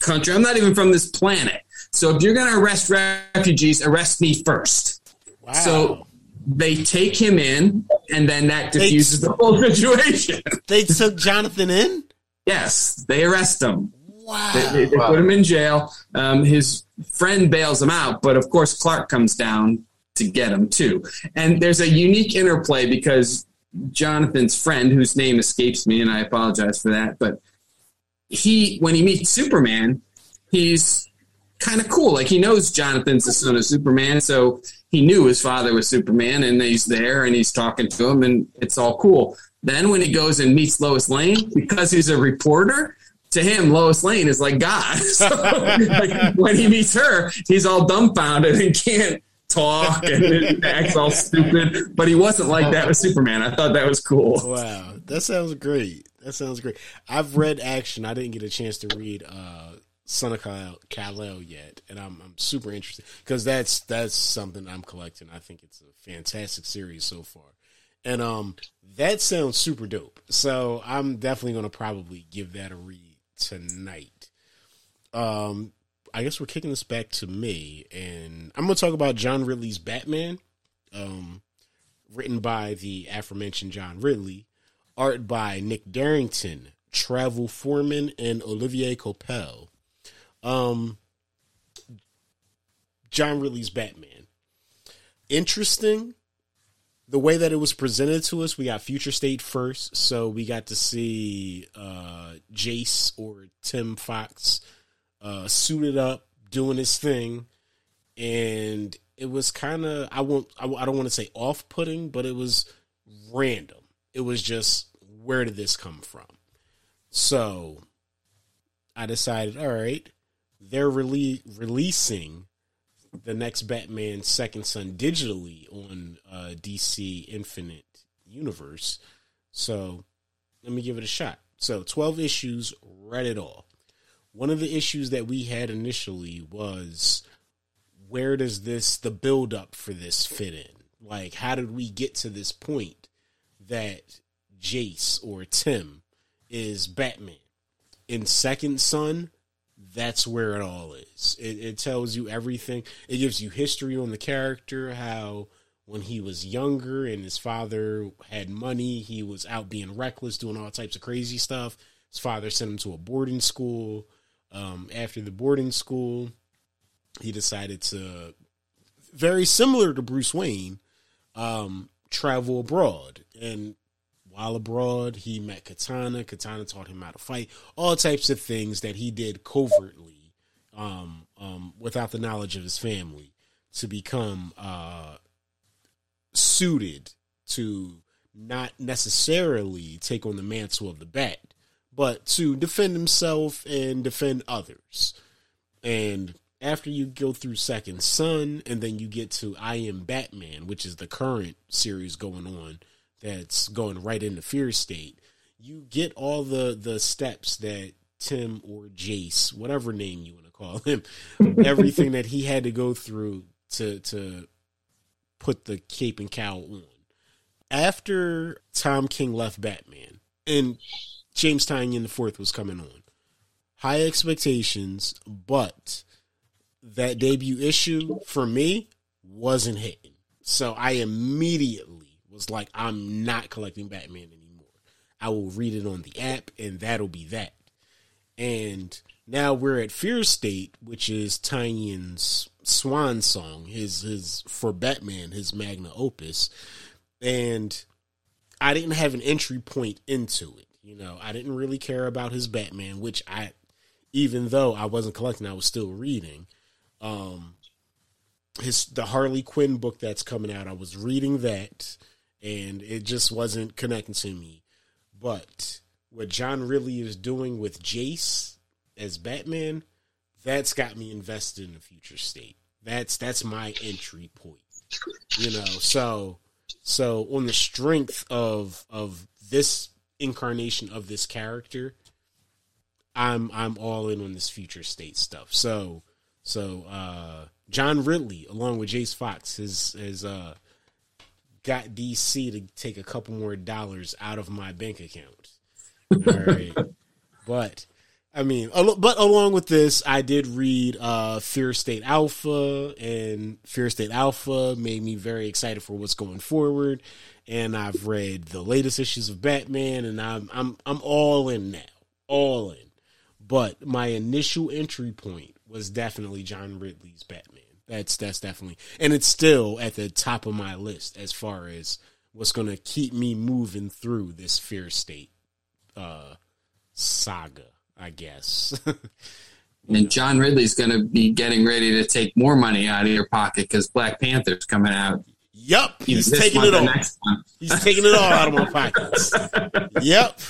country. I'm not even from this planet. So if you're going to arrest refugees, arrest me first. Wow. So they take him in, and then that diffuses the whole situation. <laughs> they took Jonathan in. yes, they arrest him. Wow. They, they- they put him in jail. Um, his friend bails him out, but of course Clark comes down to get him too. And there's a unique interplay because Jonathan's friend, whose name escapes me, and I apologize for that, but he, when he meets Superman, he's kind of cool. Like he knows Jonathan's the son of Superman, so he knew his father was Superman, and he's there and he's talking to him, and it's all cool. Then when he goes and meets Lois Lane, because he's a reporter, to him, Lois Lane is like God. <laughs> So, like, when he meets her, he's all dumbfounded and can't talk and acts all stupid. But he wasn't like that with Superman. I thought that was cool. Wow, that sounds great. That sounds great. I've read Action. I didn't get a chance to read uh, Son of Kal- Kal-El yet, and I'm, I'm super interested because that's that's something I'm collecting. I think it's a fantastic series so far, and um, that sounds super dope. So I'm definitely to probably give that a read tonight. Um, I guess we're kicking this back to me, and I'm going to talk about John Ridley's Batman. Um, written by the aforementioned John Ridley, art by Nick Derington, Travel Foreman, and Olivier Coipel. Um, John Ridley's Batman. Interesting. The way that it was presented to us, we got Future State first, so we got to see uh, Jace or Tim Fox uh, suited up doing his thing, and it was kind of I won't I, I don't want to say off putting, but it was random. It was just where did this come from? So I decided, all right, they're rele- releasing the next Batman Second Son digitally on uh, DC Infinite Universe. So let me give it a shot. So 12 issues, read it all. One of the issues that we had initially was where does this the build up for this fit in? Like how did we get to this point that Jace or Tim is Batman? In Second Son, that's where it all is. It, it tells you everything. It gives you history on the character, how when he was younger and his father had money, he was out being reckless, doing all types of crazy stuff. His father sent him to a boarding school. Um, after the boarding school, he decided to, very similar to Bruce Wayne, um, travel abroad. And while abroad, he met Katana. Katana taught him how to fight, all types of things that he did covertly, um, um, without the knowledge of his family, to become uh, suited to not necessarily take on the mantle of the bat, but to defend himself and defend others. And after you go through Second Son, and then you get to I Am Batman, which is the current series going on that's going right into Fear State, you get all the the steps that Tim or Jace, whatever name you want to call him, <laughs> everything that he had to go through to to put the cape and cowl on. After Tom King left Batman and James Tynion the fourth was coming on, high expectations, but that debut issue for me wasn't hitting. So I immediately was like, I'm not collecting Batman anymore. I will read it on the app, and that'll be that. And now we're at Fear State, which is Tynion's swan song, his his for Batman, his magna opus. And I didn't have an entry point into it. You know, I didn't really care about his Batman, which I even though I wasn't collecting, I was still reading. Um his the Harley Quinn book that's coming out, I was reading that and it just wasn't connecting to me. But what John Ridley is doing with Jace as Batman, that's got me invested in the future state. That's that's my entry point. You know, so so on the strength of of this incarnation of this character, I'm I'm all in on this future state stuff. So so uh John Ridley, along with Jace Fox, has has uh, got DC to take a couple more dollars out of my bank account. All right, <laughs> but I mean, but along with this, I did read uh, Fear State Alpha, and Fear State Alpha made me very excited for what's going forward. And I've read the latest issues of Batman, and I'm I'm I'm all in now, all in. But my initial entry point was definitely John Ridley's Batman. That's that's definitely, and it's still at the top of my list as far as what's going to keep me moving through this Fear State uh, saga. I guess. <laughs> And John Ridley's going to be getting ready to take more money out of your pocket because Black Panther's coming out. Yep, he's taking it all. He's taking it all out of my <laughs> pockets. Yep,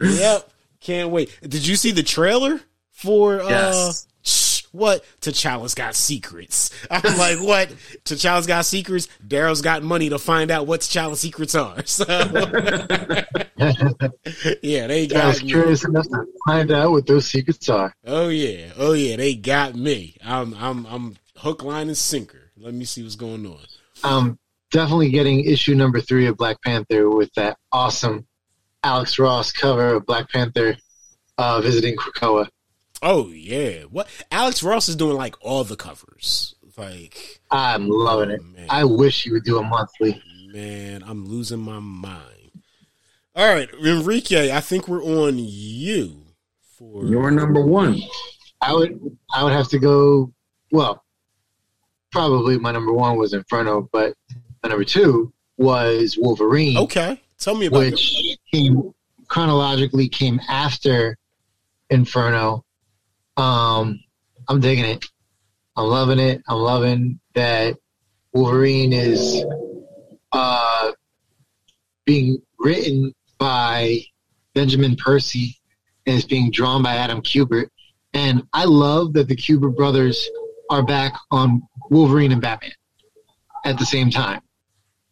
yep. Can't wait. Did you see the trailer for? uh Yes. shh, What T'Challa's got secrets? I'm like, what? T'Challa's got secrets. Darryl's got money to find out what T'Challa's secrets are. <laughs> So, <laughs> yeah, they I got was me. curious enough to find out what those secrets are. Oh yeah, oh yeah, they got me. I'm I'm I'm hook, line, and sinker. Let me see what's going on. Um, definitely getting issue number three of Black Panther with that awesome Alex Ross cover of Black Panther uh, visiting Krakoa. Oh yeah, what Alex Ross is doing like all the covers. Like I'm loving it. Man. I wish he would do a monthly. man, I'm losing my mind. All right, Enrique, I think we're on you for You're number one. I would I would have to go. Well, probably my number one was Inferno, but my number two was Wolverine, okay. Tell me about it. which came chronologically came after Inferno. Um, I'm digging it. I'm loving it. I'm loving that Wolverine is uh, being written by Benjamin Percy and is being drawn by Adam Kubert. And I love that the Kubert brothers are back on Wolverine and Batman at the same time.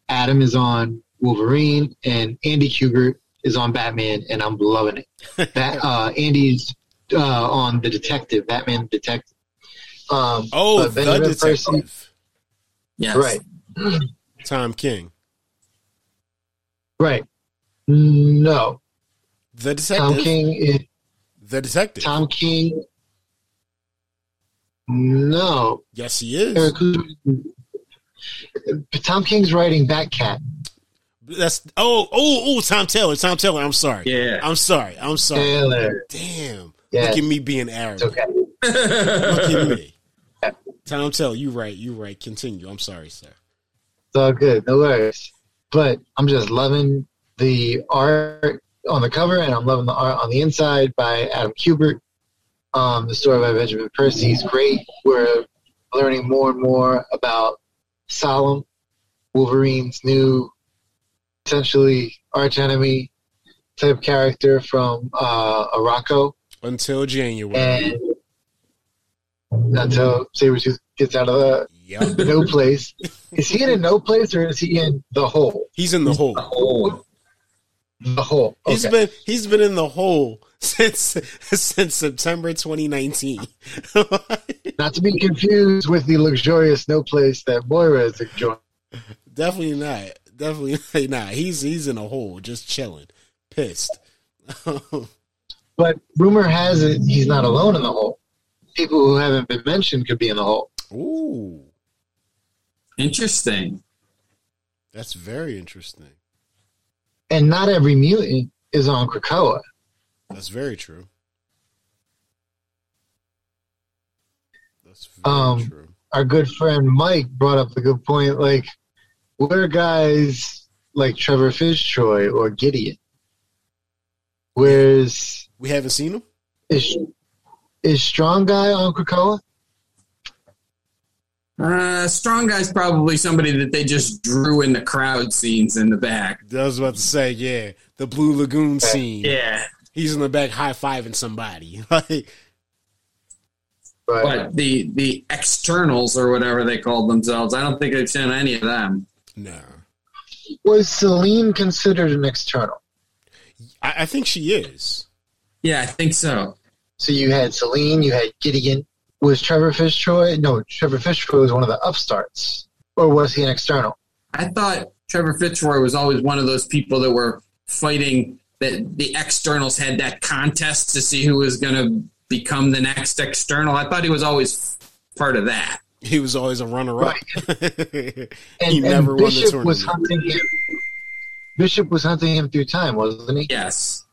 Adam is on Wolverine and Andy Kubert is on Batman, and I'm loving it. <laughs> That uh, Andy's uh, on the Detective, Batman Detective. Um, Oh, but the Benjamin Percy- detective, Yes. right, <clears throat> Tom King. right. No, The detective. Tom. King is The detective. Tom King. No, Yes, he is. Eric, Tom King's writing Batcat. That's oh oh oh Tom Taylor. Tom Taylor. I'm sorry. Yeah. I'm sorry. I'm sorry. Taylor. Damn. Yeah. Look at me being arrogant. Okay. Look at me. <laughs> Tom Taylor, you right. You right. Continue. I'm sorry, sir. It's all good. No worries. But I'm just loving the art on the cover, and I'm loving the art on the inside by Adam Kubert. Um, the story by Benjamin Percy is great. We're learning more and more about Solem, Wolverine's new, essentially arch enemy type character from uh, Arakko. Until January. And until Sabretooth gets out of the, Yep. the no place. Is he in a no place or is he in the hole? He's in the hole. Oh, The hole. He's Okay. been he's been in the hole <laughs> since since September 2019. <laughs> Not to be confused with the luxurious no place that Moira is enjoying. Definitely not. Definitely <laughs> not. He's he's in a hole, just chilling, pissed. But rumor has it he's not alone in the hole. People who haven't been mentioned could be in the hole. Ooh, interesting. that's very interesting. And not every mutant is on Krakoa. That's very true. That's very Um, true. Our good friend Mike brought up the good point. Like, what are guys like Trevor Fitzroy or Gideon? Where's We haven't seen him. is is Strong Guy on Krakoa? Uh, strong guy's probably somebody that they just drew in the crowd scenes in the back. I was about to say, yeah, the Blue Lagoon scene. Yeah, He's in the back high fiving somebody. <laughs> Like, But, but the the externals or whatever they called themselves, I don't think I've seen any of them. no, was Selene considered an external? I, I think she is. Yeah, I think so. So you had Selene, you had Gideon, was Trevor Fitzroy? No, Trevor Fitzroy was one of the upstarts, or was he an external? I thought Trevor Fitzroy was always one of those people that were fighting that the externals had that contest to see who was going to become the next external. I thought he was always part of that. He was always a runner up. <laughs> And, he and never won the Bishop tournament. was hunting him. Bishop was hunting him through time, wasn't he? Yes.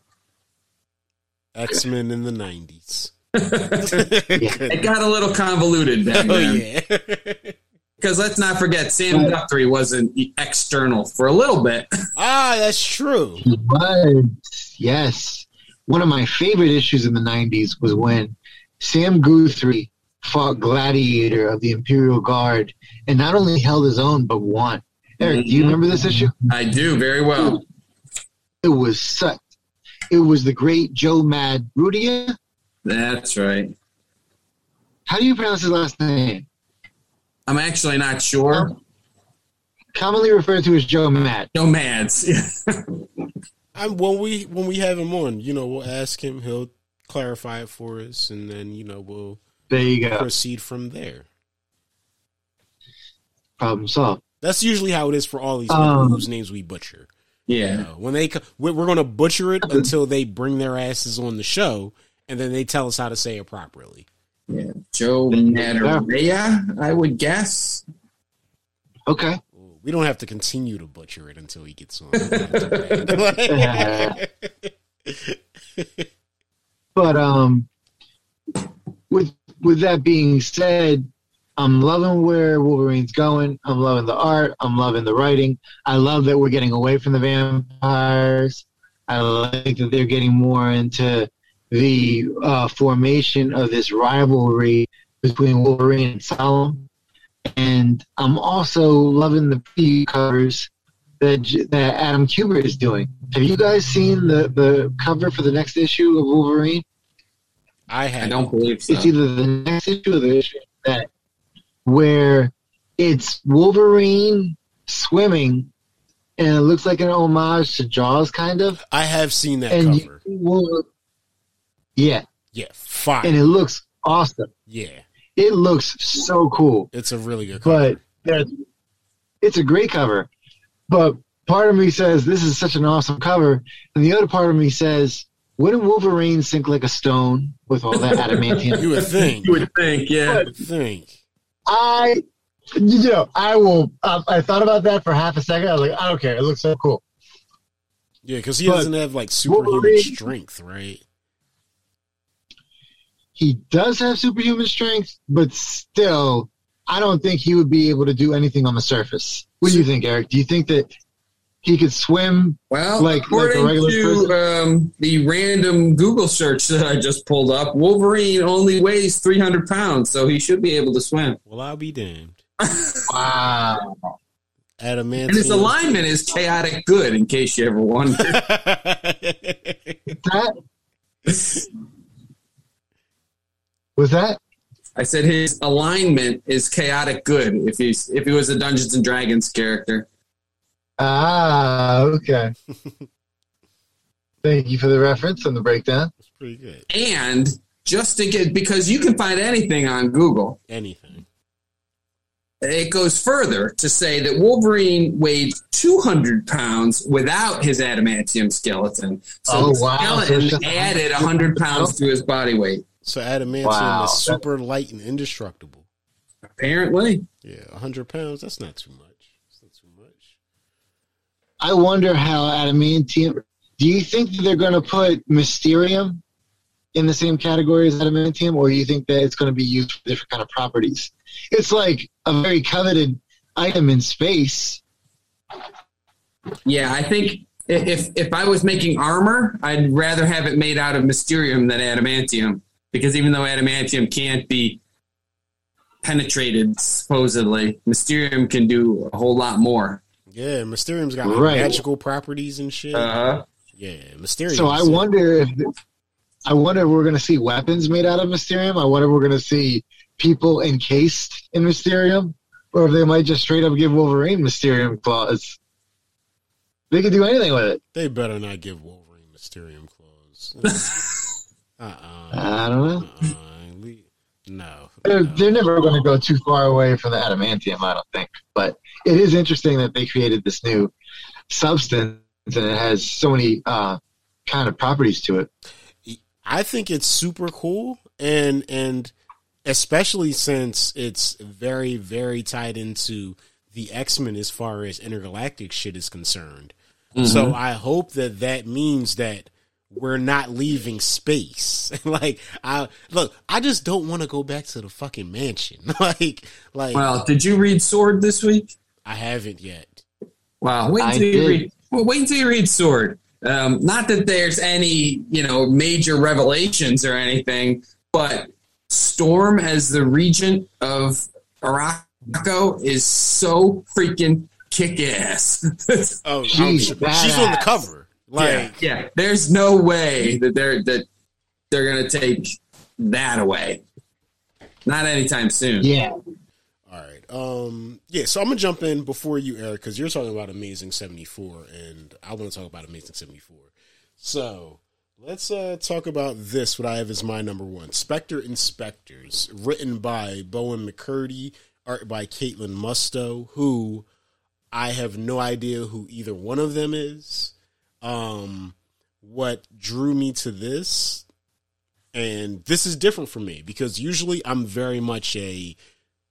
X Men in the nineties. <laughs> <laughs> It got a little convoluted back Oh then. yeah. <laughs> Because let's not forget, Sam Guthrie wasn't external for a little bit. ah, that's true. He was. Yes. One of my favorite issues in the 90s was when Sam Guthrie fought Gladiator of the Imperial Guard and not only held his own, but won. Eric, do you remember this issue? I do very well. It was such. It was the great Joe Mad Rudia. That's right. How do you pronounce his last name? I'm actually not sure. Commonly referred to as Joe Mad. Nomads. <laughs> I'm, when we when we have him on, you know, we'll ask him. He'll clarify it for us, and then you know we'll There you go. proceed from there. Problem solved. That's usually how it is for all these people Um, whose names we butcher. yeah. Uh, when they co- we're we're going to butcher it until they bring their asses on the show, and then they tell us how to say it properly. yeah. Joe Madarea, I would guess. Okay. We don't have to continue to butcher it until he gets on. <laughs> But um, with with that being said, I'm loving where Wolverine's going. I'm loving the art. I'm loving the writing. I love that we're getting away from the vampires. I like that they're getting more into the uh, formation of this rivalry between Wolverine and Solem. And I'm also loving the preview covers that that Adam Kubert is doing. Have you guys seen the, the cover for the next issue of Wolverine? I have. I don't believe so. It's either the next issue or the issue that where it's Wolverine swimming and it looks like an homage to Jaws, kind of. I have seen that and cover. you, Wolver- yeah, Yeah, fine. and it looks awesome. yeah, It looks so cool. it's a really good cover. but there's- it's a great cover. But part of me says this is such an awesome cover, and the other part of me says, wouldn't Wolverine sink like a stone with all that adamantium? <laughs> you would think. You would think, yeah. You would think. I, you know, I will. Uh, I thought about that for half a second. I was like, I don't care. It looks so cool. Yeah, because he But doesn't have like superhuman Wolverine- strength, right? He does have superhuman strength, but still, I don't think he would be able to do anything on the surface. What do you think, Eric? Do you think that he could swim? Well, Like- like a according regular to um, the random Google search that I just pulled up, Wolverine only weighs 300 pounds, so he should be able to swim. Well, I'll be damned. <laughs> Wow. Adamantium. And his alignment is chaotic good, in case you ever wondered. <laughs> That was that. I said his alignment is chaotic good. If he's if he was a Dungeons and Dragons character, Ah, okay. Thank you for the reference and the breakdown. It's pretty good. and just to get because you can find anything on Google. Anything. It goes further to say that Wolverine weighed 200 pounds without his adamantium skeleton. So Oh, the wow. Skeleton just added 100 pounds to his body weight. So adamantium Wow. is super light and indestructible. Apparently. Yeah, 100 pounds, that's not too much. That's not too much. I wonder how adamantium. Do you think that they're going to put Mysterium in the same category as adamantium, or do you think that it's going to be used for different kind of properties? It's like a very coveted item in space. Yeah, I think if if I was making armor, I'd rather have it made out of mysterium than adamantium because even though adamantium can't be penetrated supposedly, mysterium can do a whole lot more. Yeah, Mysterium's got like, Right. magical properties and shit. Uh-huh. yeah, Mysterium. So I wonder if I wonder if we're going to see weapons made out of Mysterium. I wonder if we're going to see people encased in Mysterium, or if they might just straight up give Wolverine Mysterium claws. They could do anything with it. They better not give Wolverine Mysterium claws. <laughs> uh-uh. I don't know. Uh-uh. No. They're, they're never going to go too far away from the adamantium, I don't think. But it is interesting that they created this new substance and it has so many uh, kind of properties to it. I think it's super cool, and and especially since it's very very tied into the X Men as far as intergalactic shit is concerned. So I hope that that means that we're not leaving space. <laughs> like I look, I just don't want to go back to the fucking mansion. <laughs> like like Well, did you read Sword this week? I haven't yet. Wow, wait I until you did. read. Well, wait until you read Sword. Um, not that there's any, you know, major revelations or anything, but Storm as the regent of Arakko is so freaking kick ass. <laughs> Oh, She's she's on the cover. Like yeah, there's no way that they're that they're gonna take that away. Not anytime soon. Yeah. All right. Um. Yeah. So I'm gonna jump in before you, Eric, because you're talking about Amazing '74, and I want to talk about Amazing '74. So let's uh talk about this. What I have is my number one: Spector Inspectors, written by Bowen McCurdy, art by Kaitlyn Musto, who I have no idea who either one of them is. Um, what drew me to this, and this is different for me because usually I'm very much a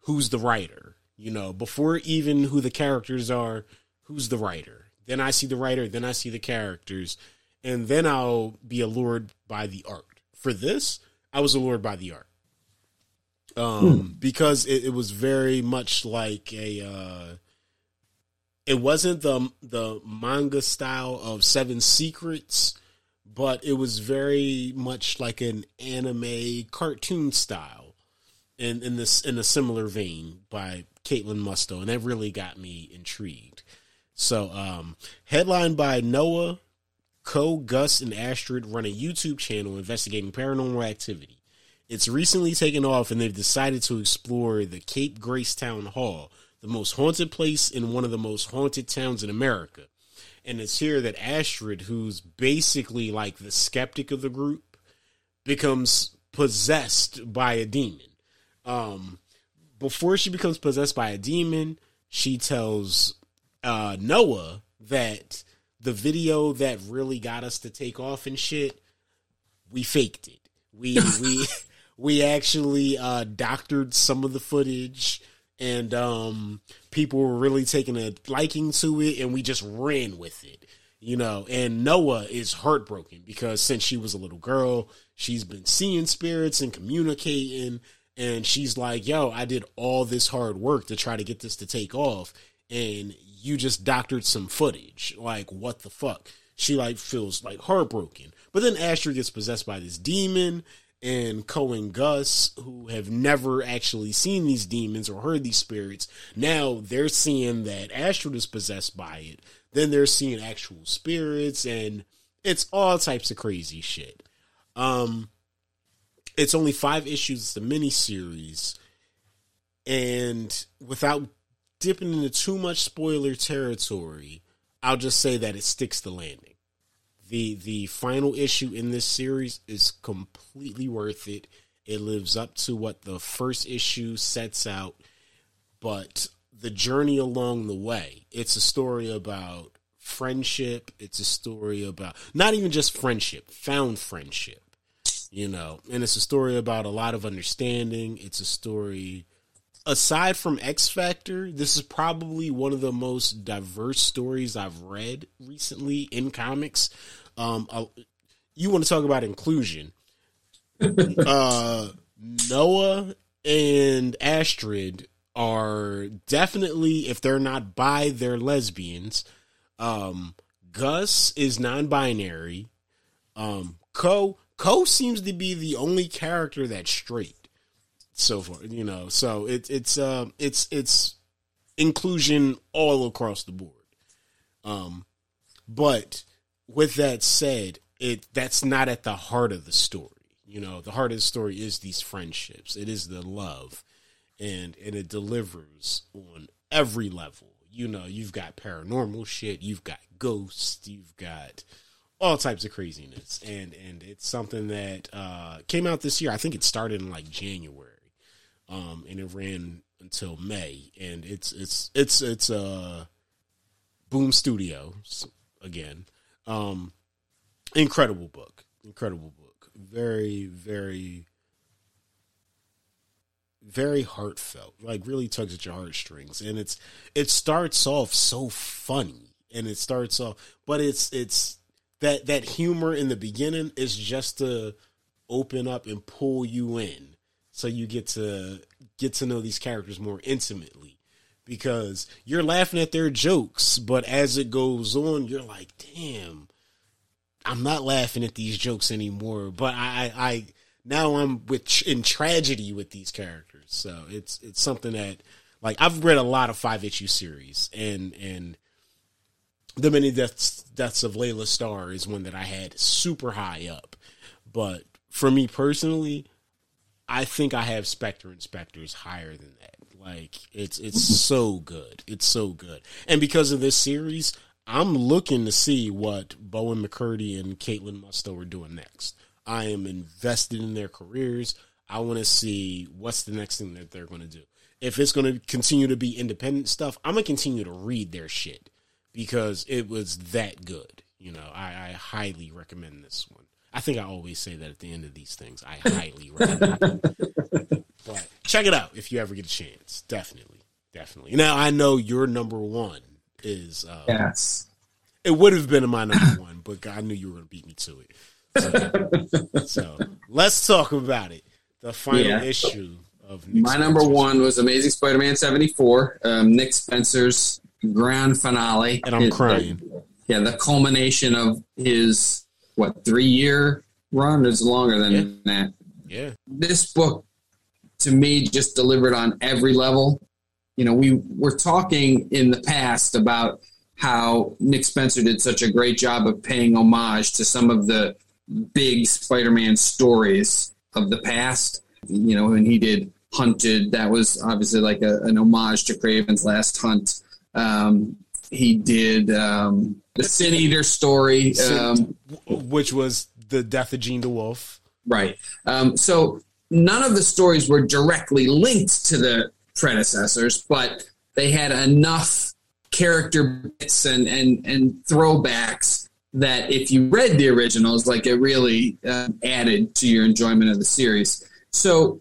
who's the writer. You know, before even who the characters are, who's the writer. Then I see the writer, then I see the characters, and then I'll be allured by the art. For this, I was allured by the art. Um, because it, it was very much like a uh it wasn't the the manga style of Seven Secrets, but it was very much like an anime cartoon style in in this in a similar vein by Kaitlyn Musto, and that really got me intrigued. So, um, headlined by Noah, Co, Gus, and Astrid run a YouTube channel investigating paranormal activity. It's recently taken off, and they've decided to explore the Cape Grace Town Hall, the most haunted place in one of the most haunted towns in America. And it's here that Astrid, who's basically like the skeptic of the group, becomes possessed by a demon. Um, before she becomes possessed by a demon, she tells uh, Noah that the video that really got us to take off and shit, we faked it. We we <laughs> we actually uh, doctored some of the footage, and um, people were really taking a liking to it, and we just ran with it. You know, and Noah is heartbroken because since she was a little girl, she's been seeing spirits and communicating, and she's like, "Yo, I did all this hard work to try to get this to take off, and you just doctored some footage. Like, what the fuck?" She like feels like heartbroken, but then Astrid gets possessed by this demon, and Co and Gus, who have never actually seen these demons or heard these spirits, now they're seeing that Astrid is possessed by it. Then they're seeing actual spirits, and it's all types of crazy shit. Um, it's only five issues. It's a mini series, and without dipping into too much spoiler territory, I'll just say that it sticks the landing. The The final issue in this series is completely worth it. It lives up to what the first issue sets out, but the journey along the way. It's a story about friendship. It's a story about not even just friendship, found friendship you know and it's a story about a lot of understanding it's a story aside from x factor this is probably one of the most diverse stories i've read recently in comics. Um uh, you want to talk about inclusion. <laughs> Uh noah and astrid are definitely if they're not bi they're lesbians. Um gus is non-binary. Um co Co seems to be the only character that's straight so far, you know. So it's it's uh, it's it's inclusion all across the board. Um, but with that said, it that's not at the heart of the story. You know, the heart of the story is these friendships. It is the love, and and it delivers on every level. You know, you've got paranormal shit, you've got ghosts, you've got all types of craziness and and it's something that uh came out this year i think it started in like january um, and it ran until May, and it's it's it's it's uh Boom Studios again. Um, incredible book, incredible book, very very very heartfelt, like really tugs at your heartstrings, and it's it starts off so funny, and it starts off, but it's it's that that humor in the beginning is just to open up and pull you in, so you get to get to know these characters more intimately, because you're laughing at their jokes, but as it goes on, you're like, damn. I'm not laughing at these jokes anymore, but I, I now I'm with in tragedy with these characters. So it's it's something that like I've read a lot of five issue series and and the many deaths deaths of Leila Starr is one that I had super high up. But for me personally, I think I have Spector Inspectors higher than that. Like it's it's so good. It's so good. And because of this series, I'm looking to see what Bowen McCurdy and Kaitlyn Musto are doing next. I am invested in their careers. I want to see what's the next thing that they're going to do. If it's going to continue to be independent stuff, I'm going to continue to read their shit because it was that good. You know, I, I highly recommend this one. I think I always say that at the end of these things. I highly recommend it. <laughs> But check it out if you ever get a chance. Definitely. Definitely. Now, I know your number one is. Uh, Yes. It would have been my number <laughs> one, but I knew you were going to beat me to it. So, so let's talk about it. The final Yeah. issue of Nick My number Spencer's- one was Amazing Spider-Man 74, um, Nick Spencer's grand finale. and I'm crying. yeah, the culmination of his what three year run is longer than Yeah. that. Yeah, This book, to me, just delivered on every level. You know, we were talking in the past about how Nick Spencer did such a great job of paying homage to some of the big Spider-Man stories of the past. You know, when he did Hunted, that was obviously like a, an homage to Kraven's Last Hunt. Um, he did um, the Sin Eater story. Um, which was the death of Jean DeWolff. Right. Um, so none of the stories were directly linked to the predecessors, but they had enough character bits and, and, and throwbacks that if you read the originals, like it really uh, added to your enjoyment of the series. So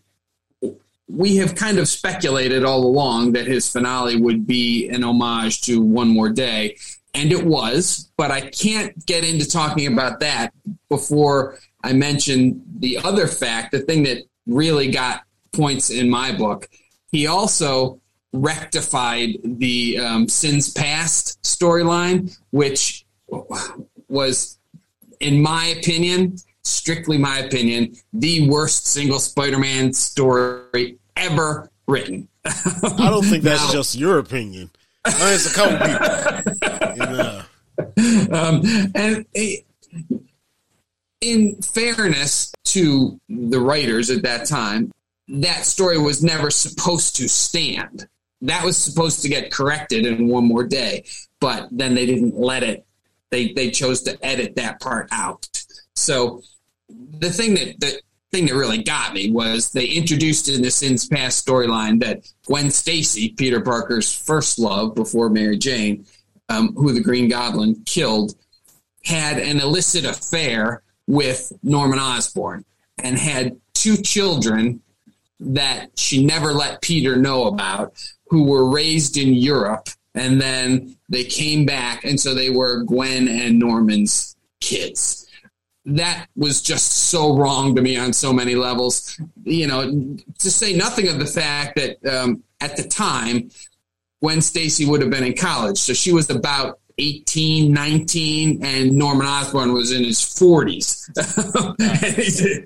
we have kind of speculated all along that his finale would be an homage to One More Day, and it was, but I can't get into talking about that before I mention the other fact, the thing that really got points in my book. He also rectified the um, Sins Past storyline, which was, in my opinion, strictly my opinion, the worst single Spider-Man story ever written. I don't think that's <laughs> Now- just your opinion. There's a couple people. <laughs> You know, um, and in fairness to the writers at that time, that story was never supposed to stand. That was supposed to get corrected in one more day, but then they didn't let it. They they chose to edit that part out. So the thing that the thing that really got me was they introduced in the Sins Past storyline that Gwen Stacy, Peter Parker's first love before Mary Jane, um, who the Green Goblin killed, had an illicit affair with Norman Osborn and had two children that she never let Peter know about, who were raised in Europe. And then they came back, and so they were Gwen and Norman's kids. That was just so wrong to me on so many levels. You know, to say nothing of the fact that um, at the time, Gwen Stacy would have been in college. So she was about 18, 19, and Norman Osborn was in his 40s.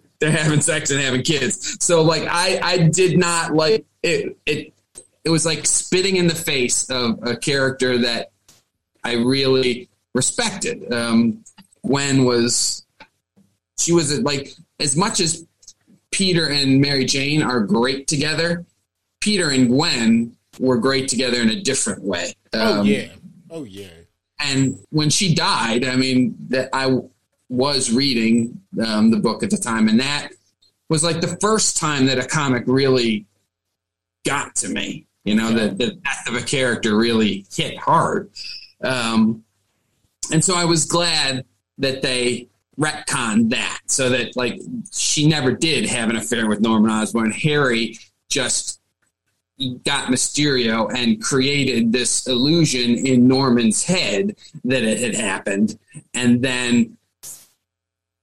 <laughs> They're having sex and having kids. So, like, I, I did not like it. It it was like spitting in the face of a character that I really respected. Um, Gwen was, she was like, as much as Peter and Mary Jane are great together, Peter and Gwen were great together in a different way. oh Um, yeah, oh yeah. and when she died, I mean, that I was reading um, the book at the time, and that was like the first time that a comic really got to me. You know, the, the death of a character really hit hard. Um, and so I was glad that they retconned that so that like she never did have an affair with Norman Osborn. Harry just got Mysterio and created this illusion in Norman's head that it had happened. And then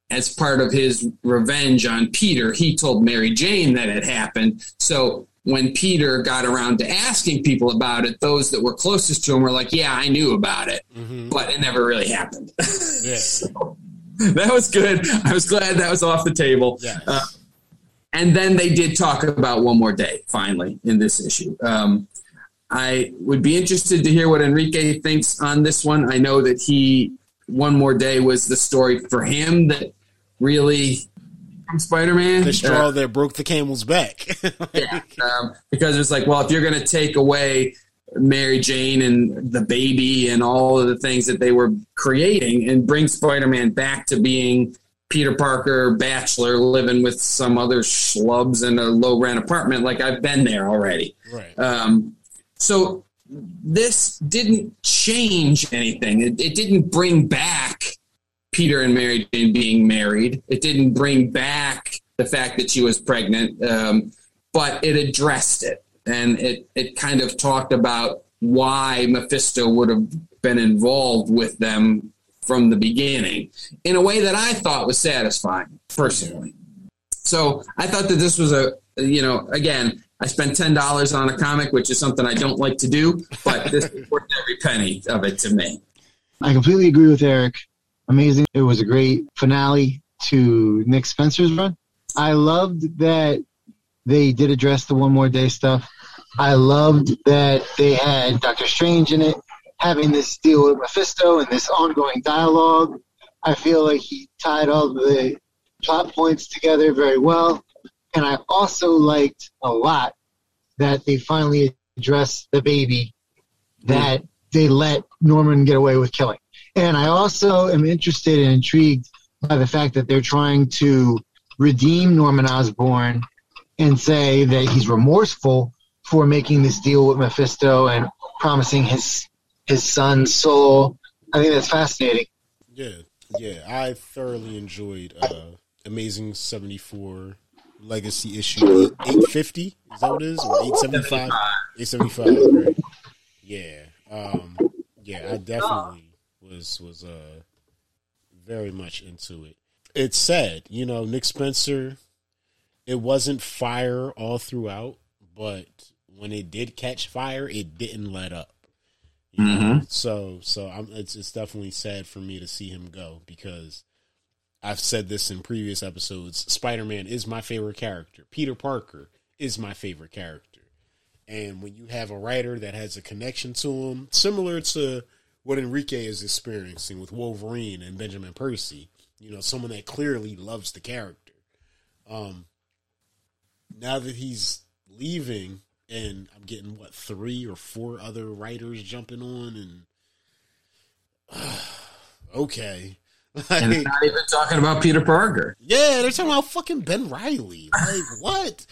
as part of his revenge on Peter, he told Mary Jane that it happened. So when Peter got around to asking people about it, those that were closest to him were like, "Yeah, I knew about it, mm-hmm. but it never really happened." <laughs> Yeah. So, <laughs> that was good. I was glad that was off the table. Yes. Uh, and then they did talk about one more day finally in this issue. Um, I would be interested to hear what Enrique thinks on this one. I know that he one more day was the story for him that really from Spider-Man. the straw Uh, that broke the camel's back. <laughs> yeah, um, because it's like, well, if you're going to take away Mary Jane and the baby and all of the things that they were creating and bring Spider-Man back to being Peter Parker, bachelor, living with some other schlubs in a low rent apartment, like I've been there already. right. Um, so this didn't change anything. It, it didn't bring back Peter and Mary Jane being married. It didn't bring back the fact that she was pregnant, um, but it addressed it and it it kind of talked about why Mephisto would have been involved with them from the beginning in a way that I thought was satisfying personally. So I thought that this was a you know again I spent ten dollars on a comic, which is something I don't like to do, but this is <laughs> worth every penny of it to me. I completely agree with Eric. Amazing. It was a great finale to Nick Spencer's run. I loved that they did address the one more day stuff. I loved that they had Doctor Strange in it, having this deal with Mephisto and this ongoing dialogue. I feel like he tied all the plot points together very well. And I also liked a lot that they finally addressed the baby hmm. that they let Norman get away with killing. And I also am interested and intrigued by the fact that they're trying to redeem Norman Osborn and say that he's remorseful for making this deal with Mephisto and promising his his son's soul. I think that's fascinating. Yeah, yeah. I thoroughly enjoyed uh, Amazing seventy four Legacy issue eight fifty. Is that what it is? Or eight seventy five? Eight seventy five. Right. Yeah. Um. Yeah. I definitely was was uh very much into it. It's sad, you know. Nick Spencer. It wasn't fire all throughout, but when it did catch fire, it didn't let up. You know? So so I'm, it's it's definitely sad for me to see him go because I've said this in previous episodes. Spider Man is my favorite character. Peter Parker is my favorite character. And when you have a writer that has a connection to him, similar to what Enrique is experiencing with Wolverine and Benjamin Percy, you know, someone that clearly loves the character. Um, now that he's leaving, and I'm getting what three or four other writers jumping on, and <sighs> okay, <laughs> And Like, it's not even talking about Peter Parker. yeah, they're talking about fucking Ben Riley. Like <laughs> what?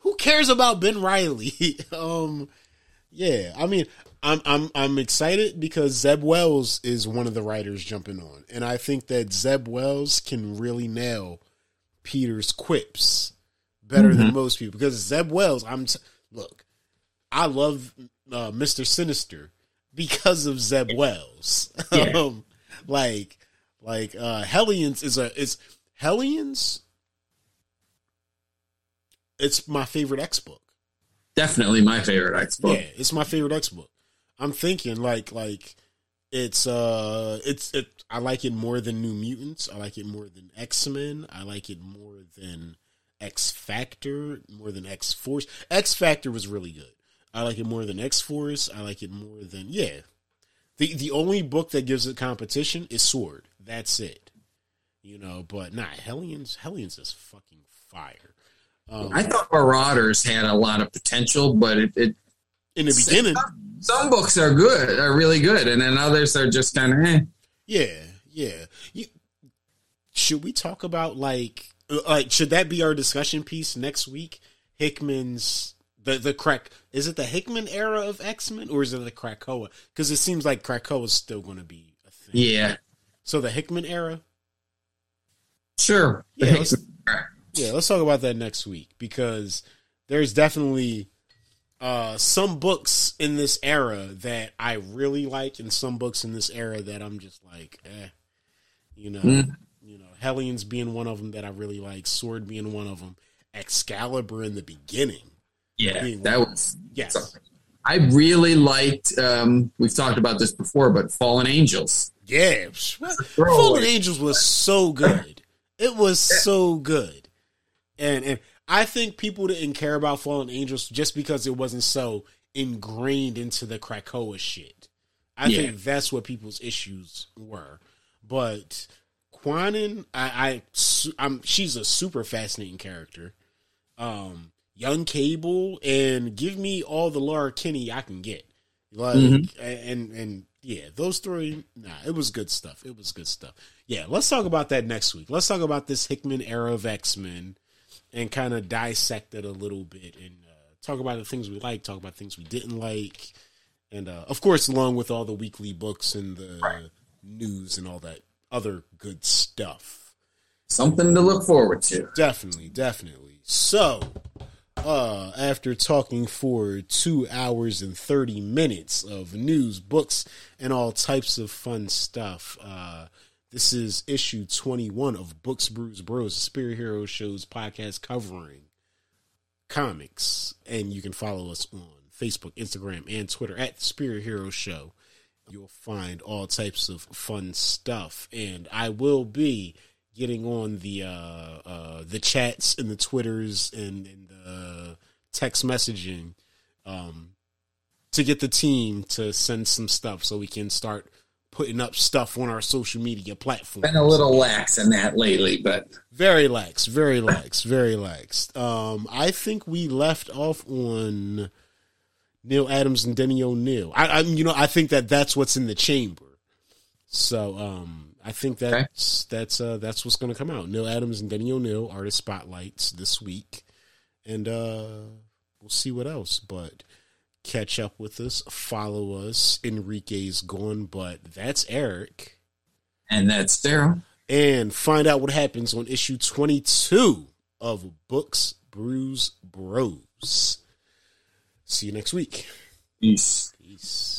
Who cares about Ben Riley? <laughs> um, yeah, I mean, I'm I'm I'm excited because Zeb Wells is one of the writers jumping on, and I think that Zeb Wells can really nail Peter's quips better than most people because Zeb Wells. I'm t- look, I love uh, Mister Sinister because of Zeb Wells. <laughs> Yeah. um, like like uh Hellions is a is Hellions. It's my favorite X book. Definitely my favorite X book. Yeah, it's my favorite X book. I'm thinking like like it's uh it's it I like it more than New Mutants. I like it more than X Men. I like it more than X Factor, more than X Force. X Factor was really good. I like it more than X Force. I like it more than yeah. The the only book that gives it competition is Sword. That's it. You know, but nah, Hellions Hellions is fucking fire. Um, I thought Marauders had a lot of potential, but it, it in the beginning, some books are good, are really good, and then others are just kind of eh. Yeah, yeah. You, should we talk about like like should that be our discussion piece next week? Hickman's The the crack is it the Hickman era of X Men or is it the Krakoa? Because it seems like Krakoa is still going to be a thing. Yeah, So the Hickman era. sure. Yeah, let's- Yeah, let's talk about that next week because there's definitely uh, some books in this era that I really like, and some books in this era that I'm just like, eh, you know, Mm. Hellions being one of them that I really like, Sword being one of them, Excalibur in the beginning. yeah, that was. Yes, I really liked. Um, we've talked about this before, but Fallen Angels. yeah. psh, what- Throwaway. Fallen Angels was so good. It was so good, and and I think people didn't care about Fallen Angels just because it wasn't so ingrained into the Krakoa shit. I Yeah. think that's what people's issues were. But Quanin, I, I, I'm she's a super fascinating character. Um, young Cable, and give me all the Laura Kinney I can get. Like Mhm. and and yeah, those three. Nah, it was good stuff. It was good stuff. Yeah, let's talk about that next week. Let's talk about this Hickman era of X Men and kind of dissect it a little bit and uh, talk about the things we like, talk about things we didn't like, and uh, of course, along with all the weekly books and the news and all that other good stuff. Something to look forward to. Definitely, definitely. So, uh, after talking for two hours and 30 minutes of news, books, and all types of fun stuff, uh, this is issue 21 of Books, Brews, Bros, Superior Hero Shows podcast covering comics. And you can follow us on Facebook, Instagram, and Twitter at Superior Hero Show. You'll find all types of fun stuff. And I will be getting on the uh, uh, the chats and the twitters and, and the text messaging um, to get the team to send some stuff so we can start putting up stuff on our social media platforms. Been a little lax in that lately, but very lax, very lax, very lax. Um, I think we left off on Neal Adams and Denny O'Neil. I, I, you know, I think that that's what's in the chamber. So, um, I think that's that's uh, that's what's going to come out. Neal Adams and Denny O'Neil are the spotlights this week, and uh, we'll see what else. But catch up with us, follow us. Enrique's gone, but that's Eric and that's Darryl. and find out what happens on issue 22 of Books, Brews, Bros. See you next week. Peace. Peace.